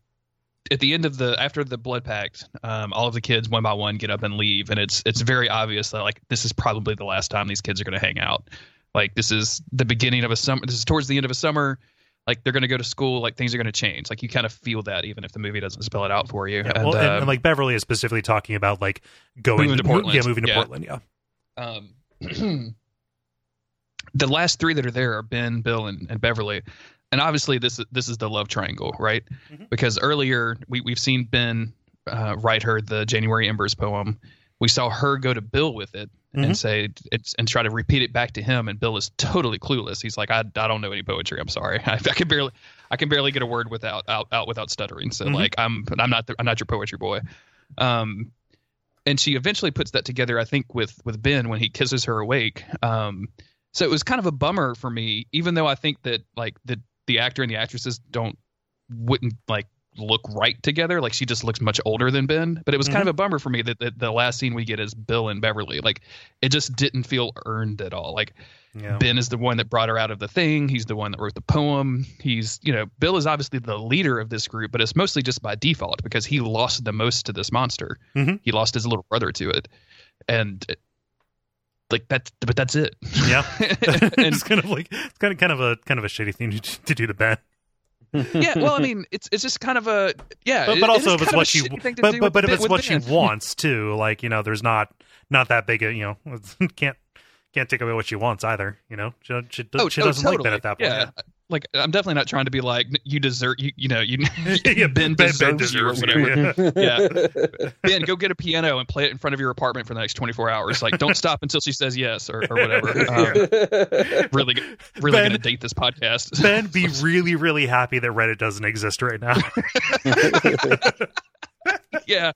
at the end of the after the blood pact, um, all of the kids one by one get up and leave, and it's it's very obvious that like this is probably the last time these kids are going to hang out. Like this is the beginning of a summer. This is towards the end of a summer. Like they're going to go to school. Like things are going to change. Like you kind of feel that even if the movie doesn't spell it out for you. Yeah, and, well, and, and, like Beverly is specifically talking about like going moving to Portland. Yeah, moving to yeah. Portland. Yeah. Um, the last three that are there are Ben, Bill, and, and Beverly and obviously this this is the love triangle, right? Mm-hmm. Because earlier we we've seen Ben uh, write her the January Embers poem. We saw her go to Bill with it mm-hmm. and say it's and try to repeat it back to him, and Bill is totally clueless. He's like, I, I don't know any poetry. I'm sorry. I, I can barely I can barely get a word without out, out without stuttering. So mm-hmm. like I'm I'm not the, I'm not your poetry boy. Um, and she eventually puts that together. I think with with Ben when he kisses her awake. Um, so it was kind of a bummer for me, even though I think that like the the actor and the actresses don't wouldn't like look right together. Like she just looks much older than Ben. But it was mm-hmm. kind of mm-hmm. a bummer for me that, that, the last scene we get is Bill and Beverly. Like it just didn't feel earned at all. Like yeah. Ben is the one that brought her out of the thing. He's the one that wrote the poem. He's you know Bill is obviously the leader of this group, but it's mostly just by default because he lost the most to this monster. Mm-hmm. He lost his little brother to it, and like that's but that's it. Yeah, and, it's kind of like it's kind of kind of a kind of a shitty thing to, to do to Ben. yeah, well, I mean, it's it's just kind of a yeah, but, but also it if it's what she but but, but if it's what she wants too, like you know, there's not not that big a you know can't can't take away what she wants either. You know, she she, oh, she doesn't oh, totally. like Ben at that point. Yeah, like I'm definitely not trying to be like you deserve you you know you yeah, Ben, ben, deserves, ben deserves you or whatever. Yeah. yeah. Ben, go get a piano and play it in front of your apartment for the next 24 hours. Like, don't stop until she says yes or, or whatever. Um, really, really ben, gonna date this podcast. Ben, be really, really happy that Reddit doesn't exist right now. yeah,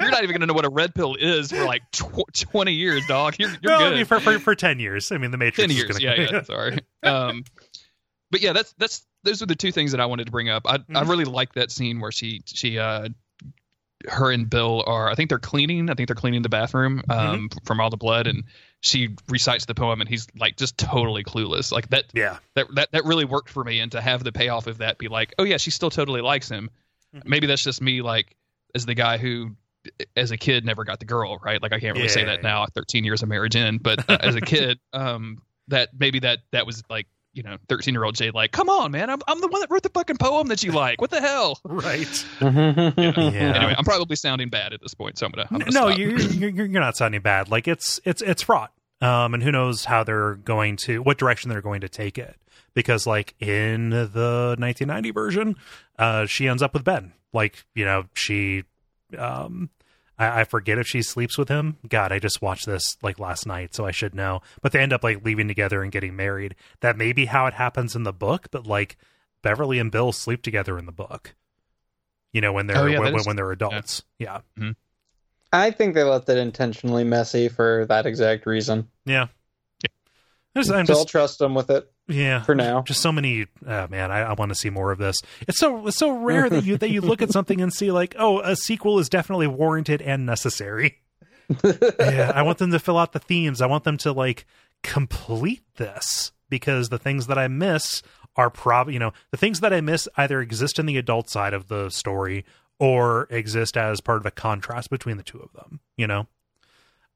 you're not even gonna know what a red pill is for like tw- 20 years, dog. You're, you're no, good. I mean, for, for for 10 years. I mean, the Matrix. 10 years. Gonna... yeah, yeah. Sorry. Um, but yeah, that's that's those are the two things that I wanted to bring up. I mm-hmm. I really like that scene where she she uh her and Bill are I think they're cleaning. I think they're cleaning the bathroom um mm-hmm. from all the blood and she recites the poem and he's like just totally clueless. Like that yeah. That that that really worked for me and to have the payoff of that be like, "Oh yeah, she still totally likes him." Mm-hmm. Maybe that's just me like as the guy who as a kid never got the girl, right? Like I can't really yeah, say that yeah. now 13 years of marriage in, but uh, as a kid um that maybe that that was like you know, 13 year old Jay, like, come on, man, I'm, I'm the one that wrote the fucking poem that you like. What the hell? Right. yeah. yeah. Anyway, I'm probably sounding bad at this point, so I'm gonna. I'm gonna no, you're, you're, you're not sounding bad. Like it's it's it's fraught. Um, and who knows how they're going to, what direction they're going to take it? Because like in the 1990 version, uh, she ends up with Ben. Like you know, she um I, I, forget if she sleeps with him. God, I just watched this like last night, so I should know. But they end up like leaving together and getting married. That may be how it happens in the book, but like Beverly and Bill sleep together in the book. You know, when they're oh, yeah, when, is, when, they're adults. Yeah. yeah. Mm-hmm. I think they left it intentionally messy for that exact reason. Yeah. Yeah. I'm just, I'll trust them with it. Yeah, for now, just so many. Oh, man, I, I want to see more of this. It's so it's so rare that you that you look at something and see like, oh, a sequel is definitely warranted and necessary. yeah, I want them to fill out the themes. I want them to like complete this because the things that I miss are probably you know the things that I miss either exist in the adult side of the story or exist as part of a contrast between the two of them. You know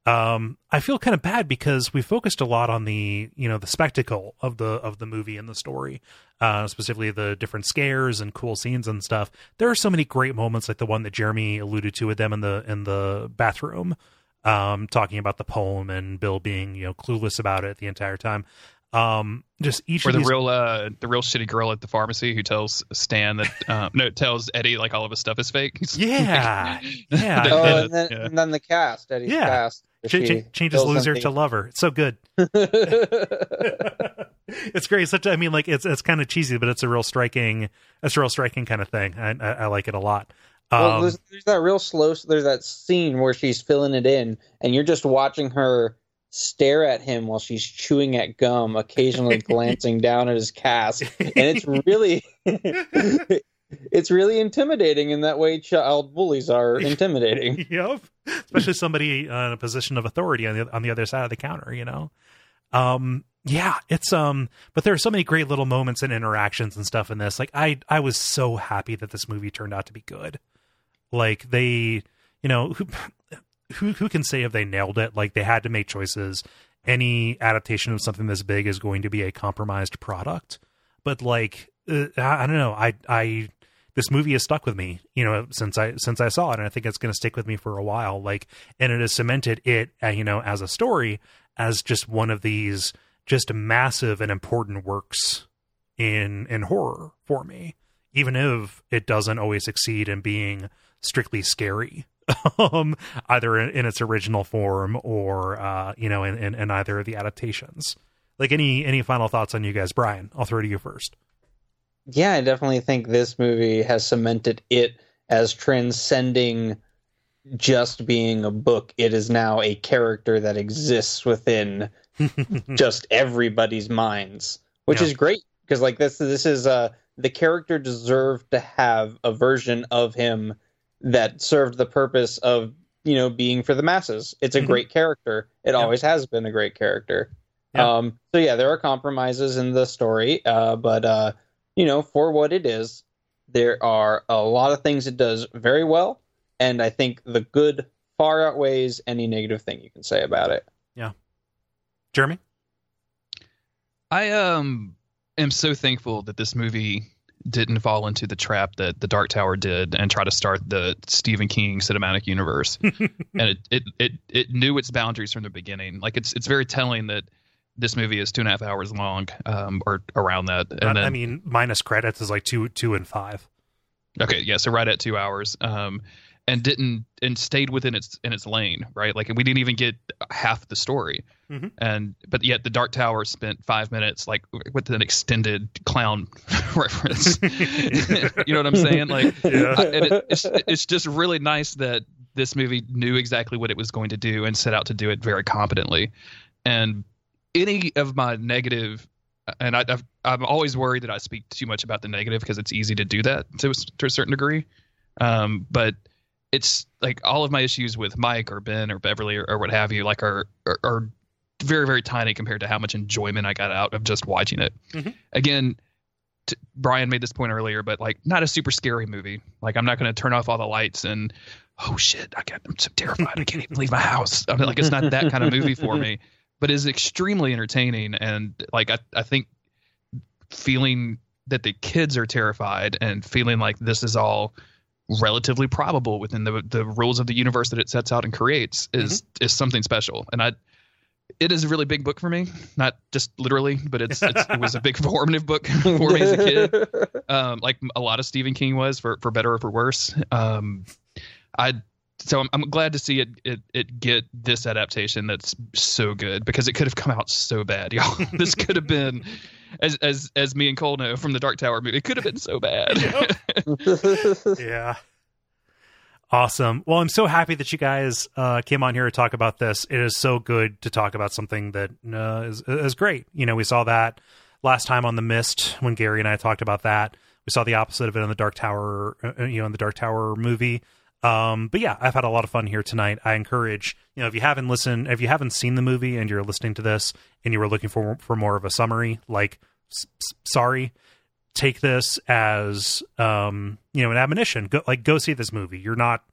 um, I feel kind of bad because we focused a lot on the you know the spectacle of the of the movie and the story, uh, specifically the different scares and cool scenes and stuff. There are so many great moments like the one that Jeremy alluded to with them in the in the bathroom, um, talking about the poem and Bill being you know clueless about it the entire time. Um, just each or the these... real uh the real shitty girl at the pharmacy who tells Stan that um, no tells Eddie like all of his stuff is fake. yeah, yeah. oh, and then, yeah. and then the cast Eddie's yeah. cast Ch- ch- changes loser something. to lover. It's so good. it's great. Such I mean, like it's it's kind of cheesy, but it's a real striking. It's a real striking kind of thing. I, I, I like it a lot. well, um, there's, there's that real slow. There's that scene where she's filling it in, and you're just watching her stare at him while she's chewing at gum, occasionally glancing down at his cast, and it's really. It's really intimidating in that way child bullies are intimidating yep especially somebody in a position of authority on the on the other side of the counter you know um yeah it's um but there are so many great little moments and interactions and stuff in this like i i was so happy that this movie turned out to be good like they, you know, who who who can say if they nailed it? Like they had to make choices. Any adaptation of something this big is going to be a compromised product. But like uh, I, I don't know, I I this movie has stuck with me, you know, since I since I saw it, and I think it's going to stick with me for a while. Like, and it has cemented it, uh, you know, as a story as just one of these just massive and important works in in horror for me, even if it doesn't always succeed in being strictly scary um, either in, in, its original form or uh, you know in, in, in, either of the adaptations like any any final thoughts on you guys brian i'll throw it to you first yeah i definitely think this movie has cemented it as transcending just being a book it is now a character that exists within just everybody's minds which yeah. is great because like this this is uh the character deserved to have a version of him that served the purpose of you know being for the masses. It's a mm-hmm. great character. It yeah. always has been a great character. Yeah. Um, so yeah, there are compromises in the story, uh, but uh, you know, for what it is, there are a lot of things it does very well, and I think the good far outweighs any negative thing you can say about it. Yeah, Jeremy, I um am so thankful that this movie didn't fall into the trap that the Dark Tower did and try to start the Stephen King cinematic universe. and it, it it it knew its boundaries from the beginning. Like it's it's very telling that this movie is two and a half hours long, um, or around that. And I, then, I mean, minus credits is like two two and five. Okay, yeah, so right at two hours. Um, and didn't and stayed within its in its lane, right? Like we didn't even get half the story, mm-hmm. and but yet the Dark Tower spent five minutes like with an extended clown reference. you know what I'm saying? Like, yeah. I, and it, it's it's just really nice that this movie knew exactly what it was going to do and set out to do it very competently. And any of my negative and I, I'm always worried that I speak too much about the negative because it's easy to do that to, to a certain degree. Um, but it's like all of my issues with Mike or Ben or Beverly or, or what have you, like are, are, are very very tiny compared to how much enjoyment I got out of just watching it. Mm-hmm. Again, t- Brian made this point earlier, but like not a super scary movie. Like I'm not going to turn off all the lights and oh shit, I got, I'm so terrified I can't even leave my house. I mean, like it's not that kind of movie for me, but it's extremely entertaining and like I I think feeling that the kids are terrified and feeling like this is all relatively probable within the the rules of the universe that it sets out and creates is mm-hmm. is something special. And I it is a really big book for me, not just literally, but it's, it's it was a big formative book for me as a kid. Um, like a lot of Stephen King was for for better or for worse. Um, I so I'm, I'm glad to see it, it it get this adaptation that's so good because it could have come out so bad, y'all. this could have been as as as me and Cole know from the Dark Tower movie. It could have been so bad. yeah. Awesome. Well, I'm so happy that you guys uh, came on here to talk about this. It is so good to talk about something that uh, is, is great. You know, we saw that last time on the Mist when Gary and I talked about that. We saw the opposite of it in the Dark Tower, uh, you know, in the Dark Tower movie. Um, but yeah, I've had a lot of fun here tonight. I encourage, you know, if you haven't listened, if you haven't seen the movie and you're listening to this and you were looking for for more of a summary, like, s- sorry, take this as, um, you know, an admonition. Go, like, go see this movie. You're not,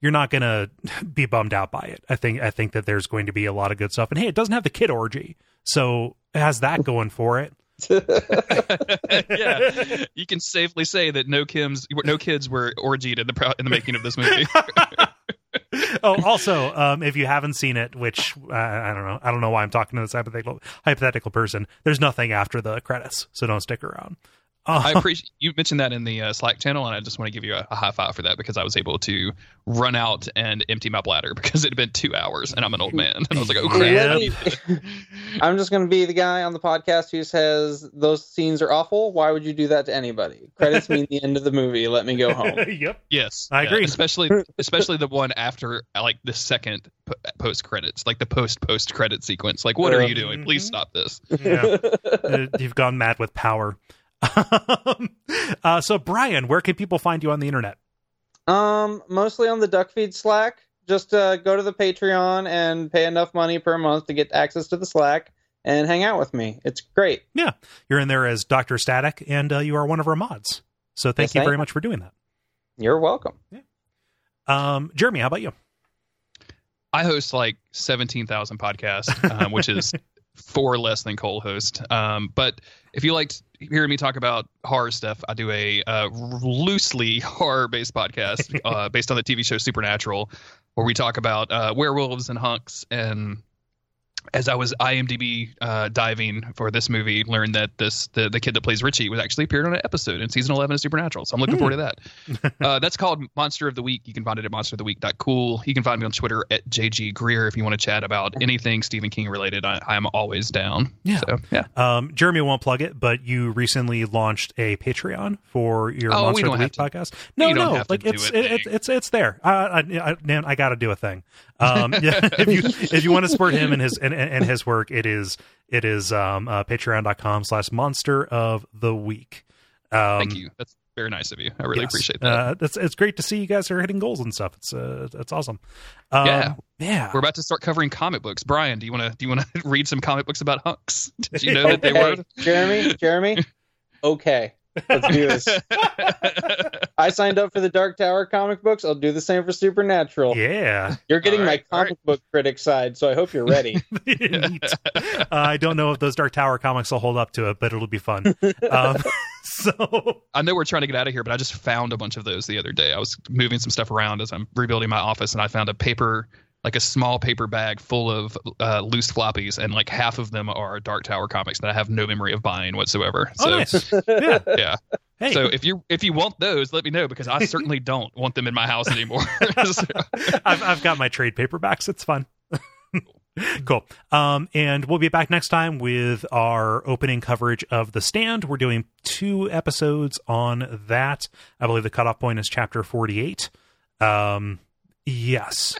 you're not gonna be bummed out by it. I think, I think that there's going to be a lot of good stuff. And hey, it doesn't have the kid orgy, so it has that going for it. yeah, you can safely say that no Kims, no kids were orgied in the in the making of this movie. oh, also, um, if you haven't seen it, which uh, I don't know, I don't know why I'm talking to this hypothetical hypothetical person. There's nothing after the credits, so don't stick around. I appreciate you mentioned that in the uh, Slack channel, and I just want to give you a, a, high five for that because I was able to run out and empty my bladder because it had been two hours, and I'm an old man, and I was like, "Oh crap!" I'm just going to be the guy on the podcast who says those scenes are awful. Why would you do that to anybody? Credits mean the end of the movie. Let me go home. yep. Yes, I yeah, agree. Especially, especially the one after, like the second p- post credits, like the post post credit sequence. Like, what are you doing? Please Mhm. stop this. Yeah. Uh, You've gone mad with power. Uh, so, Brian, where can people find you on the internet? Um, mostly on the Duckfeed Slack. Just uh, go to the Patreon and pay enough money per month to get access to the Slack and hang out with me. It's great. Yeah, you're in there as Dr. Static, and uh, you are one of our mods. So, thank Yes, you very much for doing that. You're welcome. Yeah. Um, Jeremy, how about you? I host like seventeen thousand podcasts, um, which is four less than Cole host. Um, but if you liked hearing me talk about horror stuff, I do a uh, loosely horror based podcast uh, based on the TV show Supernatural, where we talk about uh, werewolves and hunks. And as I was IMDb uh, diving for this movie, learned that this the, the kid that plays Richie was actually appeared on an episode in season eleven of Supernatural. So I'm looking Hmm. forward to that. uh, that's called Monster of the Week. You can find it at monsteroftheweek.cool. You can find me on Twitter at JG Greer if you want to chat about anything Stephen King related. I, I'm always down. Yeah. So, yeah. Um, Jeremy won't plug it, but you recently launched a Patreon for your Oh, Monster of the Week have podcast. No, no, like it's it, it, it's it's there. Uh, I, I, man, I got to do a thing. Um, yeah, if you if you want to support him and his and, and and his work, it is it is um, uh, patreon.com slash monster of the week. Um, Thank you. That's very nice of you. I really yes. appreciate that. Uh, it's it's great to see you guys are hitting goals and stuff. It's uh, it's awesome. Um, Yeah. yeah. We're about to start covering comic books. Brian, do you want to do you want to read some comic books about hunks? Did you know that they were? Jeremy, Jeremy. Okay, let's do this. I signed up for the Dark Tower comic books. I'll do the same for Supernatural. Yeah. You're getting All right, my all comic book critic side, so I hope you're ready. Uh, I don't know if those Dark Tower comics will hold up to it, but it'll be fun. Um, so I know we're trying to get out of here, but I just found a bunch of those the other day. I was moving some stuff around as I'm rebuilding my office, and I found a paper, like a small paper bag full of uh, loose floppies, and like half of them are Dark Tower comics that I have no memory of buying whatsoever. oh, So nice. Yeah. yeah. Hey, So if you if you want those, let me know because I certainly don't want them in my house anymore. So- I've I've got my trade paperbacks. It's fun. cool. Um, and we'll be back next time with our opening coverage of The Stand. We're doing two episodes on that. I believe the cutoff point is chapter forty-eight. Um, yes.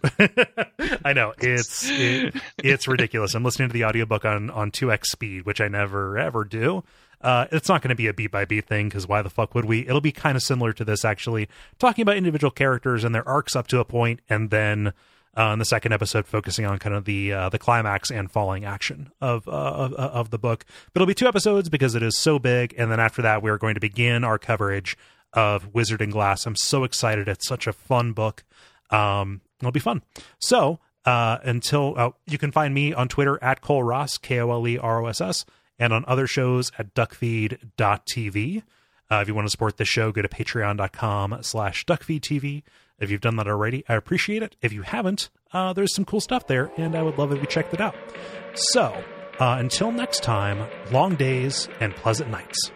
I know it's it, it's ridiculous. I'm listening to the audiobook on on 2x speed, which I never ever do. Uh, it's not going to be a beat by beat thing because why the fuck would we? It'll be kind of similar to this actually, talking about individual characters and their arcs up to a point, and then uh, in the second episode focusing on kind of the uh, the climax and falling action of, uh, of of the book. But it'll be two episodes because it is so big, and then after that we are going to begin our coverage of Wizard and Glass. I'm so excited! It's such a fun book. Um, it'll be fun. So uh, until uh, you can find me on Twitter at Kole Ross, K O L E R O S S, and on other shows at duckfeed.tv. Uh, if you want to support the show, go to patreon.com slash duckfeedtv. If you've done that already, I appreciate it. If you haven't, uh, there's some cool stuff there, and I would love if you checked it out. So, uh, until next time, long days and pleasant nights.